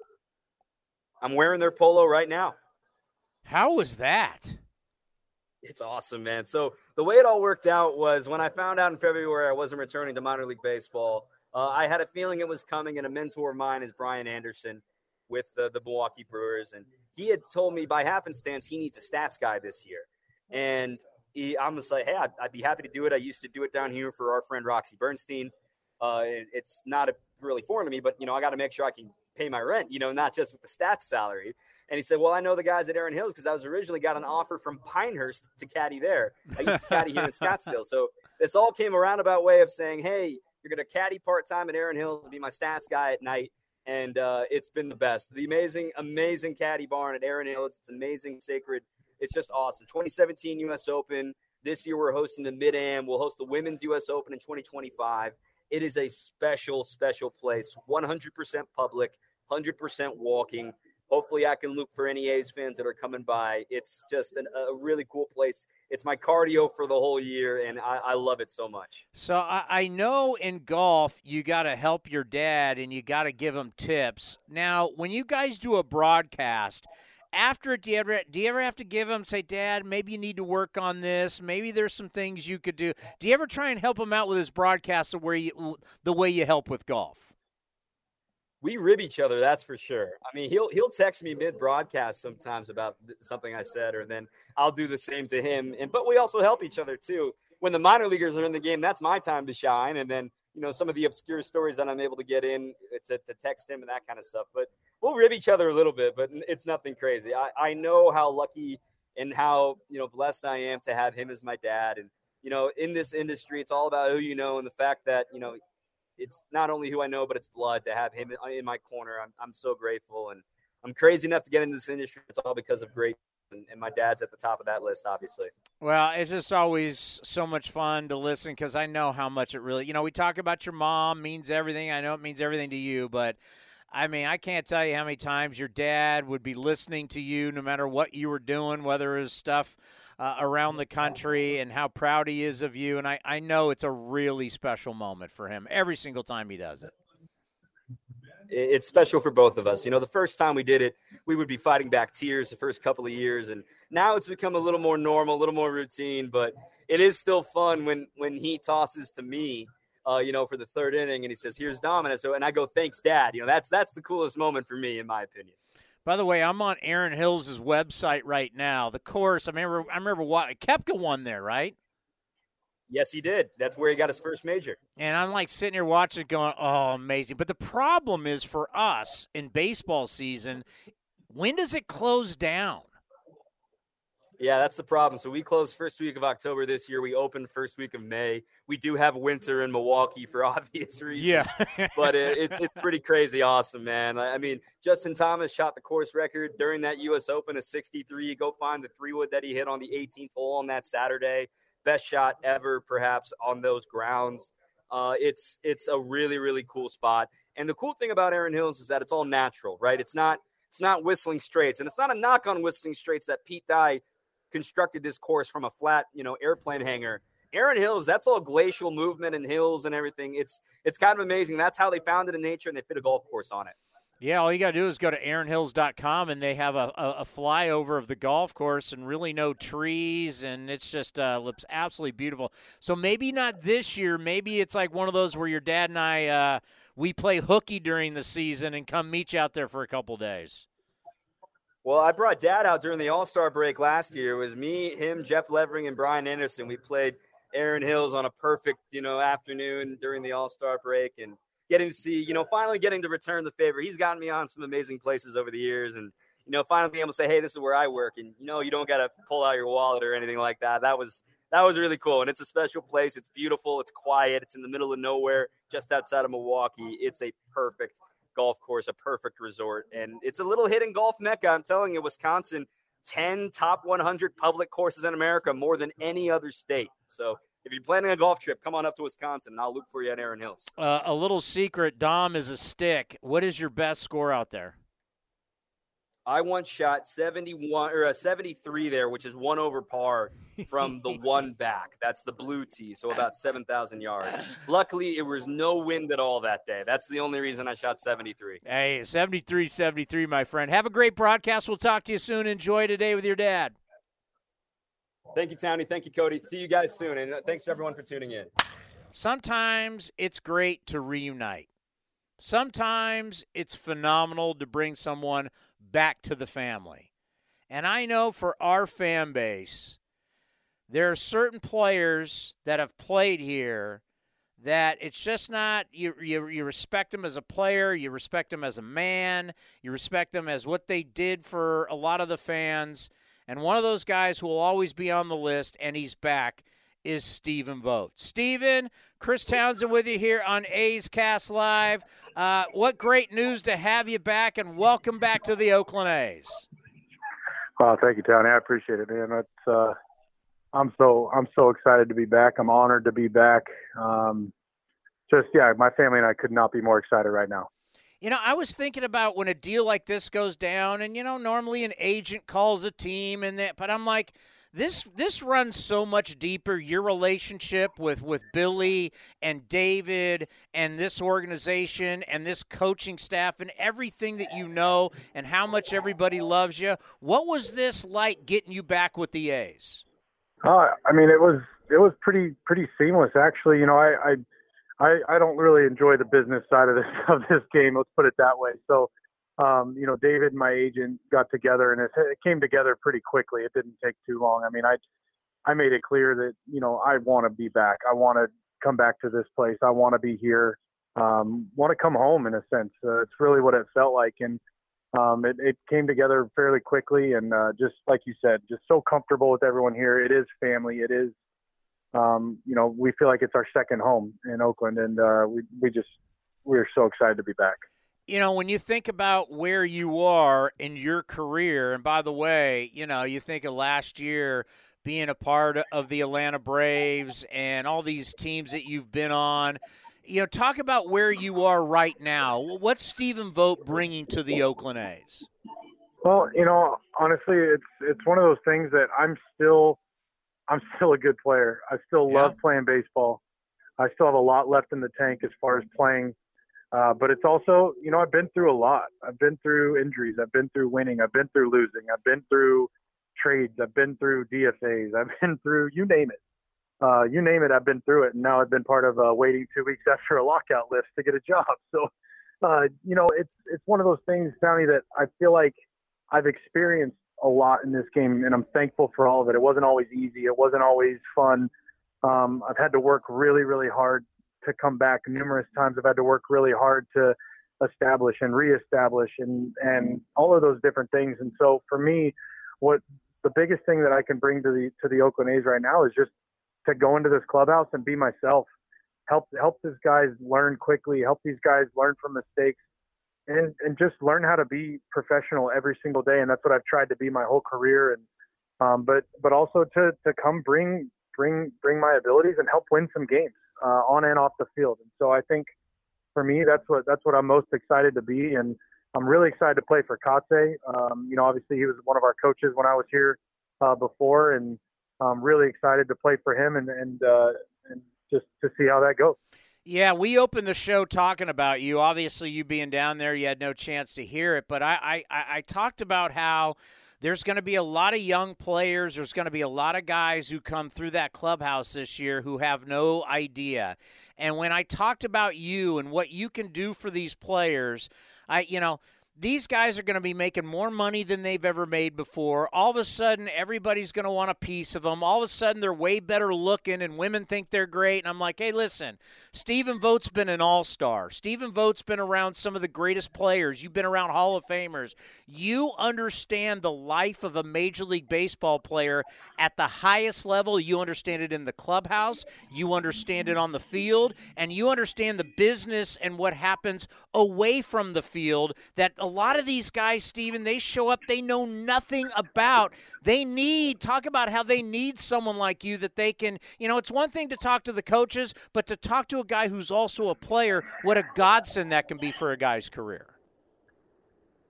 I'm wearing their polo right now. How was that? It's awesome, man. So the way it all worked out was when I found out in February I wasn't returning to minor league baseball. Uh, I had a feeling it was coming, and a mentor of mine is Brian Anderson with the, the Milwaukee Brewers, and he had told me by happenstance he needs a stats guy this year, and he, I'm just like, hey, I'd, I'd, be happy to do it. I used to do it down here for our friend Roxy Bernstein. Uh, it, it's not a, really foreign to me, but you know, I got to make sure I can pay my rent. You know, not just with the stats salary. And he said, Well, I know the guys at Erin Hills because I was originally got an offer from Pinehurst to caddy there. I used to caddy here in Scottsdale. So this all came a roundabout way of saying, Hey, you're going to caddy part time at Erin Hills be my stats guy at night. And uh, it's been the best. The amazing, amazing caddy barn at Erin Hills. It's amazing, sacred. It's just awesome. 2017 U.S. Open. This year we're hosting the Mid Am. We'll host the Women's U.S. Open in 2025. It is a special, special place. 100% public, 100% walking. Hopefully, I can look for any A's fans that are coming by. It's just an, a really cool place. It's my cardio for the whole year, and I, I love it so much. So I, I know in golf you got to help your dad and you got to give him tips. Now, when you guys do a broadcast, after it, do you ever do you ever have to give him say, Dad, maybe you need to work on this. Maybe there's some things you could do. Do you ever try and help him out with his broadcast the way you the way you help with golf? we rib each other that's for sure i mean he'll he'll text me mid broadcast sometimes about something i said or then i'll do the same to him and but we also help each other too when the minor leaguers are in the game that's my time to shine and then you know some of the obscure stories that i'm able to get in uh, to, to text him and that kind of stuff but we'll rib each other a little bit but it's nothing crazy i, I know how lucky and how you know blessed i am to have him as my dad and you know in this industry it's all about who you know and the fact that you know it's not only who I know, but it's blood to have him in my corner. I'm, I'm so grateful. And I'm crazy enough to get into this industry. It's all because of great and, and my dad's at the top of that list, obviously. Well, it's just always so much fun to listen because I know how much it really. You know, we talk about your mom means everything. I know it means everything to you, but. I mean, I can't tell you how many times your dad would be listening to you no matter what you were doing, whether it was stuff uh, around the country and how proud he is of you. And I, I know it's a really special moment for him every single time he does it it's special for both of us. You know, the first time we did it, we would be fighting back tears the first couple of years, and now it's become a little more normal, a little more routine. But it is still fun when when he tosses to me, uh, you know, for the third inning, and he says, "Here's Dominic," so and I go, "Thanks, Dad." You know, that's that's the coolest moment for me, in my opinion. By the way, I'm on Erin Hills' website right now. The course, I remember, I remember what Koepka won there, right? Yes, he did. That's where he got his first major. And I'm like sitting here watching, going, "Oh, amazing!" But the problem is for us in baseball season, when does it close down? Yeah, that's the problem. So we closed first week of October this year. We opened first week of May. We do have winter in Milwaukee for obvious reasons. Yeah, but it, it's it's pretty crazy, awesome, man. I mean, Justin Thomas shot the course record during that U.S. Open of 63. Go find the three wood that he hit on the 18th hole on that Saturday best shot ever, perhaps on those grounds. Uh, it's it's a really really cool spot. And the cool thing about Erin Hills is that it's all natural, right? It's not it's not Whistling Straits, and it's not a knock on Whistling Straits that Pete Dye constructed this course from a flat, you know, airplane hangar. Erin Hills, that's all glacial movement and hills and everything. It's it's kind of amazing. That's how they found it in nature, and they fit a golf course on it. Yeah, all you got to do is go to erinhills.com and they have a, a, a, flyover of the golf course and really no trees and it's just uh, looks absolutely beautiful. So maybe not this year. Maybe it's like one of those where your dad and I uh, we play hooky during the season and come meet you out there for a couple days. Well, I brought Dad out during the All Star break last year. It was me, him, Jeff Levering, and Brian Anderson. We played Erin Hills on a perfect, you know, afternoon during the All Star break and getting to see, you know, finally getting to return the favor. He's gotten me on some amazing places over the years, and you know, finally being able to say, "Hey, this is where I work," and you know, you don't got to pull out your wallet or anything like that. That was that was really cool, and it's a special place. It's beautiful. It's quiet. It's in the middle of nowhere, just outside of Milwaukee. It's a perfect golf course, a perfect resort, and it's a little hidden golf mecca. I'm telling you, Wisconsin. 10 top 100 public courses in America, more than any other state. So if you're planning a golf trip, come on up to Wisconsin, and I'll look for you at Erin Hills. Uh, a little secret: Dom is a stick. What is your best score out there? I once shot 71 or a 73 there, which is one over par from the one back. That's the blue tee, so about 7,000 yards. Luckily, it was no wind at all that day. That's the only reason I shot 73. Hey, 73 73, my friend. Have a great broadcast. We'll talk to you soon. Enjoy today with your dad. Thank you, Tony. Thank you, Cody. See you guys soon. And uh, thanks, everyone, for tuning in. Sometimes it's great to reunite. Sometimes it's phenomenal to bring someone back to the family. And I know for our fan base, there are certain players that have played here that it's just not you, you you respect them as a player, you respect them as a man, you respect them as what they did for a lot of the fans. And one of those guys who will always be on the list, and he's back, is Stephen Vogt. Stephen, Chris Townsend with you here on A's Cast Live. Uh, what great news to have you back, and welcome back to the Oakland A's. Oh, thank you, Tony. I appreciate it, man. It's, uh, I'm so I'm so excited to be back. I'm honored to be back. Um, just yeah, my family and I could not be more excited right now. You know, I was thinking about when a deal like this goes down, and you know, normally an agent calls a team, and that, but I'm like, this this runs so much deeper. Your relationship with with Billy and David and this organization and this coaching staff and everything that you know and how much everybody loves you. What was this like getting you back with the A's? Uh, I mean, it was it was pretty pretty seamless actually. You know, I, I I, I don't really enjoy the business side of this of this game. Let's put it that way. So, um, you know, David, my agent, got together, and it, it came together pretty quickly. It didn't take too long. I mean, I I made it clear that you know I want to be back. I want to come back to this place. I want to be here. Um, want to come home in a sense. Uh, it's really what it felt like, and um, it, it came together fairly quickly. And uh, just like you said, just so comfortable with everyone here. It is family. It is um, you know, we feel like it's our second home in Oakland, and uh, we we just we're so excited to be back. You know, when you think about where you are in your career, and by the way, you know, you think of last year being a part of the Atlanta Braves and all these teams that you've been on. You know, talk about where you are right now. What's Stephen Vogt bringing to the Oakland A's? Well, you know, honestly, it's it's one of those things that I'm still I'm still a good player. I still yeah. love playing baseball. I still have a lot left in the tank as far as playing. Uh, but it's also, you know, I've been through a lot. I've been through injuries. I've been through winning. I've been through losing. I've been through trades. I've been through DFAs. I've been through you name it. Uh, you name it, I've been through it. And now I've been part of uh, waiting two weeks after a lockout list to get a job. So, uh, you know, it's it's one of those things, Tony, that I feel like I've experienced a lot in this game, and I'm thankful for all of it. It wasn't always easy. It wasn't always fun. Um, I've had to work really, really hard to come back. Numerous times I've had to work really hard to establish and reestablish and and all of those different things. And so for me, what the biggest thing that I can bring to the to the Oakland A's right now is just to go into this clubhouse and be myself. Help help these guys learn quickly. Help these guys learn from mistakes, and and just learn how to be professional every single day. And that's what I've tried to be my whole career. And um, but but also to to come bring bring bring my abilities and help win some games uh, on and off the field. And so I think for me that's what that's what I'm most excited to be. And I'm really excited to play for Kotsay. Um, you know, obviously he was one of our coaches when I was here uh, before, and I'm really excited to play for him and and uh, and just to see how that goes. Yeah, we opened the show talking about you. Obviously, you being down there, you had no chance to hear it, but I I, I talked about how there's going to be a lot of young players. There's going to be a lot of guys who come through that clubhouse this year who have no idea. And when I talked about you and what you can do for these players, I, you know, these guys are going to be making more money than they've ever made before. All of a sudden, everybody's going to want a piece of them. All of a sudden, they're way better looking, and women think they're great. And I'm like, hey, listen, Stephen Vogt's been an all star. Stephen Vogt's been around some of the greatest players. You've been around Hall of Famers. You understand the life of a Major League Baseball player at the highest level. You understand it in the clubhouse, you understand it on the field, and you understand the business and what happens away from the field that lot of these guys, Stephen, they show up, they know nothing about. They need, talk about how they need someone like you that they can, you know, it's one thing to talk to the coaches, but to talk to a guy who's also a player, what a godsend that can be for a guy's career.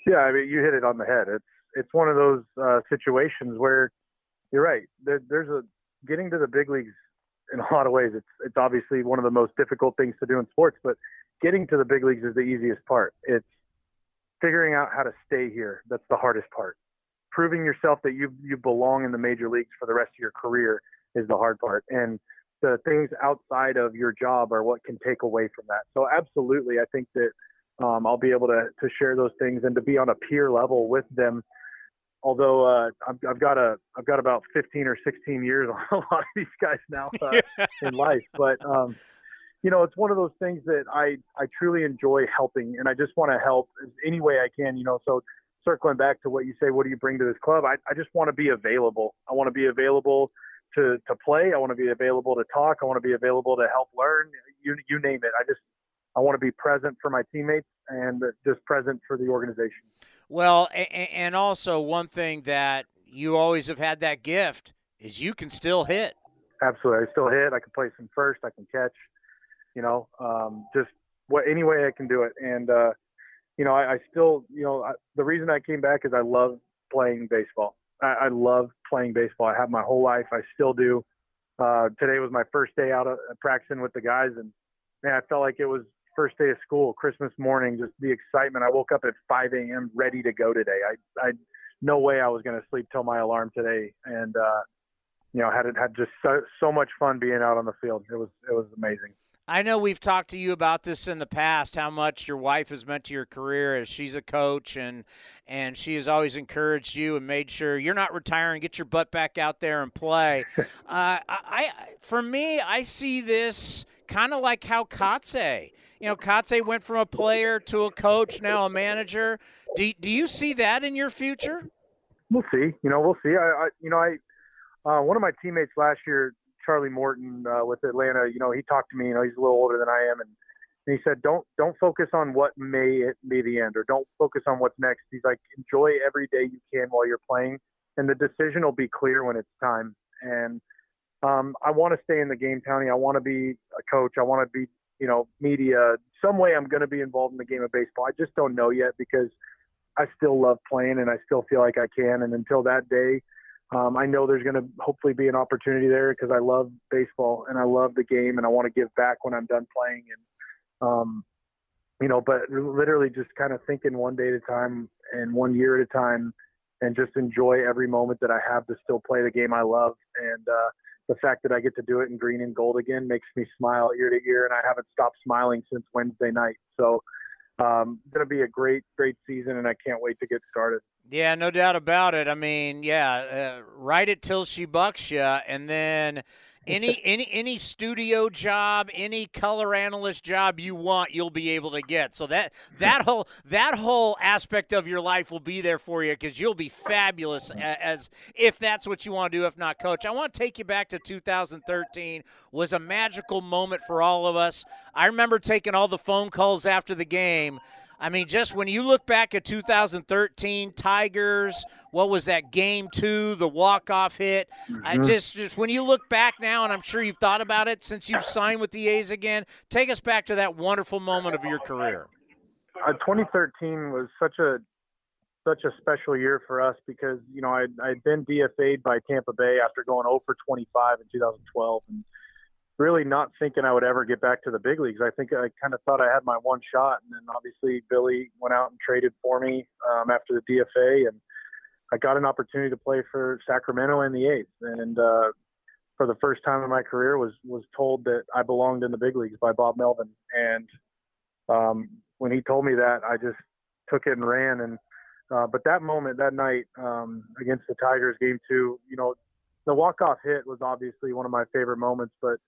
Yeah, I mean, you hit it on the head. It's it's one of those uh, situations where you're right. There, there's a getting to the big leagues in a lot of ways. It's it's obviously one of the most difficult things to do in sports, but getting to the big leagues is the easiest part. It's figuring out how to stay here. That's the hardest part. Proving yourself that you you belong in the major leagues for the rest of your career is the hard part. And the things outside of your job are what can take away from that. So absolutely, I think that um, I'll be able to to share those things and to be on a peer level with them. Although uh, I've, I've, got a I've got about 15 or 16 years on a lot of these guys now uh, in life, but um, you know, it's one of those things that I, I truly enjoy helping and I just want to help any way I can, you know, so circling back to what you say, what do you bring to this club? I, I just want to be available. I want to be available to, to play. I want to be available to talk. I want to be available to help learn you, you name it. I just, I want to be present for my teammates and just present for the organization. Well, and also one thing that you always have had that gift is you can still hit. Absolutely. I still hit. I can play some first. I can catch you know, um, just what any way I can do it. And uh, you know, I, I still, you know, I, the reason I came back is I love playing baseball. I, I love playing baseball. I have my whole life. I still do. Uh, today was my first day out of practicing with the guys, and man, I felt like it was first day of school, Christmas morning. Just the excitement. I woke up at 5 a.m. ready to go today. I, I, no way I was going to sleep till my alarm today, and uh, you know, had it had just so, so much fun being out on the field. It was it was amazing. I know we've talked to you about this in the past, how much your wife has meant to your career as she's a coach, and and she has always encouraged you and made sure you're not retiring. Get your butt back out there and play. uh, I, for me, I see this kind of like how Kotsay. You know, Kotsay went from a player to a coach, now a manager. Do do you see that in your future? We'll see. You know, we'll see. I, I you know, I uh, one of my teammates last year Charlie Morton uh, with Atlanta, you know, he talked to me. You know, he's a little older than I am, and And he said, "Don't don't focus on what may it be the end, or don't focus on what's next." He's like, "Enjoy every day you can while you're playing, and the decision will be clear when it's time." And um, I want to stay in the game, Tony. I want to be a coach. I want to be, you know, media. Some way I'm going to be involved in the game of baseball. I just don't know yet because I still love playing and I still feel like I can. And until that day, um, I know there's going to hopefully be an opportunity there because I love baseball and I love the game and I want to give back when I'm done playing. And, um, you know, but literally just kind of thinking one day at a time and one year at a time and just enjoy every moment that I have to still play the game I love. And, uh, the fact that I get to do it in green and gold again makes me smile ear to ear, and I haven't stopped smiling since Wednesday night. So, um, going to be a great, great season, and I can't wait to get started. Yeah, no doubt about it. I mean, yeah, uh, write it till she bucks you, and then any any any studio job, any color analyst job you want, you'll be able to get. So that that whole that whole aspect of your life will be there for you because you'll be fabulous as if that's what you want to do. If not, coach, I want to take you back to 2013. Was a magical moment for all of us. I remember taking all the phone calls after the game I mean, just when you look back at 2013 Tigers, what was that game two, the walk off hit? Mm-hmm. I just, just when you look back now, and I'm sure you've thought about it since you've signed with the A's again, take us back to that wonderful moment of your career. Uh, 2013 was such a such a special year for us because you know I'd, I'd been DFA'd by Tampa Bay after going 0 for 25 in 2012 and really not thinking I would ever get back to the big leagues. I think I kind of thought I had my one shot, and then obviously Billy went out and traded for me um, after the DFA, and I got an opportunity to play for Sacramento in the eighth, and uh, for the first time in my career was was told that I belonged in the big leagues by Bob Melvin, and um, when he told me that, I just took it and ran, and uh, but that moment, that night um, against the Tigers, game two, you know, the walk off hit was obviously one of my favorite moments, but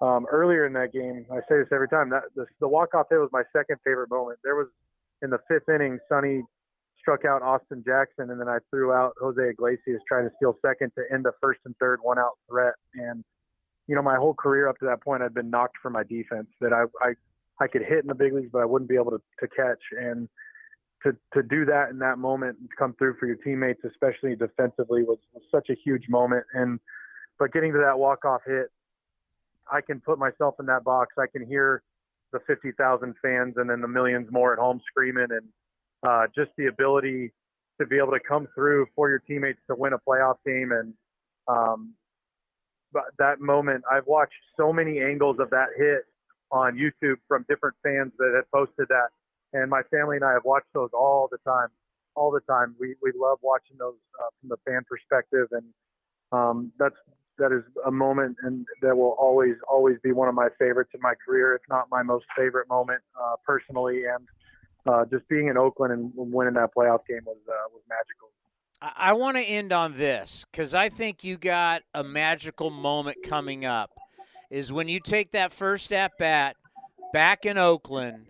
um, earlier in that game, I say this every time. That the, the walk off hit was my second favorite moment. There was in the fifth inning, Sonny struck out Austin Jackson, and then I threw out Jose Iglesias trying to steal second to end the first and third one out threat. And you know, my whole career up to that point, I'd been knocked for my defense. That I I I could hit in the big leagues, but I wouldn't be able to to catch. And to to do that in that moment and come through for your teammates, especially defensively, was, was such a huge moment. And but getting to that walk off hit I can put myself in that box. I can hear the 50,000 fans and then the millions more at home screaming and uh, just the ability to be able to come through for your teammates to win a playoff game. And um, but that moment, I've watched so many angles of that hit on YouTube from different fans that have posted that. And my family and I have watched those all the time, all the time. We, we love watching those uh, from the fan perspective. And um, that's that is a moment and that will always always be one of my favorites in my career, if not my most favorite moment uh, personally. And uh, just being in Oakland and winning that playoff game was uh, was magical. I want to end on this because I think you got a magical moment coming up. Is when you take that first at bat back in Oakland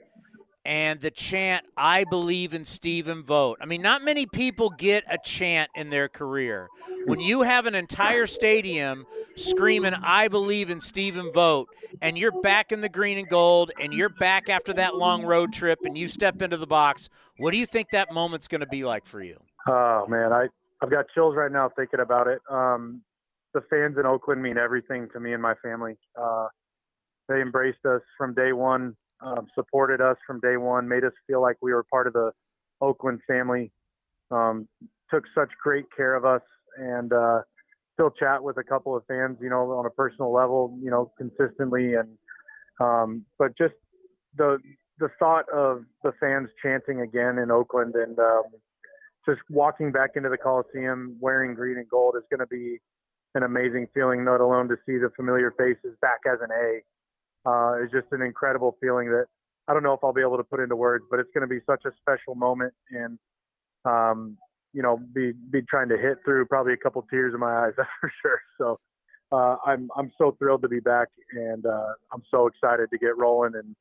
and the chant i believe in stephen Vogt. i mean not many people get a chant in their career. When you have an entire stadium screaming i believe in stephen Vogt, and you're back in the green and gold and you're back after that long road trip and you step into the box what do you think that moment's going to be like for you? Oh man i i've got chills right now thinking about it. Um, the fans in oakland mean everything to me and my family. Uh, they embraced us from day one um, supported us from day one, made us feel like we were part of the Oakland family, um, took such great care of us, and uh, still chat with a couple of fans, you know, on a personal level, you know, consistently. And um, but just the the thought of the fans chanting again in Oakland and um, just walking back into the Coliseum wearing green and gold is going to be an amazing feeling. Not alone to see the familiar faces back as an A uh, is just an incredible feeling that I don't know if I'll be able to put into words, but it's going to be such a special moment and, um, you know, be, be trying to hit through probably a couple tears in my eyes, that's for sure. So, uh, I'm, I'm so thrilled to be back and, uh, I'm so excited to get rolling and,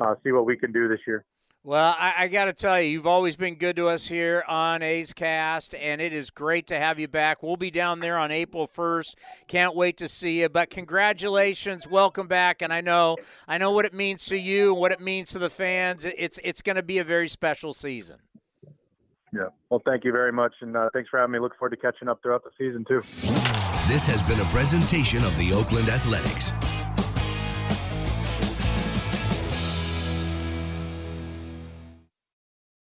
uh, see what we can do this year. Well, I, I got to tell you, you've always been good to us here on A's Cast, and it is great to have you back. We'll be down there on April 1st. Can't wait to see you. But congratulations, welcome back. And I know, I know what it means to you and what it means to the fans. It's it's going to be a very special season. Yeah. Well, thank you very much, and uh, thanks for having me. Look forward to catching up throughout the season too. This has been a presentation of the Oakland Athletics.